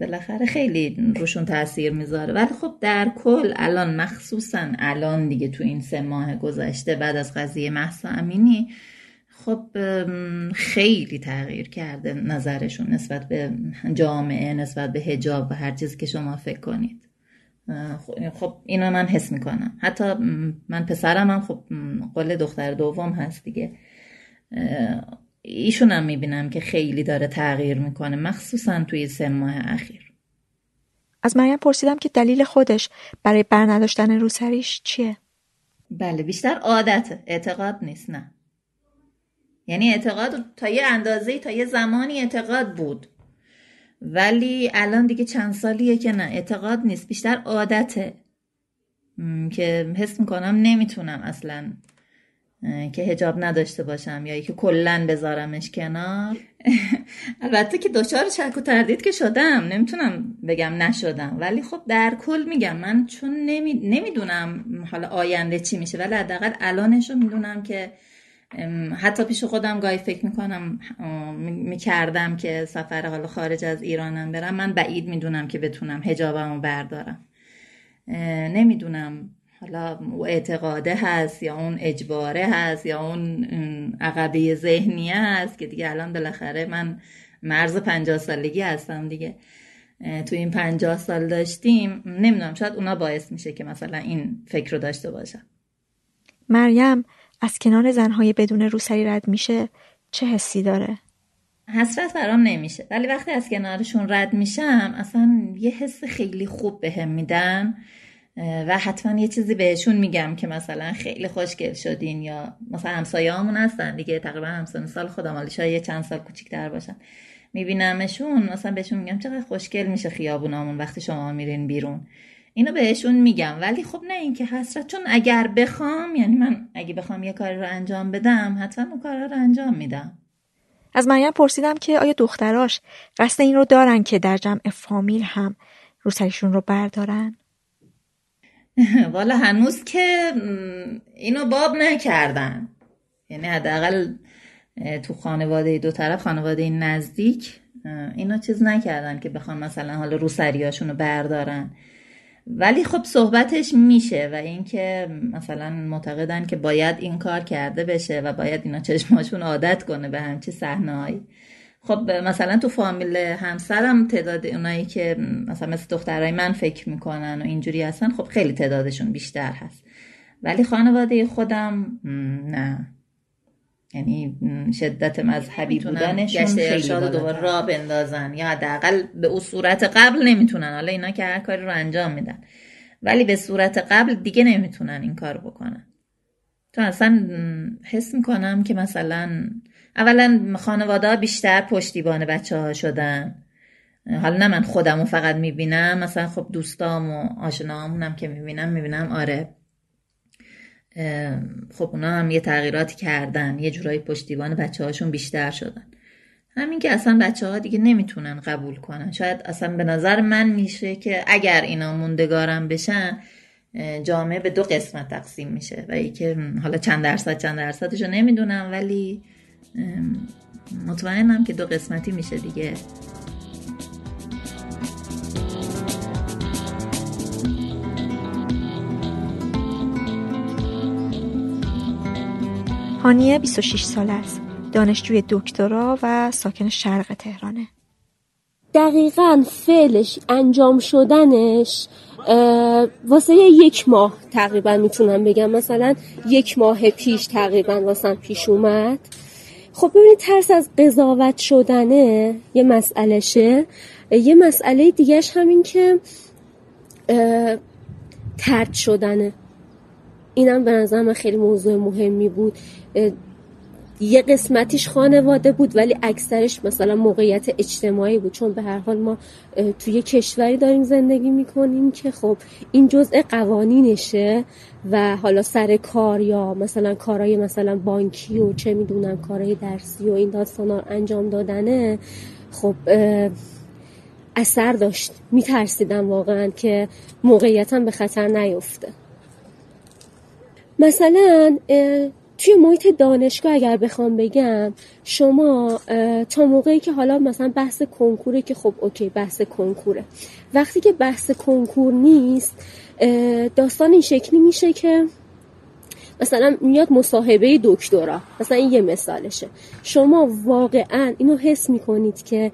بالاخره خیلی روشون تاثیر می‌ذاره. ولی خب در کل الان مخصوصا الان دیگه تو این سه ماه گذشته بعد از قضیه محسا امینی خب خیلی تغییر کرده نظرشون نسبت به جامعه نسبت به هجاب و هر چیزی که شما فکر کنید. خب اینو من حس می‌کنم. حتی من پسرم هم خب قول دختر دوم هست دیگه. ایشون هم می‌بینم که خیلی داره تغییر می‌کنه مخصوصا توی سه ماه اخیر. از مریم پرسیدم که دلیل خودش برای برنداشتن روسریش چیه؟ بله بیشتر عادت اعتقاد نیست نه. یعنی اعتقاد تا یه اندازه تا یه زمانی اعتقاد بود. ولی الان دیگه چند سالیه که نه اعتقاد نیست بیشتر عادته. که حس می‌کنم نمی‌تونم اصلا که هجاب نداشته باشم یا که کلا بذارمش کنار. (laughs) البته که دچار شک و تردید که شدم. نمی‌تونم بگم نشدم. ولی خب در کل میگم من چون نمی... نمی‌دونم حالا آینده چی میشه ولی حداقل الانش رو می‌دونم که حتی پیش خودم گاهی فکر می‌کنم می‌کردم که سفر حالا خارج از ایرانم برم. من بعید می‌دونم که بتونم هجابم رو بردارم نمی‌دونم. حالا اعتقاده هست یا اون اجباره هست یا اون عقبه ذهنیه هست که دیگه الان بالاخره من مرز پنجاه سالگی هستم دیگه. تو این پنجاه سال داشتیم نمی‌دونم شاید اونا باعث میشه که مثلا این فکر رو داشته باشم. مریم از کنار زنهای بدون روسری رد میشه چه حسی داره؟ حسرت برام نمیشه. ولی وقتی از کنارشون رد میشم اصلا یه حس خیلی خوب بهم هم میدن. و حتما یه چیزی بهشون میگم که مثلا خیلی خوشگل شدین یا مثلا همسایه همون هستن دیگه تقریبا همسان سال خودم حالا شاید چند سال کوچیک‌تر باشن. میبینمشون مثلا بهشون میگم چقدر خوشگل میشه خیابونامون وقتی شما میرین بیرون. اینو بهشون میگم. ولی خب نه اینکه حسرت چون اگر بخوام یعنی من اگه بخوام یه کاری رو انجام بدم حتما اون کار رو انجام میدم. از مریم پرسیدم که آیا دختراش قصد این رو دارن که در جمع فامیل هم روسریشون رو بردارن؟ (laughs) والا هنوز که اینو باب نکردن. یعنی حداقل تو خانواده دو طرف خانواده نزدیک اینا چیز نکردن که بخوان مثلا حالا روسریاشون رو بردارن. ولی خب صحبتش میشه و اینکه مثلا معتقدن که باید این کار کرده بشه و باید اینا چشماشون عادت کنه به همچی صحنه‌ای خب مثلا تو فامیل همسرم تعداد اونایی که مثلا مثل دخترای من فکر می‌کنن و اینجوری هستن خب خیلی تعدادشون بیشتر هست. ولی خانواده خودم نه. یعنی شدت مذهبی بودنشون خیلی دوباره را بندازن. یا حداقل به اون صورت قبل نمی‌تونن. حالا اینا که هر کاری رو انجام میدن. ولی به صورت قبل دیگه نمی‌تونن این کار بکنن. تو اصلا حس می‌کنم که مثلا اولا خانواده بیشتر پشتیبان بچه ها شدن. حالا نه من خودم فقط می‌بینم مثلا خب دوستام و آشناهامونم که می‌بینم می‌بینم آره. خب اونا هم یه تغییراتی کردن یه جورایی پشتیبان بچه هاشون بیشتر شدن. همین که اصلا بچه ها دیگه نمی‌تونن قبول کنن. شاید اصلا به نظر من میشه که اگر اینا موندگارم بشن جامعه به دو قسمت تقسیم میشه. و که حالا چند درصد چند درصدش رو نمی‌دونم ولی مطمئنم که دو قسمتی میشه دیگه هانیه 26 سال است. دانشجوی دکترا و ساکن شرق تهرانه. دقیقا فعلش انجام شدنش واسه یک ماه تقریبا می‌تونم بگم مثلا یک ماه پیش تقریبا واسه پیش اومد خب ببینید ترس از قضاوت شدنه یه مسئلهشه. یه مسئله دیگهش همین که ترد شدنه. اینم به نظر من خیلی موضوع مهمی بود. یه قسمتیش خانواده بود ولی اکثرش مثلا موقعیت اجتماعی بود. چون به هر حال ما توی کشوری داریم زندگی می‌کنیم که خب این جزء قوانینشه و حالا سر کار یا مثلا کارهای مثلا بانکی و چه می‌دونم کارهای درسی و این داستان انجام دادنه خب اثر داشت. میترسیدم واقعا که موقعیتم به خطر نیفته. مثلا توی محیط دانشگاه اگر بخوام بگم شما تا موقعی که حالا مثلا بحث کنکوره که خب اوکی بحث کنکوره. وقتی که بحث کنکور نیست داستان این شکلی میشه که مثلا میاد مصاحبه دکترا. مثلا این یه مثالشه. شما واقعا اینو حس می‌کنید که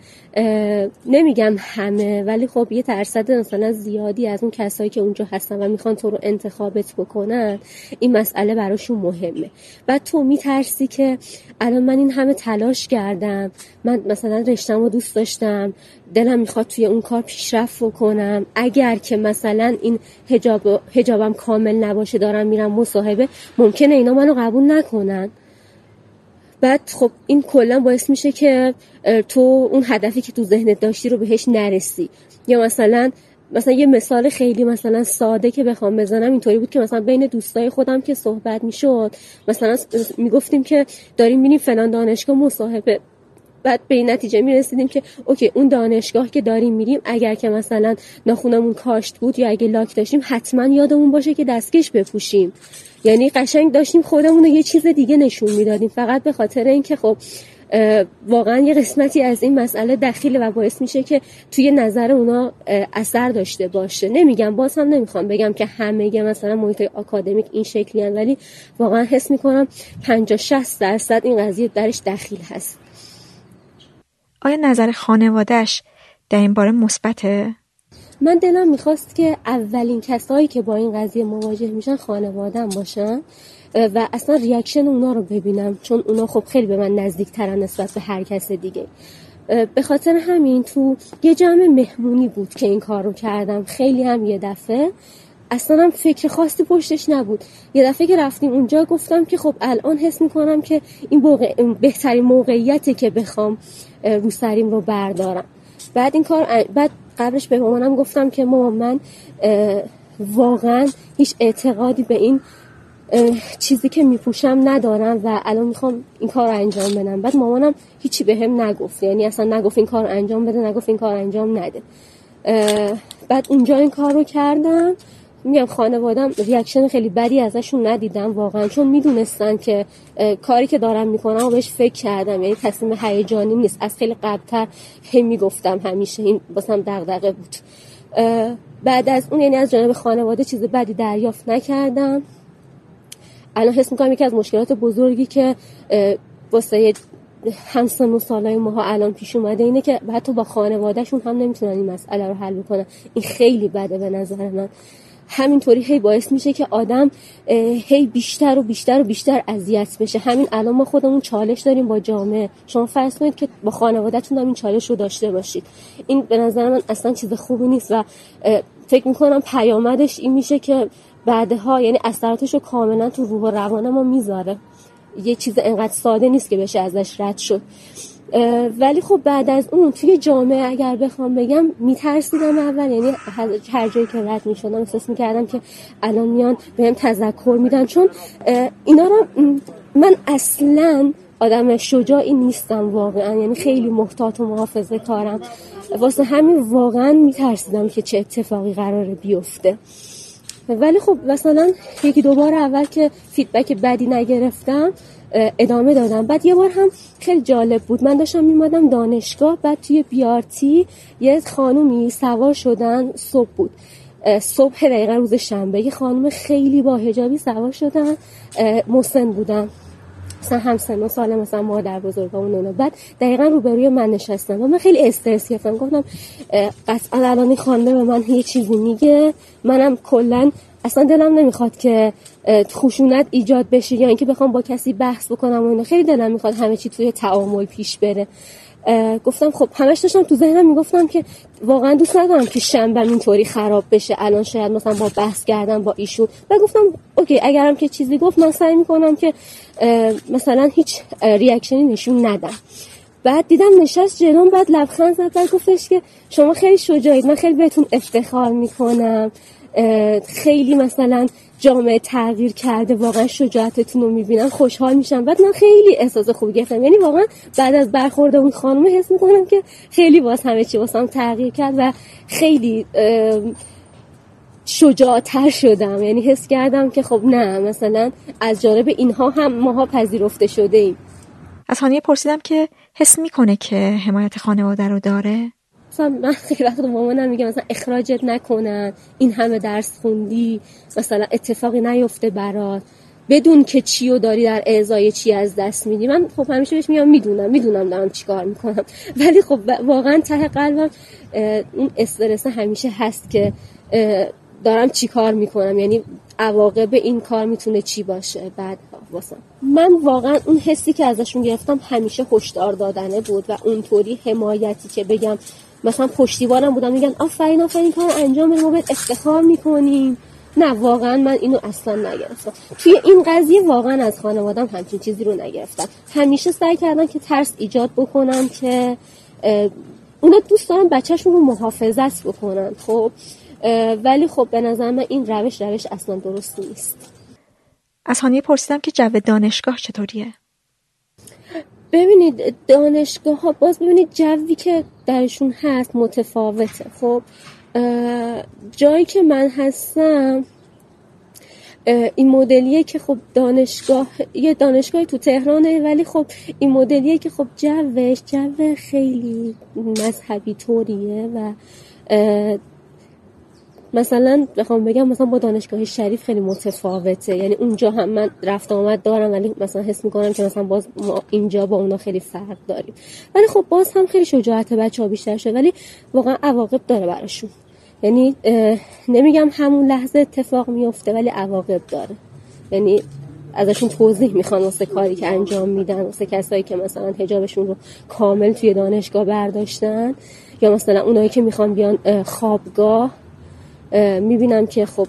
نمیگم همه ولی خب یه درصد مثلا زیادی از اون کسایی که اونجا هستن و می‌خوان تو رو انتخابت بکنن این مسئله براشون مهمه. بعد تو میترسی که الان من این همه تلاش کردم من مثلا رشتم رو دوست داشتم دلم می‌خواد توی اون کار پیشرفت بکنم. اگر که مثلا این هجاب هجابم کامل نباشه دارم میرم مصاحبه ممکنه اینا منو قبول نکنن. بعد خب این کلا باعث میشه که تو اون هدفی که تو ذهنت داشتی رو بهش نرسی. یا مثلا مثلا یه مثال خیلی مثلا ساده که بخوام بزنم اینطوری بود که مثلا بین دوستای خودم که صحبت می‌شد مثلا می‌گفتیم که داریم میریم فلان دانشگاه مصاحبه. بعد به این نتیجه می رسیدیم که اوکی اون دانشگاه که داریم میریم اگر که مثلا ناخونمون کاشت بود یا اگه لاک داشتیم حتما یادمون باشه که دستکش بپوشیم. یعنی قشنگ داشتیم خودمون رو یه چیز دیگه نشون می‌دادیم. فقط به خاطر اینکه خب واقعا یه قسمتی از این مسئله دخیله و باعث میشه که توی نظر اونا اثر داشته باشه. نمیگم باز هم نمی‌خوام بگم که همه مثلا محیط آکادمیک این شکلی هن ولی واقعا حس می‌کنم 50 60 درصد این قضیه درش دخیل هست. آیا نظر خانوادهش در این باره مثبته؟ من دلم می‌خواست که اولین کسایی که با این قضیه مواجه میشن خانوادم باشن و اصلا reaction اونا رو ببینم چون اونا خب خیلی به من نزدیک ترن نسبت به هر کس دیگه. به خاطر همین تو یه جمع مهمونی بود که این کار رو کردم خیلی هم یه دفعه. اصلا هم فکر خاصی پشتش نبود. یه دفعه که رفتیم اونجا گفتم که خب الان حس می‌کنم که این بهترین موقعیتی که بخوام رو سریم رو بردارم. بعد این کار بعد قبلش به مامانم گفتم که مامان من واقعا هیچ اعتقادی به این چیزی که میپوشم ندارم و الان می‌خوام این کار رو انجام بدم. بعد مامانم هیچی به هم نگفت. یعنی اصلا نگفت این کار انجام بده نگفت این کار انجام نده. بعد اونجا این کار رو کردم. میگم خانوادم ریاکشن خیلی بدی ازشون ندیدم واقعا چون می‌دونستن که کاری که دارم می‌کنم و بهش فکر کردم یعنی تصمیم هیجانی نیست. از خیلی قبلتر هم می‌گفتم همیشه این باسم دغدغه بود. بعد از اون یعنی از جانب خانواده چیز بدی دریافت نکردم. الان حس می‌کنم یکی از مشکلات بزرگی که واسه همسن و سالای ماها الان پیش اومده اینه که حتی با خانوادهشون هم نمی‌تونن این مسئله رو حل بکنن. این خیلی بده به نظر من. همینطوری هی باعث میشه که آدم هی بیشتر و بیشتر و بیشتر اذیت بشه. همین الان ما خودمون چالش داریم با جامعه. شما فرض کنید که با خانوادهتون هم این چالش رو داشته باشید. این به نظر من اصلا چیز خوبی نیست و فکر می‌کنم پیامدش این میشه که بعدها یعنی اثراتش رو کاملا تو روح و روان ما می‌ذاره. یه چیز انقدر ساده نیست که بشه ازش رد شد. ولی خب بعد از اون توی جامعه اگر بخوام بگم میترسیدم اول. یعنی هر جایی که رد می‌شدم احساس می‌کردم که الان میان بهم تذکر میدن. چون اینا رو من اصلا آدم شجاعی نیستم واقعا. یعنی خیلی محتاط و محافظه کارم. واسه همین واقعا میترسیدم که چه اتفاقی قراره بیفته. ولی خب مثلا یکی دو بار اول که فیدبک بدی نگرفتم ادامه دادم. بعد یه بار هم خیلی جالب بود. من داشتم میمادم دانشگاه بعد توی بیارتی یه خانومی سوار شدن صبح بود. صبح دقیقا روز شنبه. یه خانم خیلی با هجابی سوار شدن. مسن بودن. مثلا همسن و سال مثلا مادر بزرگ اون بعد دقیقا روبروی من نشستم و من خیلی استرس گرفتم. گفتم قطعا الان این خانده به من یه چیزی میگه. منم کلا اصلا دلم نمی‌خواد که خشونت ایجاد بشه یا اینکه بخوام با کسی بحث بکنم و اینا. خیلی دلم می‌خواد همه چی توی تعامل پیش بره. گفتم خب همش داشتم تو ذهنم می‌گفتم که واقعا دوست ندارم که شنبم اینطوری خراب بشه. الان شاید مثلا با بحث کردم با ایشون. و گفتم اوکی اگرم که چیزی گفت من سعی می‌کنم که مثلا هیچ ریاکشنی نشون ندم. بعد دیدم نشست جلوم بعد لبخند زد بعد گفتش که شما خیلی شجاعید من خیلی بهتون افتخار می‌کنم. خیلی مثلا جامعه تغییر کرده واقعا شجاعتتون رو می‌بینم خوشحال میشم بعد من خیلی احساس خوبی گرفتم. یعنی واقعا بعد از برخورد اون خانم حس می‌کنم که خیلی باز همه چی واسم تغییر کرد و خیلی شجاعتر شدم. یعنی حس کردم که خب نه مثلا از جانب اینها هم ماها پذیرفته شده ایم. از هانیه پرسیدم که حس می‌کنه که حمایت خانواده رو داره؟ مثلا من خیلی وقت مامانم میگه مثلا اخراجت نکنن این همه درس خوندی مثلا اتفاقی نیفته برات. بدون که چی و داری در اعضای چی از دست میدی. من خب همیشه بهش میگم می‌دونم می‌دونم دارم چیکار می‌کنم. (laughs) ولی خب واقعا ته قلبم اون استرس همیشه هست که دارم چی کار می‌کنم. یعنی عواقب این کار می‌تونه چی باشه. بعد واسم من واقعا اون حسی که ازشون گرفتم همیشه هشدار دادنه بود و اونطوری حمایتی که بگم مثلا پشتیبانم بودم میگن آفرین آفرین کار انجام ما بهت افتخار می‌کنیم. نه واقعا من اینو اصلا نگرفتم. توی این قضیه واقعا از خانوادم همچین چیزی رو نگرفتم. همیشه سعی کردن که ترس ایجاد بکنن که اونا دوست دارن بچهشون رو محافظت بکنن خب؟ ولی خب به نظر من این روش روش اصلا درست نیست. از هانیه پرسیدم که جو دانشگاه چطوریه؟ ببینید دانشگاه ها باز ببینید جوی که درشون هست متفاوته. خب جایی که من هستم این مدلیه که خب دانشگاه یه دانشگاهی تو تهرانه ولی خب این مدلیه که خب جوش جو خیلی مذهبی طوریه و مثلا بخوام بگم مثلا با دانشگاه شریف خیلی متفاوته. یعنی اونجا هم من رفت آمد دارم ولی مثلا حس می‌کنم که مثلا باز ما اینجا با اونا خیلی فرق داریم. ولی خب باز هم خیلی شجاعت بچه ها بیشتر شده ولی واقعا عواقب داره براشون. یعنی نمیگم همون لحظه اتفاق میفته ولی عواقب داره. یعنی ازشون توضیح می‌خوان واسه کاری که انجام میدن واسه کسایی که مثلا هجابشون رو کامل توی دانشگاه برداشتن یا مثلا اونایی که می‌خوان بیان خوابگاه می‌بینم که خب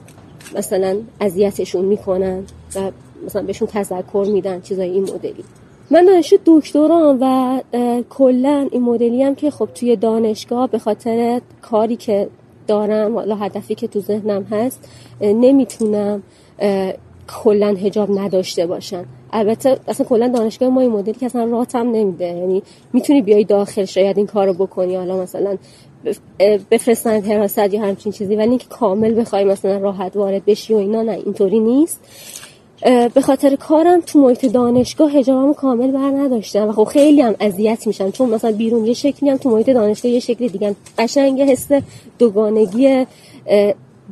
مثلا اذیتشون می‌کنن و مثلا بهشون تذکر میدن چیزای این مدلی. من دانشجو دکترام و کلا این مدلی هم که خب توی دانشگاه به خاطر کاری که دارم حالا هدفی که تو ذهنم هست نمی‌تونم کلا هجاب نداشته باشن البته اصلا کلا دانشگاه ما این مدلی که اصلا راتم نمیده. یعنی می‌تونی بیای داخل شاید این کارو بکنی. حالا مثلا بفرستن حراست یا همچین چیزی ولی اینکه کامل بخوای مثلا راحت وارد بشی و اینا نه اینطوری نیست. به خاطر کارم تو محیط دانشگاه حجابمو کامل بر نداشتم و خب خیلی هم اذیت میشم چون مثلا بیرون یه شکلی هم تو محیط دانشگاه یه شکلی دیگه قشنگ حس دوگانگی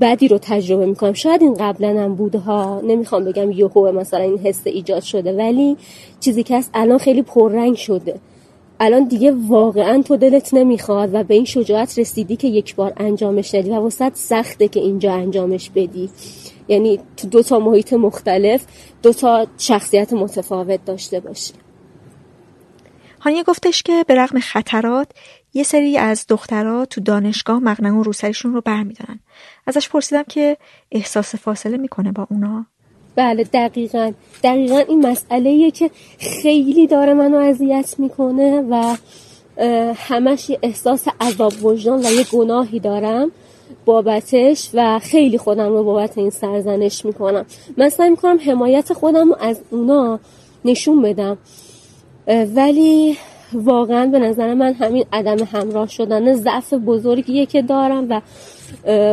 بدی رو تجربه می‌کنم. شاید این قبلا هم بوده ها نمی‌خوام بگم یهو مثلا این حس ایجاد شده ولی چیزی که هست الان خیلی پررنگ شده. الان دیگه واقعا تو دلت نمی‌خواد و به این شجاعت رسیدی که یک بار انجامش دادی و وسط سخته که اینجا انجامش بدی. یعنی تو دو تا محیط مختلف دو تا شخصیت متفاوت داشته باشی. هانیه گفتش که به رغم خطرات یه سری از دخترها تو دانشگاه مقنعه و روسریشون رو برمیدارن. ازش پرسیدم که احساس فاصله می‌کنه با اونا؟ بله دقیقا. دقیقا این مسئله که خیلی داره منو اذیت می‌کنه و همش یه احساس عذاب وجدان و یه گناهی دارم بابتش و خیلی خودم رو بابت این سرزنش می‌کنم. من سعی می‌کنم حمایت خودم رو از اونا نشون بدم. ولی واقعا به نظر من همین عدم همراه شدن ضعف بزرگیه که دارم و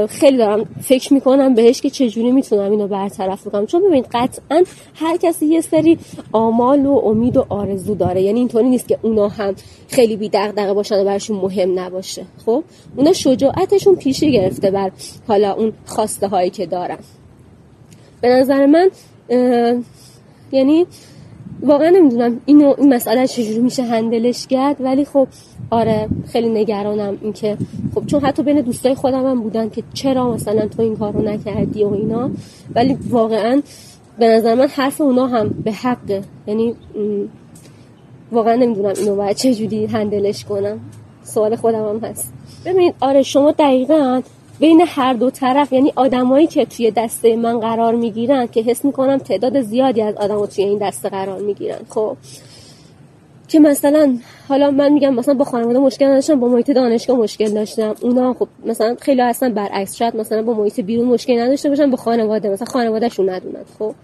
خیلی دارم فکر می‌کنم بهش که چجوری می‌تونم اینو برطرف کنم چون ببینید قطعا هر کسی یه سری آمال و امید و آرزو داره. یعنی اینطوری نیست که اونا هم خیلی بی دغدغه باشن و براشون مهم نباشه. خب؟ اونا شجاعتشون پیشی گرفته بر حالا اون خواسته هایی که دارن. به نظر من یعنی واقعا نمی‌دونم اینو این مسئله چجوری میشه هندلش کرد ولی خب آره خیلی نگرانم اینکه خب چون حتی بین دوستای خودم هم بودن که چرا مثلا تو این کارو نکردی و اینا. ولی واقعا به نظر من حرف اونا هم به حقه. یعنی واقعا نمی‌دونم اینو باید چجوری هندلش کنم. سوال خودم هم هست. ببینید آره شما دقیقا بین هر دو طرف یعنی آدمایی که توی دسته من قرار می‌گیرن که حس می‌کنم تعداد زیادی از آدم توی این دسته قرار می‌گیرن. خب. که مثلا حالا من میگم مثلا با خانواده مشکل نداشتم با محیط دانشگاه مشکل داشتم. اونا خب مثلا خیلی هستن برعکس شاید مثلا با محیط بیرون مشکل نداشته باشن با خانواده مثلا خانوادهشون ندونن. خب.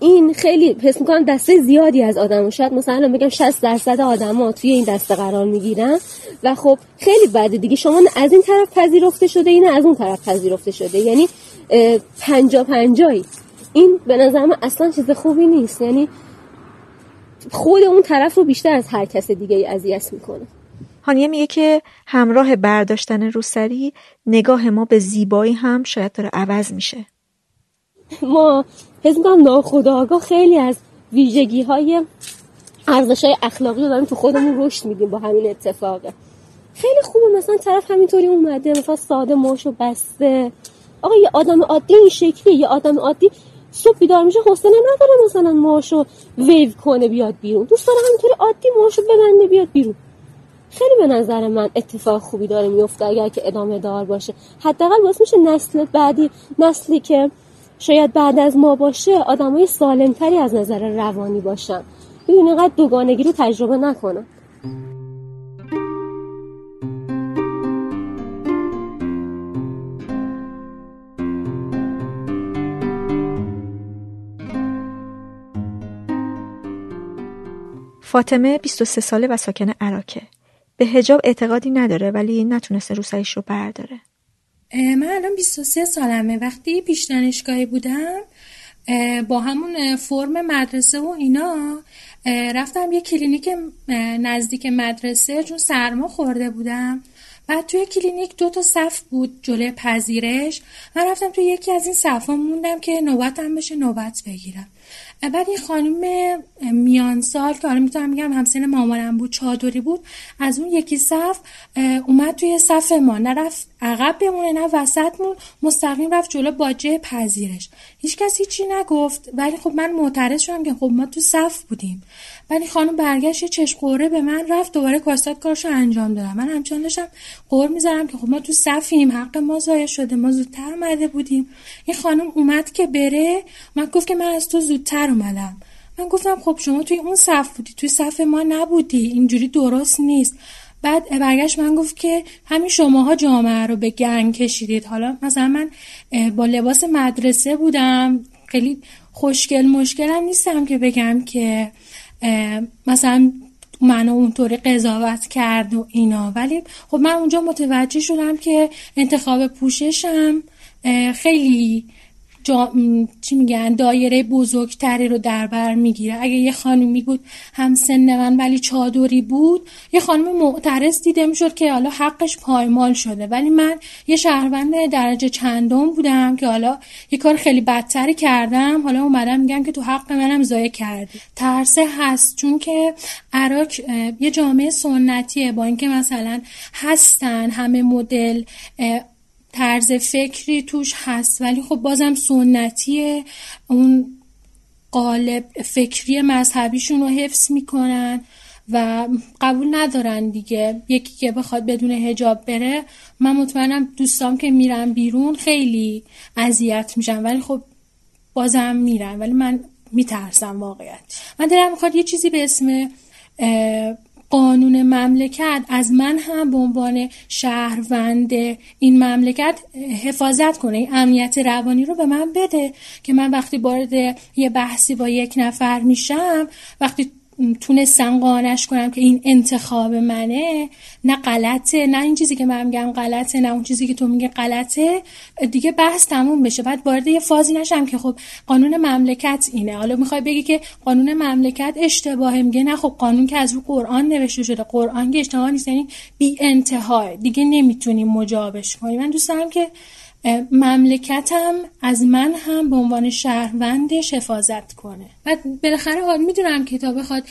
این خیلی حس می‌کنم دسته زیادی از آدم شاید مثلا بگم 60 درصد آدما توی این دسته قرار می‌گیرن و خب خیلی بده دیگه. شما از این طرف پذیرفته شده اینه از اون طرف پذیرفته شده. یعنی پنجا پنجایی. این به نظر من اصلا چیز خوبی نیست. یعنی خود اون طرف رو بیشتر از هر کس دیگه اذیت می‌کنه. هانیه میگه که همراه برداشتن روسری نگاه ما به زیبایی هم شاید داره عوض میشه. ما حس می‌کنم ناخداگاه خیلی از ویژگی های ارزش های اخلاقی رو داریم تو خودمون رشد میدیم با همین اتفاقه خیلی خوبه مثلا طرف همینطوری اومده مثلا ساده ماشو بسته. آقا یه آدم عادی این شکلی یه آدم عادی صبح بیدار میشه حوصله نداره مثلا ماشو ویو کنه بیاد بیرون. دوست داره همینطوری عادی ماشو ببنده بیاد بیرون. خیلی به نظر من اتفاق خوبی داره میفته اگر که ادامه دار باشه. حداقل باعث میشه نسل بعدی نسلی که شاید بعد از ما باشه آدمای سالمتری از نظر روانی باشن ببین اینقدر دوگانگی رو تجربه نکنن فاطمه 23 ساله و ساکن اراکه. به حجاب اعتقادی نداره ولی نتونسته روسریش رو برداره. من الان 23 سالمه. وقتی پیش دانشگاهی بودم با همون فرم مدرسه و اینا رفتم یه کلینیک نزدیک مدرسه چون سرما خورده بودم. بعد توی کلینیک دو تا صف بود جلوی پذیرش. من رفتم توی یکی از این صفا موندم که نوبتم بشه نوبت بگیرم. بعد این خانم میان سال که حالا می‌تونم میگم همسن مامانم بود چادری بود از اون یکی صف اومد توی صف ما. نرفت عقب بمونه نه وسط مون مستقیم رفت جلو باجه پذیرش. هیچ کسی چی نگفت. ولی خب من معترض شدم که خب ما تو صف بودیم. ولی خانم برگشت چشم قوره به من رفت دوباره کاستاد کارشو انجام دادم. من همچنان داشتم قور می‌ذارم که خب ما تو صفیم حق ما ضایع شده ما زودتر اومده بودیم. این خانم اومد که بره من گفت که من از تو زودتر اومدم. من گفتم خب شما توی اون صف بودی توی صف ما نبودی اینجوری درست نیست. بعد برگشت من گفت که همین شماها جامعه رو به گنگ کشیدید. حالا مثلا من با لباس مدرسه بودم. خیلی خوشگل مشکلم نیستم که بگم که مثلا منو اونطوری قضاوت کرد و اینا. ولی خب من اونجا متوجه شدم که انتخاب پوششم خیلی جا... چی میگن دایره بزرگتری رو در بر می‌گیره. اگه یه خانمی بود هم سن من ولی چادری بود یه خانم معترض دیده می‌شد که حالا حقش پایمال شده. ولی من یه شهروند درجه چندم بودم که حالا یه کار خیلی بدتری کردم. حالا اومدم میگم که تو حق منم ضایع کردی. ترسه هست چون که عراق یه جامعه سنتیه. با اینکه مثلا هستن همه مدل طرز فکری توش هست ولی خب بازم سنتی اون قالب فکری مذهبیشون رو حفظ می‌کنن و قبول ندارن دیگه. یکی که بخواد بدون هجاب بره من مطمئنم دوستام که میرن بیرون خیلی اذیت میشن ولی خب بازم میرن. ولی من میترسم واقعیت. من دلم می‌خواد یه چیزی به اسم قانون مملکت از من هم به عنوان شهروند این مملکت حفاظت کنه این امنیت روانی رو به من بده که من وقتی وارد یه بحثی با یک نفر میشم وقتی تونستم قانش کنم که این انتخاب منه نه غلطه نه این چیزی که من میگم غلطه نه اون چیزی که تو میگه غلطه. دیگه بحث تموم بشه. بعد وارد یه فازی نشم که خب قانون مملکت اینه. حالا می‌خوای بگی که قانون مملکت اشتباهه میگه نه خب قانون که از رو قرآن نوشته شده. قرآن که اشتباه نیست یعنی بی انتهای دیگه نمی‌تونیم مجابش کنیم. من دوست دارم که مملکتم از من هم به عنوان شهروندش حفاظت کنه. و بالاخره حال می‌دونم که تا بخواد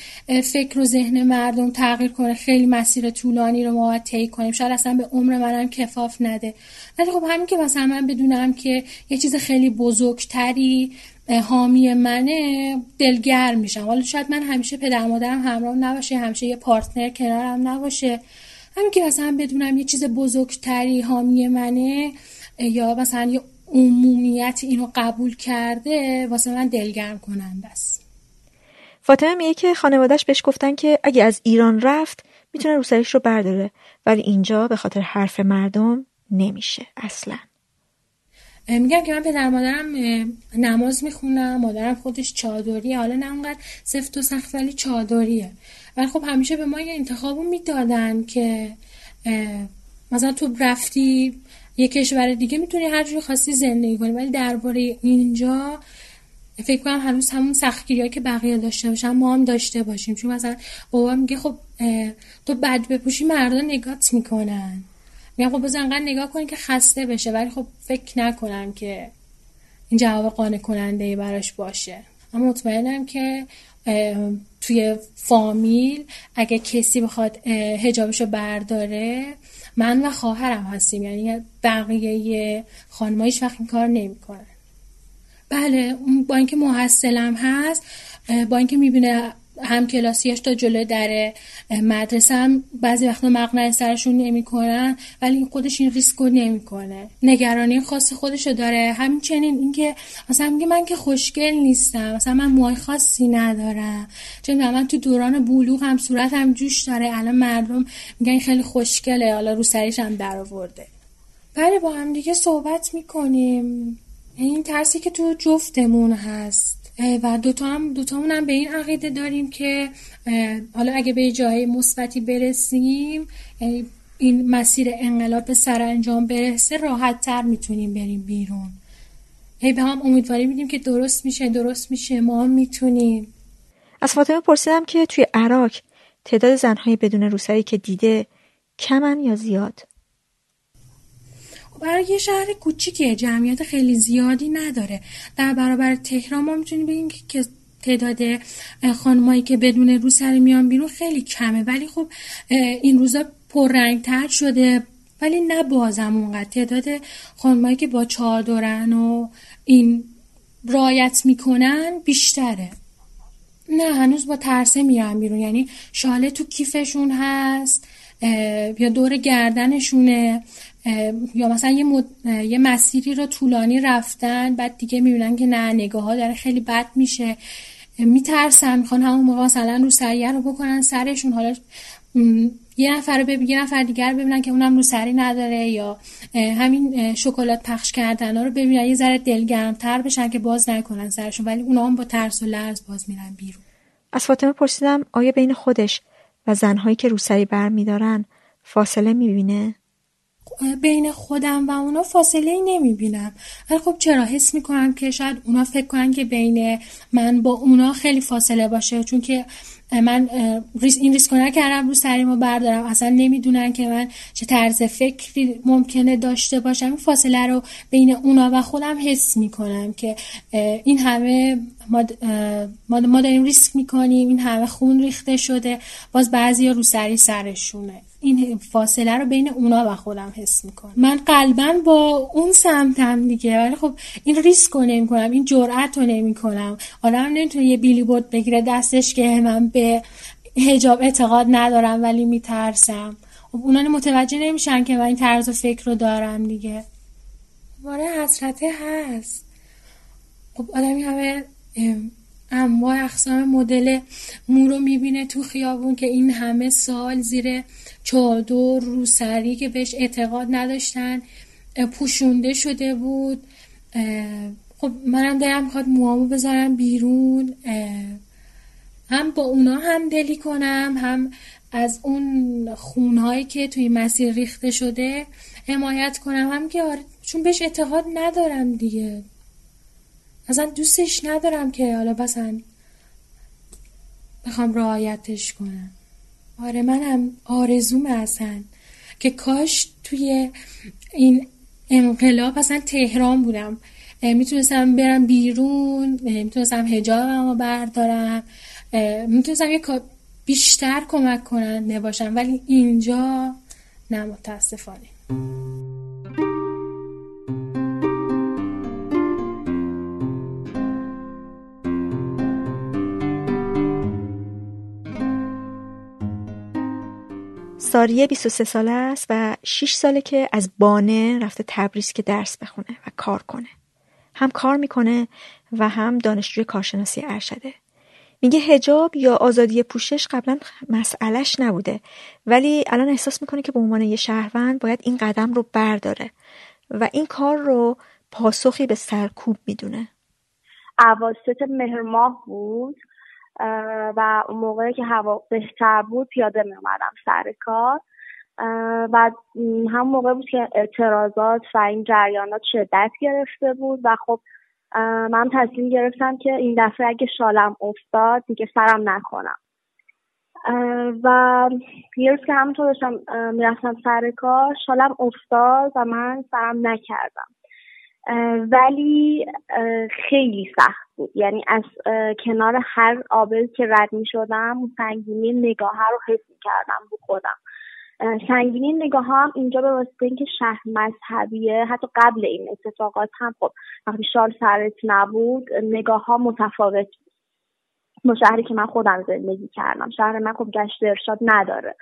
فکر و ذهن مردم تغییر کنه خیلی مسیر طولانی رو ما طی کنیم. شاید اصلا به عمر منم کفاف نده. ولی خب همین که مثلا من بدونم که یه چیز خیلی بزرگتری حامی منه دلگرم میشم. حالا شاید من همیشه پدر مادرم همراه نباشه همیشه یه پارتنر کنارم نباشه. همین که مثلا بدونم یه چیز بزرگتری حامی منه یا مثلا یه عمومیت اینو قبول کرده واسه من دلگرم کننده است. فاطمه میگه که خانوادهش بهش گفتن که اگه از ایران رفت می‌تونه روسریش رو برداره. ولی اینجا به خاطر حرف مردم نمیشه اصلا. میگم که من پدر مادرم نماز می‌خونم مادرم خودش چادریه. حالا نه اونقدر سفت و سخت ولی چادریه. ولی خب همیشه به ما یه انتخابو می‌دادن که مثلا تو رفتی یه کشور دیگه می‌تونی هر جوری خاصی زندگی کنی ولی درباره اینجا فکر کنم هنوز همون سختگیری که بقیه داشته باشن ما هم داشته باشیم. چون مثلا بابا میگه خب تو بد بپوشی مردان نگات می‌کنن. میگم خب بزن انقدر نگاه کنی که خسته بشه ولی خب فکر نکنم که این جواب قانع کننده براش باشه. اما مطمئنم که توی فامیل اگه کسی بخواد هجابشو برداره من و خواهرم هستیم. یعنی بقیه خانم‌ها وقت این کار نمی‌کنن. بله با اینکه محصلم هست با اینکه می‌بینه هم کلاسیش تا جلوی در مدرسه هم بعضی وقتا مقنعه سرشون نمی‌کنن ولی خودش این ریسک رو نمی‌کنه. نگرانی خاص خودشو داره. همچنین اینکه مثلا میگه من که خوشگل نیستم مثلا من موهای خاصی ندارم. چون من تو دوران بلوغ هم صورت هم جوش داره. الان مردم میگن خیلی خوشگله حالا رو سریش هم در آورده بله با هم دیگه صحبت می‌کنیم. این ترسی که تو جفتمون هست. و دوتا هم دوتامون هم به این عقیده داریم که حالا اگه به جای مثبتی برسیم این مسیر انقلاب به سرانجام برسه راحت تر می‌تونیم بریم بیرون. هی به هم امیدواری میدیم که درست میشه درست میشه ما هم می‌تونیم. از فاطمه پرسیدم که توی عراق تعداد زنهایی بدون روسری که دیده کمن یا زیاد؟ برای یه شهر کوچیکه جمعیت خیلی زیادی نداره. در برابر تهران ما می‌تونیم بگیم که تعداد خانمایی که بدون روسری میان بیرون خیلی کمه. ولی خب این روزا پررنگتر شده. ولی نه بازم اونقدر. تعداد خانمایی که با چادرن و این رایت می‌کنن بیشتره. نه هنوز با ترسه میرن بیرون. یعنی شاله تو کیفشون هست. یا دور گردنشونه یا مثلا یه, یه مسیری رو طولانی رفتن بعد دیگه می‌بینن که نه نگاه ها داره خیلی بد میشه. میترسن می‌خوان همون موقع مثلا رو سریع رو بکنن سرشون. حالا یه نفر رو یه نفر دیگر ببینن که اونم رو سری نداره یا همین شکلات پخش کردن ها رو ببینن. یه ذره دلگرمتر بشن که باز نکنن سرشون. ولی اونا هم با ترس و لرز باز میرن بیرون. از فاطمه پرسیدم آیا بین خودش و زنهایی که روسری بر میدارن فاصله می‌بینه؟ بین خودم و اونا فاصله ای نمی‌بینم ولی خب چرا حس می‌کنم که شاید اونا فکر کنن که بین من با اونا خیلی فاصله باشه چون که من این ریسکو نکردم رو سریمو بردارم. اصلا نمی‌دونن که من چه طرز فکری ممکنه داشته باشم. این فاصله رو بین اونا و خودم حس می‌کنم که این همه ما, ما داریم ریسک می‌کنیم این همه خون ریخته شده. باز بعضی رو سری سرشونه. این فاصله رو بین اونا و خودم حس می‌کنم. من قلبا با اون سمتم دیگه. ولی خب این ریسک رو نمی کنم این جرأت رو نمی کنم آدم نمی‌تونه یه بیلی بورد بگیره دستش که من به هجاب اعتقاد ندارم ولی میترسم. خب اونا متوجه نمیشن که من این طرز فکر رو دارم دیگه. ماره حسرته هست. خب آدمی همه انواع اقسام مدل مو رو می‌بینه تو خیابون که این همه سال زیر چادر روسری که بهش اعتقاد نداشتن پوشونده شده بود. خب منم دلم می‌خواد موامو بذارم بیرون. هم با اونا هم دلی کنم هم از اون خونهایی که توی مسیر ریخته شده حمایت کنم. هم که آره چون بهش اعتقاد ندارم دیگه. اصلا دوستش ندارم که حالا بسن بخوام رعایتش کنم. آره منم آرزوم اصلا که کاش توی این انقلاب اصلا تهران بودم. می‌تونستم برم بیرون می‌تونستم هجابم رو بردارم. می‌تونستم یه بیشتر کمک کننده باشم ولی اینجا نه متاسفانه. ساریه 23 ساله است و 6 ساله که از بانه رفته تبریز که درس بخونه و کار کنه. هم کار می‌کنه و هم دانشجوی کارشناسی ارشده. میگه هجاب یا آزادی پوشش قبلا مسئلش نبوده ولی الان احساس می‌کنه که به عنوان یه شهروند باید این قدم رو برداره و این کار رو پاسخی به سرکوب می‌دونه. عواست مهر ماه بود و اون موقعی که هوا بهتر بود پیاده می اومدم سر کار. و هم موقع بود که اعتراضات و این جریانات شدت گرفته بود و خب من تصمیم گرفتم که این دفعه اگه شالم افتاد دیگه سرم نکنم. و یه روز که همونطور داشتم می‌رفتم سر کار شالم افتاد و من سرم نکردم. ولی خیلی سخت بود یعنی از کنار هر آبل که رد می شدم سنگینی نگاه رو حس می کردم رو خودم. سنگینی نگاه هم اینجا به واسطه اینکه شهر مذهبیه حتی قبل این اتفاقات هم خب وقتی شال سرت نبود نگاه ها متفاوت بود. با شهری که من خودم زندگی کردم. شهر من خب گشت ارشاد نداره.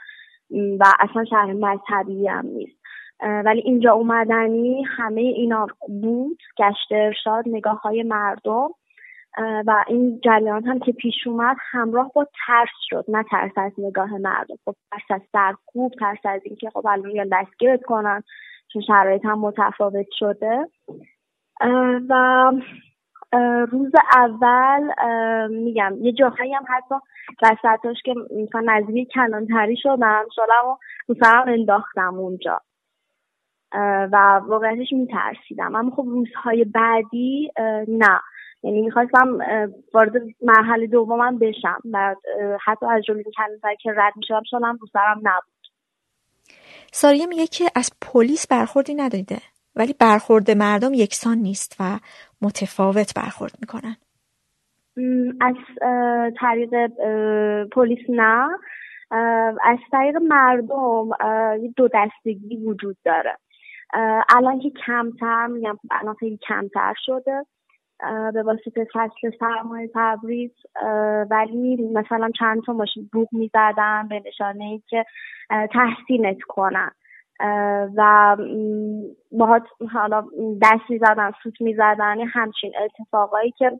و اصلا شهر مذهبی هم نیست. ولی اینجا اومدنی همه اینا بود. گشت ارشاد نگاه های مردم. و این جریان هم که پیش اومد همراه با ترس شد نه ترس از نگاه مردم. خب ترس از سرکوب ترس از اینکه خب الان یا دستگیرت کنن چون شرایط هم متفاوت شده. و روز اول میگم یه جاهایی هم حتی وسطاش که مثلا نزدیک کلانتری شدم شدم و رو انداختم اونجا. و واقعیتش میترسیدم. اما خب روزهای بعدی نه. یعنی می‌خواستم وارد مرحله دومم بشم. و حتی از جلوی کلانتری که رد می‌شدم شدم رو سرم نبود. ساریه میگه که از پلیس برخوردی ندیده ولی برخورد مردم یکسان نیست و متفاوت برخورد می‌کنن. از طریق پلیس نه. از طریق مردم دو دستگی وجود داره. الان که کمتر میگم الان خیلی کمتر شده. به واسطه فصل سرمایه تبریز ولی مثلا چند تا ماشین بوق می‌زدن به نشانه ای که تحسینت کنن. و باهات حالا دست می‌زدن سوت می‌زدن همچین اتفاقایی که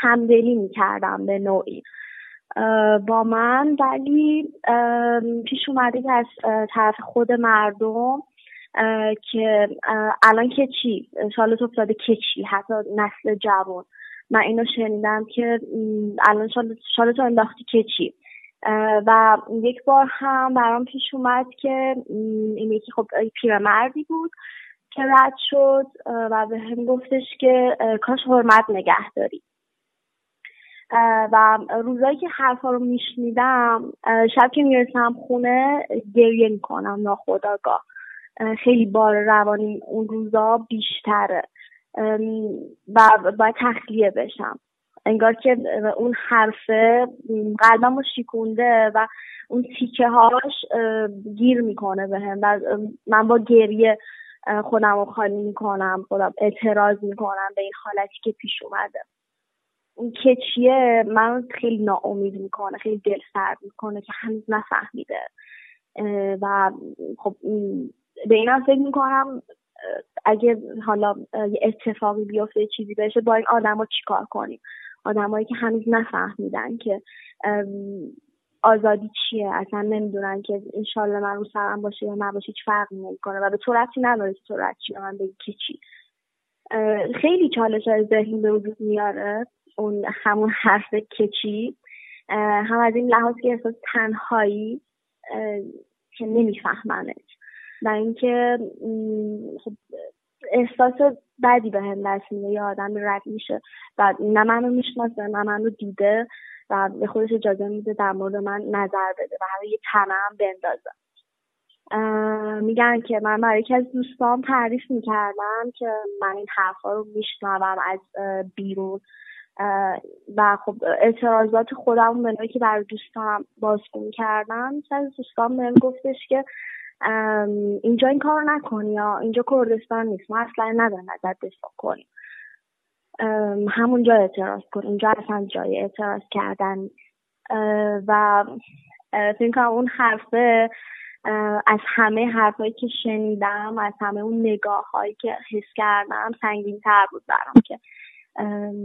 همدلی می‌کردم به نوعی. با من ولی پیش اومده که از طرف خود مردم که الان که چی؟ سالت افتاده که چی؟ حتی نسل جوان. من اینو شنیدم که الان شالتو انداختی که چی؟ و یک بار هم برام پیش اومد که این یکی خب پیرمردی بود که رد شد و به هم گفتش که کاش حرمت نگه داری. و روزایی که حرفا رو میشنیدم شب که می‌رسم خونه گریه می‌کنم ناخداگاه خیلی بار روانی اون روزا بیشتره. و باید تخلیه بشم. انگار که اون حرفه قلبم رو شیکونده و اون تیکه هاش گیر می‌کنه هم و من با گریه خودم رو خالی می‌کنم خودم اعتراض می‌کنم به این حالتی که پیش اومده. اون کچیه من خیلی ناامید می‌کنه خیلی دل سرد می‌کنه که هنوز نفهمیده. و خب به اینم فکر می‌کنم اگه حالا یه اتفاقی بیفته چیزی بشه با این آدم رو چیکار کنیم؟ آدمایی که هنوز نفهمیدن که آزادی چیه؟ اصلا نمی‌دونن که انشالله من رو سرم باشه یا نباشه هیچ فرقی نمی‌کنه و به تو ربطی نداره که تو چی من بگی که چی. خیلی چالش های ذهنی به وجود میاره اون همون حرف کچی هم از این لحاظ که احساس تنهایی که نمیفهمنش و اینکه خب احساس بدی به هم دست میده. یه آدمی رد میشه و نه منو می‌شناسه نه منو دیده و به خودش اجازه میده در مورد من نظر بده و همه یه تنه هم بندازه میگن که من برای یکی از دوستان تعریف می‌کردم که من این حرفا رو میشنوم از بیرون. و خب اعتراضات خودم به که برای دوستانم بازگو می‌کردم از دوستان بهم گفتش که اینجا این کار نکنی یا اینجا کردستان نیست. ما اصلا نداریم ازت دفاع کنیم. همونجا اعتراض کن. اینجا اصلا جای اعتراض کردن و فکر اون حرفه از همه حرفایی که شنیدم از همه اون نگاه هایی که حس کردم سنگین تر بود برام که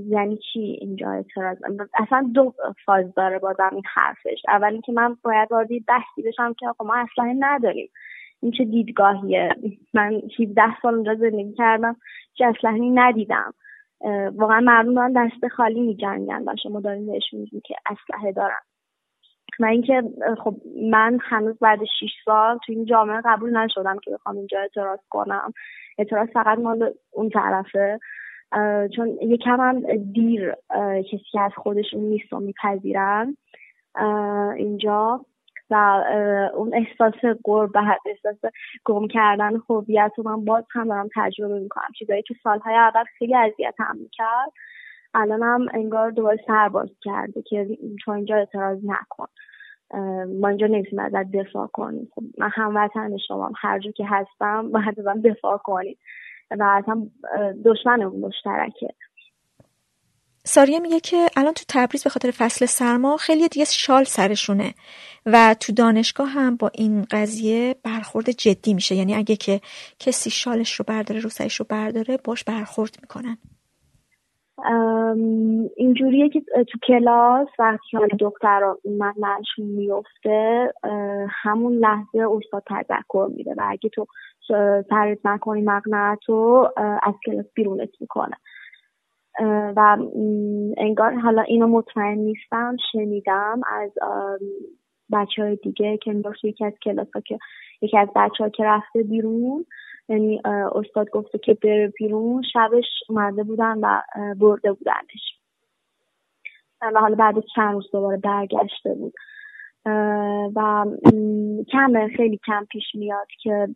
یعنی چی اینجا اعتراض؟ اصلا دو فاز داره بازم این حرفش. اولی که من باید وارد بحثی بشم که ما اصلا نداریم. این چه دیدگاهیه؟ من 17 سال اونجا زندگی کردم چه اسلحه ندیدم. واقعا مردم دارن دست خالی می جنگن و شما دارین بهشون میگین که اسلحه دارن. و اینکه خب من هنوز بعد 6 سال تو این جامعه قبول نشدم که بخوام اینجا اعتراض کنم. اعتراض فقط مال اون طرفه. چون یکم هم دیر کسی از خودشون نیست و میپذیرن. اینجا. و اون احساس قربت احساس گم کردن هویت رو من باز هم دارم تجربه می‌کنم. چیزایی که سالهای اول خیلی اذیت هم می‌کرد. الان هم انگار دوباره سرباز کرده که چون اینجا اعتراض نکن. ما اینجا نمی‌تونیم ازت دفاع کنیم. خب من هموطن شما هر جا که هستم باید ازم دفاع کنید و اصلا دشمن اون مشترکه. ساریه میگه که الان تو تبریز به خاطر فصل سرما خیلی دیگه شال سرشونه و تو دانشگاه هم با این قضیه برخورد جدی میشه. یعنی اگه که کسی شالش رو برداره روسریش رو برداره باش برخورد می‌کنن. اینجوریه که تو کلاس وقتی حال دختر مغنشون میفته همون لحظه استاد تذکر میده و اگه تو تعریف نکنی مغنه از کلاس بیرونت می‌کنه. و انگار حالا اینو مطمئن نیستم شنیدم از بچه های دیگه که داشت یکی از کلاس ها که یکی از بچه ها که رفته بیرون یعنی استاد گفته که بره بیرون شبش اومده بودن و برده بودنش. و حالا بعد چند روز دوباره برگشته بود. و کم خیلی کم پیش میاد که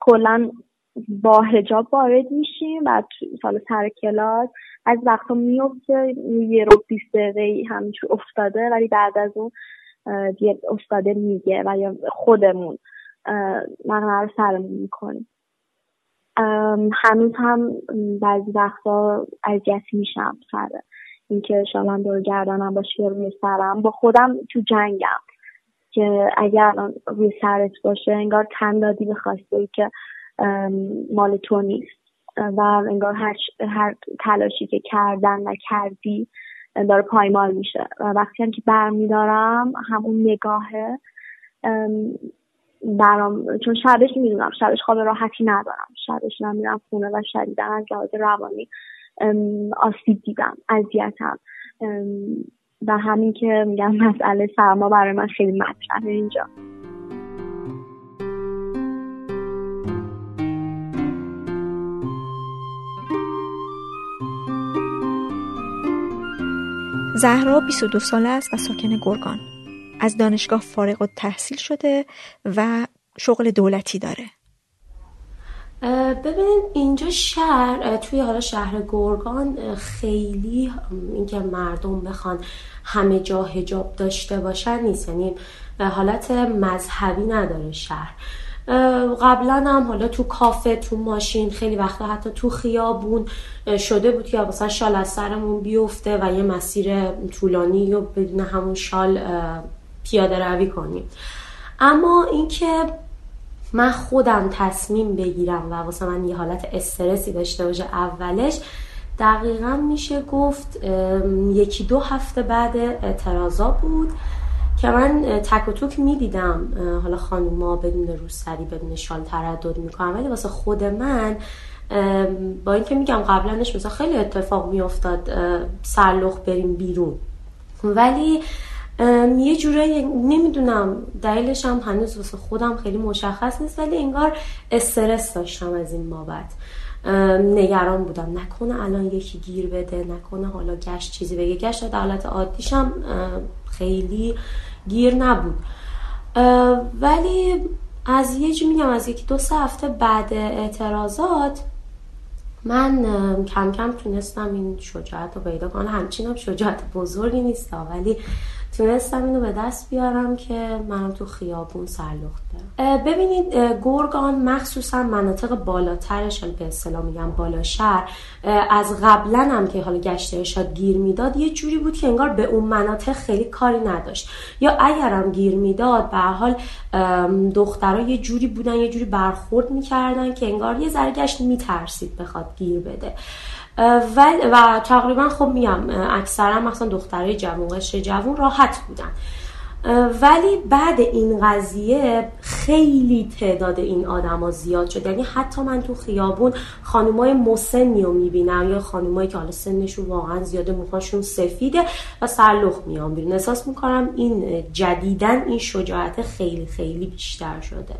کلا با هجاب وارد میشیم و سال سر کلاس از وقتا میفته یه رو بیست دقیقه همینجور افتاده ولی بعد از اون دیگه استاده میگه و یا خودمون مقنعه رو سرمون می‌کنیم. هنوز هم بعضی وقتا اذیت میشم سر اینکه شالم دور گردنم باشه روی سرم. با خودم تو جنگم که اگر روی سرت باشه انگار تن دادی به خواسته که مال تو نیست. و انگار هر, هر تلاشی که کردن و کردی داره پایمال میشه. و وقتی هم که برمیدارم همون نگاهه برام چون شبش می‌دونم شبش خواب راحتی ندارم. شبش نمیرم خونه و شدیدن از لحاظ روانی آسیب دیدم اذیتم. و همین که میگم مسئله سرما برای من خیلی مطرحه اینجا. زهرا 22 ساله است و ساکن گرگان. از دانشگاه فارغ و تحصیل شده و شغل دولتی داره. ببینید اینجا شهر توی حالا شهر گرگان خیلی اینکه مردم بخوان همه جا هجاب داشته باشن نیست یعنی حالت مذهبی نداره شهر قبلا هم حالا تو کافه تو ماشین خیلی وقتا حتی تو خیابون شده بود که مثلا شال از سرمون بیفته و یه مسیر طولانی و بدون همون شال پیاده روی کنیم. اما اینکه من خودم تصمیم بگیرم و واسه من یه حالت استرسی داشته باشه اولش دقیقا میشه گفت یکی دو هفته بعد اعتراضا بود که من تک و توک می‌دیدم. حالا خانوما بدون روسری بدون شال تردد می‌کنم ولی واسه خود من با اینکه میگم قبلنش مثلا خیلی اتفاق میافتاد سرلخ بریم بیرون. ولی یه جورایی نمی‌دونم دلیلش هم هنوز واسه خودم خیلی مشخص نیست ولی انگار استرس داشتم از این بابت. نگران بودم. نکنه الان یکی گیر بده نکنه حالا گشت چیزی بگه. گشت در حالت عادیشم خیلی گیر نبود. ولی از یه جی میگم از یکی دو سه هفته بعد اعتراضات من کم کم تونستم این شجاعت رو پیدا کنم. همچین هم شجاعت بزرگی نیست ولی تونستم اینو به دست بیارم که منم تو خیابون سرلخت ببینید گرگان مخصوصا مناطق بالاترش به اصطلاح میگم بالا شهر از قبلا هم که حالا گشت ارشاد گیر می‌داد یه جوری بود که انگار به اون مناطق خیلی کاری نداشت. یا اگرم گیر می‌داد به حال دخترها یه جوری بودن یه جوری برخورد می‌کردن که انگار یه ذره گشت میترسید بخواد گیر بده. و, و تقریبا خب میگم اکثرا مثلا دخترای جوون قشر جوون راحت بودن. ولی بعد این قضیه خیلی تعداد این آدما زیاد شد. یعنی حتی من تو خیابون خانمای مسنی رو می‌بینم یا خانمایی که حالا سنشون واقعا زیاده موهاشون سفیده و سرلخ میان بیرون. احساس می‌کنم این جدیدن این شجاعت خیلی خیلی بیشتر شده.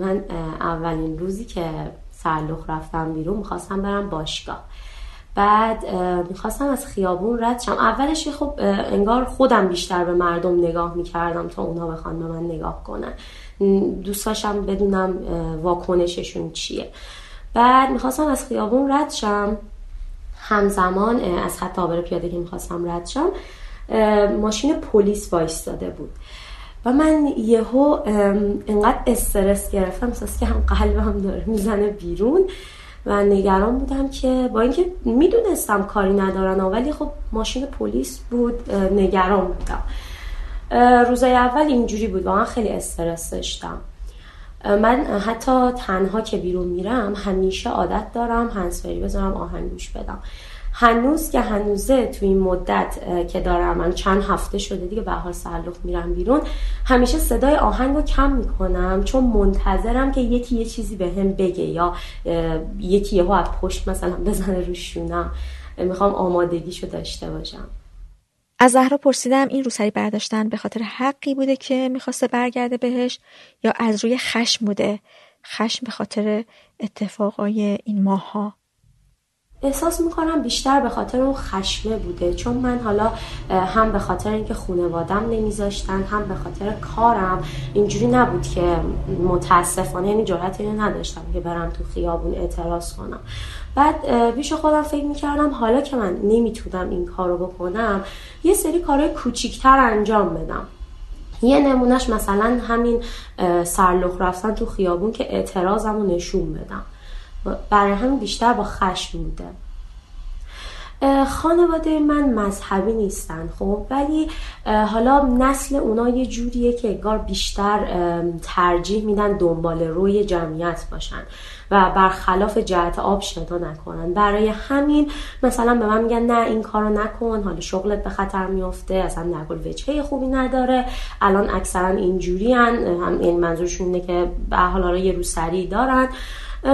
من اولین روزی که سرلخ رفتم بیرون می‌خواستم برم باشگاه. بعد می‌خواستم از خیابون رد شم. اولش خب انگار خودم بیشتر به مردم نگاه می‌کردم تا اونا بخوان به من نگاه کنن. دوستاشم بدونم واکنششون چیه. بعد می‌خواستم از خیابون رد شم. همزمان از خط آبر پیاده که می‌خواستم رد شم ماشین پلیس وایستاده بود. و من یهو انقدر استرس گرفتم احساس که هم قلبم داره می‌زنه بیرون و نگران بودم که با اینکه می‌دونستم کاری ندارن ولی خب ماشین پلیس بود نگران بودم. روزای اول اینجوری بود واقعا خیلی استرس داشتم. من حتی تنها که بیرون میرم همیشه عادت دارم هنسفری بذارم آهنگ گوش بدم. هنوز که هنوزه تو این مدت که دارم من چند هفته شده دیگه به حال سرلخ میرم بیرون همیشه صدای آهنگ رو کم می‌کنم چون منتظرم که یکی یه چیزی به هم بگه یا یکی یهو از پشت مثلا بزنه رو شونم. می‌خوام آمادگیشو داشته باشم. از زهرا پرسیدم این روسری برداشتن به خاطر حقی بوده که می‌خواسته برگرده بهش یا از روی خشم بوده؟ خشم به خاطر اتفاقای این ماها احساس می‌کنم بیشتر به خاطر اون خشمه بوده. چون من حالا هم به خاطر اینکه خونوادم نمیذاشتن هم به خاطر کارم اینجوری نبود که متاسفانه یعنی جرأت اینو نداشتم که برم تو خیابون اعتراض کنم. بعد پیش خودم فکر می‌کردم حالا که من نمی‌تونم این کارو بکنم یه سری کارهای کوچیکتر انجام بدم. یه نمونهش مثلا همین سرلخ رفتن تو خیابون که اعتراضم رو نشون بدم. برای همین بیشتر با خشم بوده خانواده من مذهبی نیستن خب؟ ولی حالا نسل اونا یه جوریه که انگار بیشتر ترجیح میدن دنبال روی جمعیت باشن و برخلاف جهت آب شنا نکنن. برای همین مثلا به من میگن نه این کارو نکن حالا شغلت به خطر میفته اصلا نگل وجهه خوبی نداره. الان اکثرا اینجوری هم این منظورشون اینه که به حال یه روسری دارن.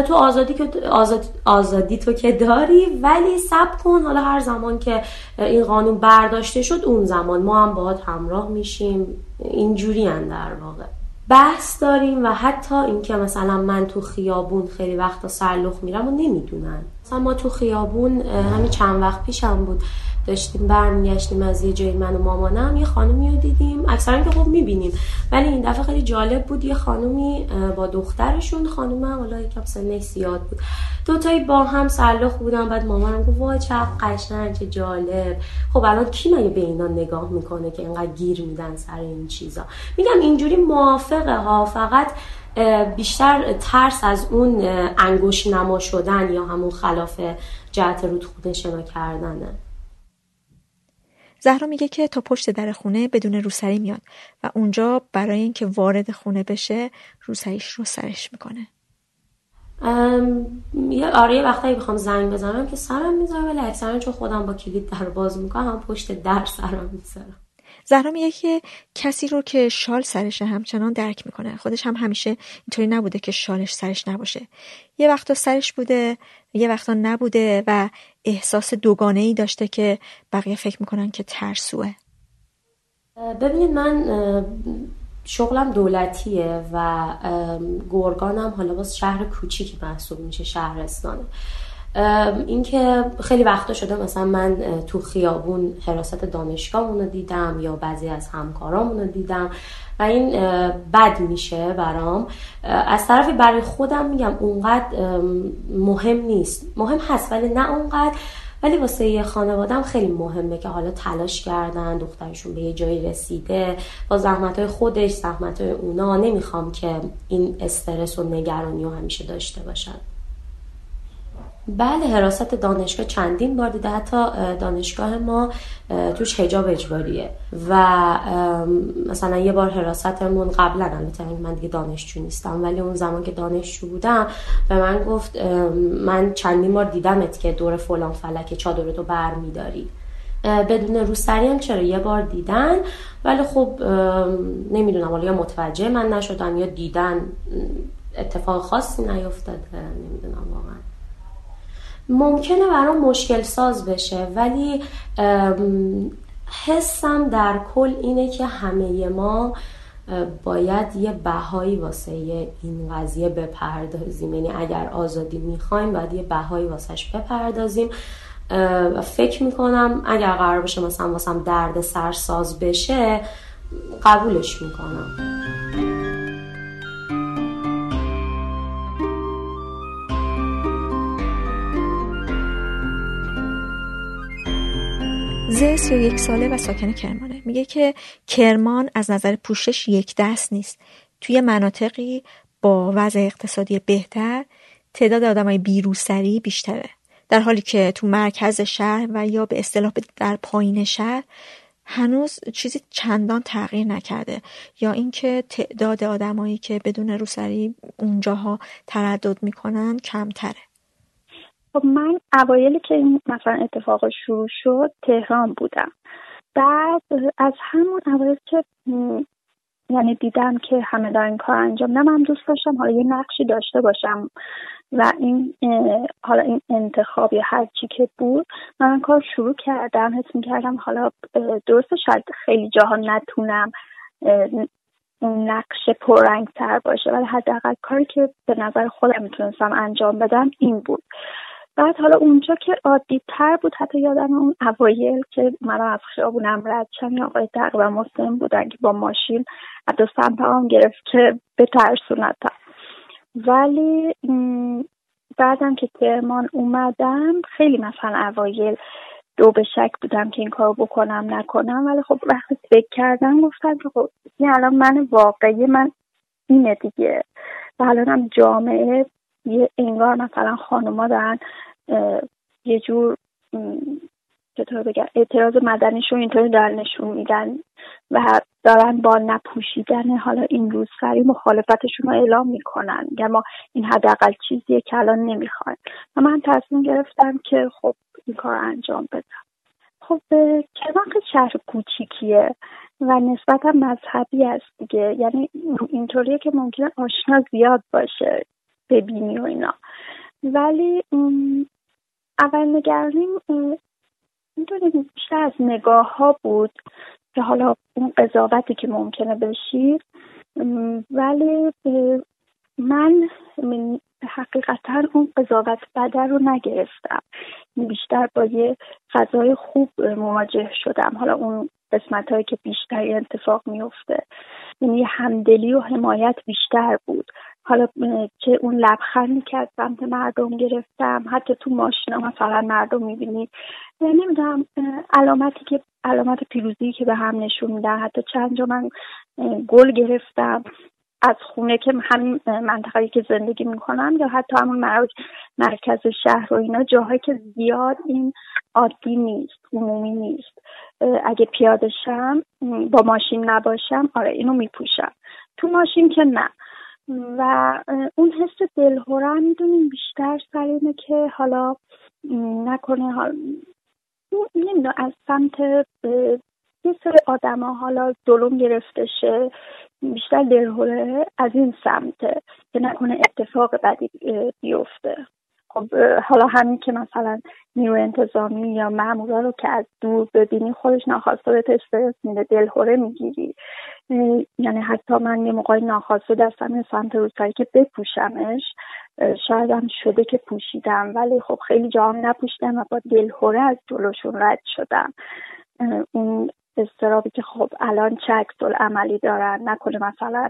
تو آزادی که آزاد... آزادی تو که داری ولی سب کن. حالا هر زمان که این قانون برداشته شد اون زمان ما هم باهات همراه میشیم. اینجوری در واقع. بحث داریم و حتی اینکه مثلا من تو خیابون خیلی وقتا سرلخ میرم و نمی‌دونن. مثلا ما تو خیابون همین چند وقت پیشم بود. داشتیم برمیگشتیم از یه جایی من و مامانم یه خانمی رو دیدیم. اکثرا که خب می‌بینیم. ولی این دفعه خیلی جالب بود یه خانمی با دخترشون خانم حالا یکم سنش زیاد بود. دوتایی با هم سرلخ بودن. بعد مامانم گفت وای چه قشنگ چه جالب. خب الان کی مگه به اینا نگاه می‌کنه که اینقدر گیر میدن سر این چیزا؟ میگم اینجوری موافقه ها. فقط بیشتر ترس از اون انگوش نما شدن یا همون خلاف جهت رودخونه شنا کردنه. زهرا میگه که تا پشت در خونه بدون روسری میاد و اونجا برای اینکه وارد خونه بشه روسریش رو سرش می‌کنه. یه آره یه وقتایی بخوام زنگ بزنم که سرم می‌ذارم ولی اکثرا چون خودم با کلید در باز می‌کنم هم پشت در سرم می‌ذارم. زهرا میگه که کسی رو که شال سرشه همچنان درک می‌کنه. خودش هم همیشه اینطوری نبوده که شالش سرش نباشه. یه وقتا سرش بوده یه وقتا نبوده و احساس دوگانه ای داشته که بقیه فکر می‌کنن که ترسوه. ببینید من شغلم دولتیه و گرگانم حالا باز شهر کوچیکی محسوب میشه شهرستانه. اینکه خیلی وقتا شده مثلا من تو خیابون حراست دانشگاهمون رو دیدم یا بعضی از همکارامون رو دیدم. و این بد میشه برام. از طرفی برای خودم میگم اونقدر مهم نیست. مهم هست ولی نه اونقدر. ولی واسه یه خانوادم خیلی مهمه که حالا تلاش کردن دخترشون به یه جایی رسیده. با زحمت های خودش زحمت های اونا. نمی‌خوام که این استرس و نگرانی رو همیشه داشته باشن. بله حراست دانشگاه چندین بار دیده. حتی دانشگاه ما توش هجاب اجباریه. و مثلا یه بار حراستمون قبلا البته من دیگه دانشجو نیستم ولی اون زمان که دانشجو بودم به من گفت من چندین بار دیدمت که دور فلان فلک چادرتو بر میداری بدون روسری هم چرا؟ یه بار دیدن. ولی خب نمی‌دونم حالا یا متوجه من نشدن یا دیدن اتفاق خاصی نیفتاده نمی‌دونم واقعا. ممکنه برام مشکل ساز بشه ولی حسم در کل اینه که همه ما باید یه بهایی واسه این قضیه بپردازیم. یعنی اگر آزادی می‌خوایم باید یه بهایی واسهش بپردازیم. فکر می‌کنم اگر قرار بشه مثلا واسم درد سرساز بشه قبولش می‌کنم. زه یک ساله و ساکن کرمانه. میگه که کرمان از نظر پوشش یک دست نیست. توی مناطقی با وضع اقتصادی بهتر تعداد آدمای بیروسری بیشتره. در حالی که تو مرکز شهر و یا به اصطلاح در پایین شهر هنوز چیزی چندان تغییر نکرده. یا اینکه تعداد آدمایی که بدون روسری اونجاها تردد می‌کنن کمتره. خب من اوایلی که این مثلا اتفاق شروع شد تهران بودم. بعد از همون اوایل که یعنی دیدم که همه دارن کار انجام نه من دوست داشتم حالا یه نقشی داشته باشم و این حالا این انتخاب یا هر چی که بود من کار شروع کردم حس کردم حالا درسته شاید خیلی جاها نتونم اون نقش پررنگ تر باشه ولی حداقل کاری که به نظر خودم می‌تونستم انجام بدم این بود. بعد حالا اونجا که عادی تر بود حتی یادم اون اوایل که من از خیابونم رد شم آقای تقریبا مسلم بودن که با ماشین حتی هم گرفت که به ترسونتم ولی بعدم که ترمان اومدم خیلی مثلا اوایل دو به شک بودم که این کارو بکنم نکنم. ولی خب وقتی فکر کردم گفتم که خب این الان من واقعی من اینه دیگه. و الانم جامعه یه انگار مثلا خانوما دارن یه جور چطور بگم اعتراض مدنیشون اینطوری دارن نشون میدن و دارن با نپوشیدن حالا این روز سری مخالفتشون رو اعلام می‌کنن. میگن ما این حداقل چیزیه که الان نمی‌خوایم. و من تصمیم گرفتم که خب این کار انجام بدم. خب کرمان شهر کوچیکیه و نسبتا مذهبی است دیگه. یعنی اینطوریه که ممکنه آشنا زیاد باشه ببینی و اینا. ولی اول نگرانیم اینطوری بیشتر از نگاه ها بود که حالا اون قضاوتی که ممکنه بشی ولی من حقیقتا اون قضاوت بده رو نگرفتم. بیشتر با یه فضای خوب مواجه شدم. حالا اون قسمت هایی که بیشتری اتفاق میفته یعنی همدلی و حمایت بیشتر بود. حالا که اون لبخندی که از سمت مردم گرفتم. حتی تو ماشینا مثلا مردم می‌بینید نمی‌دونم علامتی که علامت پیروزی که به هم نشون میدن. حتی چند جا من گل گرفتم. از خونه که همین منطقه‌ای که زندگی می‌کنم یا حتی همون مرکز شهر و اینا جاهایی که زیاد این عادی نیست عمومی نیست. اگه پیاده شم با ماشین نباشم آره اینو میپوشم. تو ماشین که نه. و اون حس دلهوره می‌دونیم بیشتر سر که حالا نکنه حال نمی‌دونم از سمت یه سر آدم ها حالا دلوم گرفته شه بیشتر دلهوره از این سمته که نکنه اتفاق بدی بیفته. خب حالا همین که مثلا نیرو انتظامی یا معمولا رو که از دور ببینی خودش ناخواسته به استرس میده دلهوره می‌گیری. یعنی حتی من یه موقعی ناخواسته دستم سمت روزایی که بپوشمش شاید هم شده که پوشیدم. ولی خب خیلی جام نپوشیدم و با دلهوره از جلوشون رد شدم. اون استرابی که خب الان چه عکس عملی دارن نکنه مثلا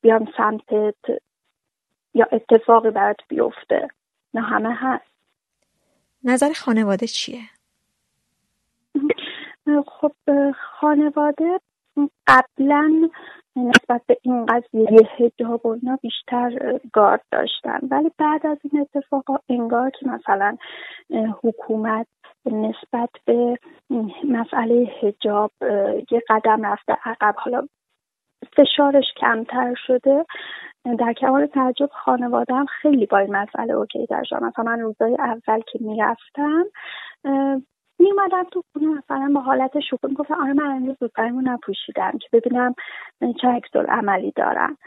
بیام سمتت یا اتفاقی برات بیفته نه همه هست نظر خانواده چیه؟ خب خانواده قبلا نسبت به این قضیه هجاب و اینا بیشتر گارد داشتن. ولی بعد از این اتفاقا انگار که مثلا حکومت نسبت به مسئله هجاب یه قدم رفته عقب. حالا فشارش کمتر شده. در کمال تعجب خانوادم خیلی با این مسئله اوکی در شد مثلا من روزای اول که می‌رفتم میومدم تو خونه مثلا با حالت شوخی می‌گفتم آره من امروز رو نپوشیدم که ببینم چه عکس عملی دارم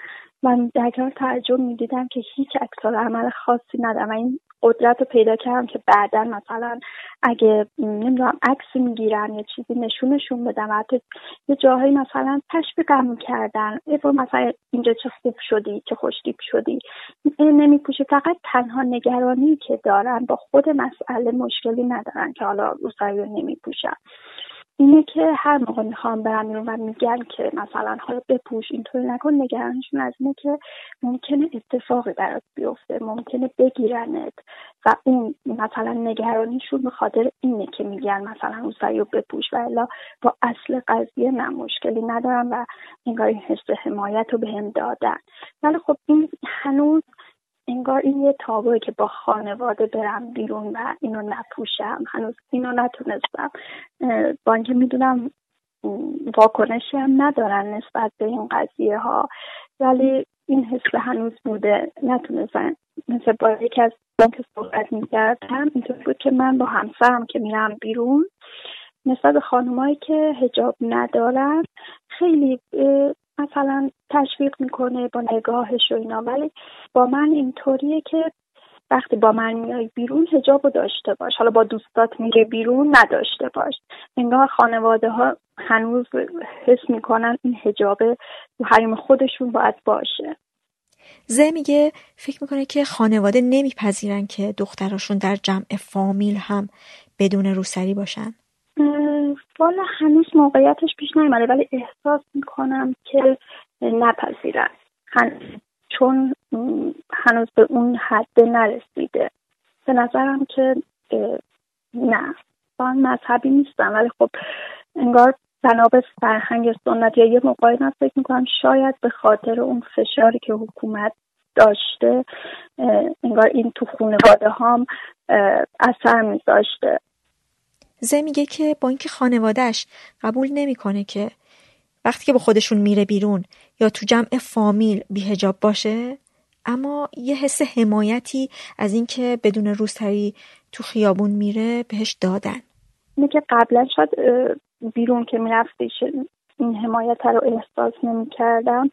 من در کنار تعجب می‌دیدم که هیچ عکس عمل خاصی ندارم. و این قدرت رو پیدا کردم که بعدا مثلا اگه نمی‌دونم عکس می‌گیرن یا چیزی نشونشون بدم. حتی یه جاهایی مثلا تشویقم کردن. مثلا اینجا چه خوب شدی چه خوشتیپ شدی. نمیپوشه. فقط تنها نگرانی که دارن با خود مسئله مشکلی ندارن که حالا روسایی رو نمیپوشن. اینه که هر موقع می‌خوام برم و میگن که مثلا حالا بپوش اینطوری نکن. نگرانشون از اینه که ممکنه اتفاقی برات بیفته ممکنه بگیرنت. و اون مثلا نگرانیشون به خاطر اینه که میگن مثلا روسایی رو بپوش. و الا با اصل قضیه نه مشکلی ندارم و انگار این حس حمایت رو بهم دادن. ولی خب این هنوز انگار این یه تابوه که با خانواده برم بیرون و اینو نپوشم. هنوز اینو نتونستم. با اینکه می‌دونم واکنشی هم ندارن نسبت به این قضیه ها ولی این حس هنوز بوده. نتونستن. مثل با یکی از که صحبت می‌کردم اینطور بود که من با همسرم که میرم بیرون نسبت به خانمایی که هجاب ندارن خیلی مثلا تشویق می‌کنه با نگاهش و اینا. ولی با من اینطوریه که وقتی با من میای بیرون هجاب داشته باش. حالا با دوستات میره بیرون نداشته باش. انگار خانواده ها هنوز حس می‌کنن این هجاب تو حریم خودشون باید باشه. زه میگه فکر می‌کنه که خانواده نمیپذیرن که دختراشون در جمع فامیل هم بدون روسری باشن. والا هنوز موقعیتش پیش نیومده ولی احساس می‌کنم که نپذیرن چون هنوز به اون حد نرسیده. به نظرم که نه. با مذهبی نیستم ولی خب انگار بنا به فرهنگ سنت یه موقعی من فکر می‌کنم شاید به خاطر اون فشاری که حکومت داشته انگار این تو خانواده هام اثر میذاشته. زه میگه که با اینکه خانوادهش قبول نمی‌کنه که وقتی که با خودشون میره بیرون یا تو جمع فامیل بیهجاب باشه اما یه حس حمایتی از اینکه بدون روسری تو خیابون میره بهش دادن. اینه که قبلا شاید بیرون که میرفتیش این حمایت رو احساس نمی‌کردم.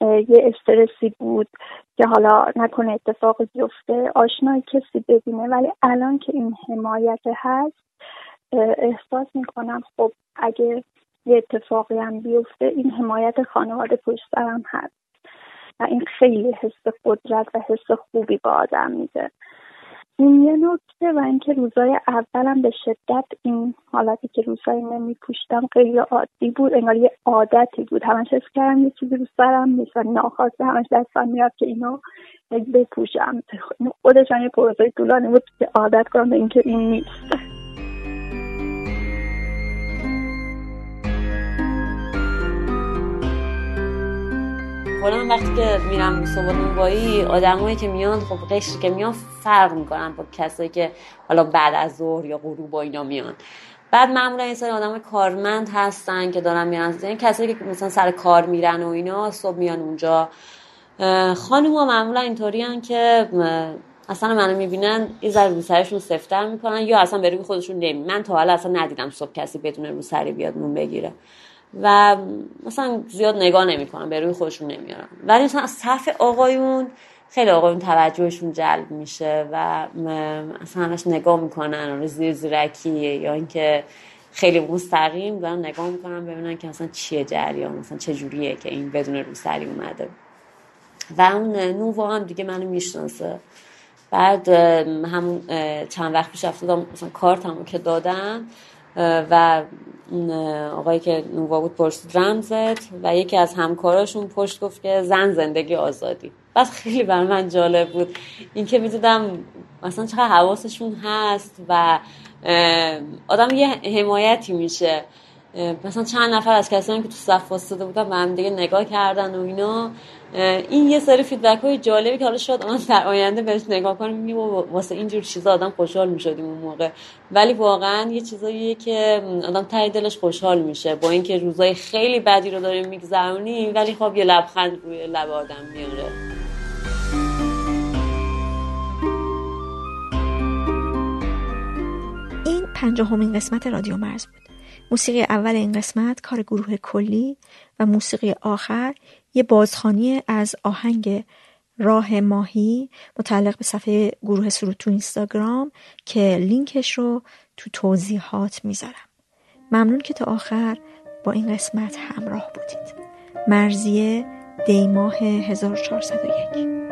یه استرسی بود که حالا نکنه اتفاق بیفته. آشنای کسی ببینه ولی الان که این حمایت هست احساس می‌کنم خب اگه یه اتفاقی هم بیفته این حمایت خانواده پشت سرم هست و این خیلی حس قدرت و حس خوبی به آدم میده. این یه نکته و اینکه روزای اولم به شدت این حالتی که روزایی نمی پوشتم خیلی عادی بود انگار یه عادتی بود. همش حس کردم یه چیزی رو سرم نیست و ناخواسته همش دستم میاد که اینو بپوشم. خودشان یه پروسه طولانی بود که عادت کنم به اینکه این نیست. کلا وقتی که میرم صبح نونوایی آدمایی که میان خب قشری که میان فرق می‌کنن با کسایی که حالا بعد از ظهر یا غروب با اینا میان. بعد معمولا این سری آدم کارمند هستن که دارن میرن. یعنی کسایی که مثلا سر کار میرن و اینا صبح میان اونجا. خانم ها معمولا اینطوری که اصلا منو می‌بینن یه ذره روسریشون سفتر می‌کنن یا اصلا به روی خودشون نمی من تا حالا اصلا ندیدم صبح کسی بدون روسری بیاد نون بگیره. و مثلا زیاد نگاه نمی‌کنم به روی خودشون نمیارم. ولی مثلا از صف آقایون خیلی آقایون توجهشون جلب میشه و اصلا همش نگاه می‌کنن آره زیر زیرکی یا اینکه خیلی مستقیم دارن نگاه می‌کنن ببینن که مثلا چیه جریان مثلا چه جوریه که این بدون روسری اومده. و اون نووا هم دیگه منو می‌شناسه. بعد همون چند وقت پیش افتادم مثلا کارتمو که دادم و آقایی که نووا بود پرسید رمزت و یکی از همکاراشون پشت گفت که زن زندگی آزادی. بس خیلی بر من جالب بود. اینکه می‌دیدم مثلا چقدر حواسشون هست و آدم یه حمایتی میشه. مثلا چند نفر از کسانی که تو صف واسطه بودن به هم دیگه نگاه کردن و اینا. این یه سری فیدبک های جالبی که حالا شاید آن در آینده بهش نگاه کنیم میگیم واسه اینجور چیزا آدم خوشحال می‌شدیم اون موقع. ولی واقعا یه چیزاییه که آدم ته دلش خوشحال میشه با اینکه روزای خیلی بدی رو داریم میگذرونیم ولی خب یه لبخند روی لب آدم میاره. این پنجاهمین قسمت رادیو مرز بود. موسیقی اول این قسمت کار گروه کلی و موسیقی آخر یه بازخانی از آهنگ راه ماهی متعلق به صفحه گروه سرود تو اینستاگرام که لینکش رو تو توضیحات می‌ذارم. ممنون که تا آخر با این قسمت همراه بودید. مرزیه دیماه 1401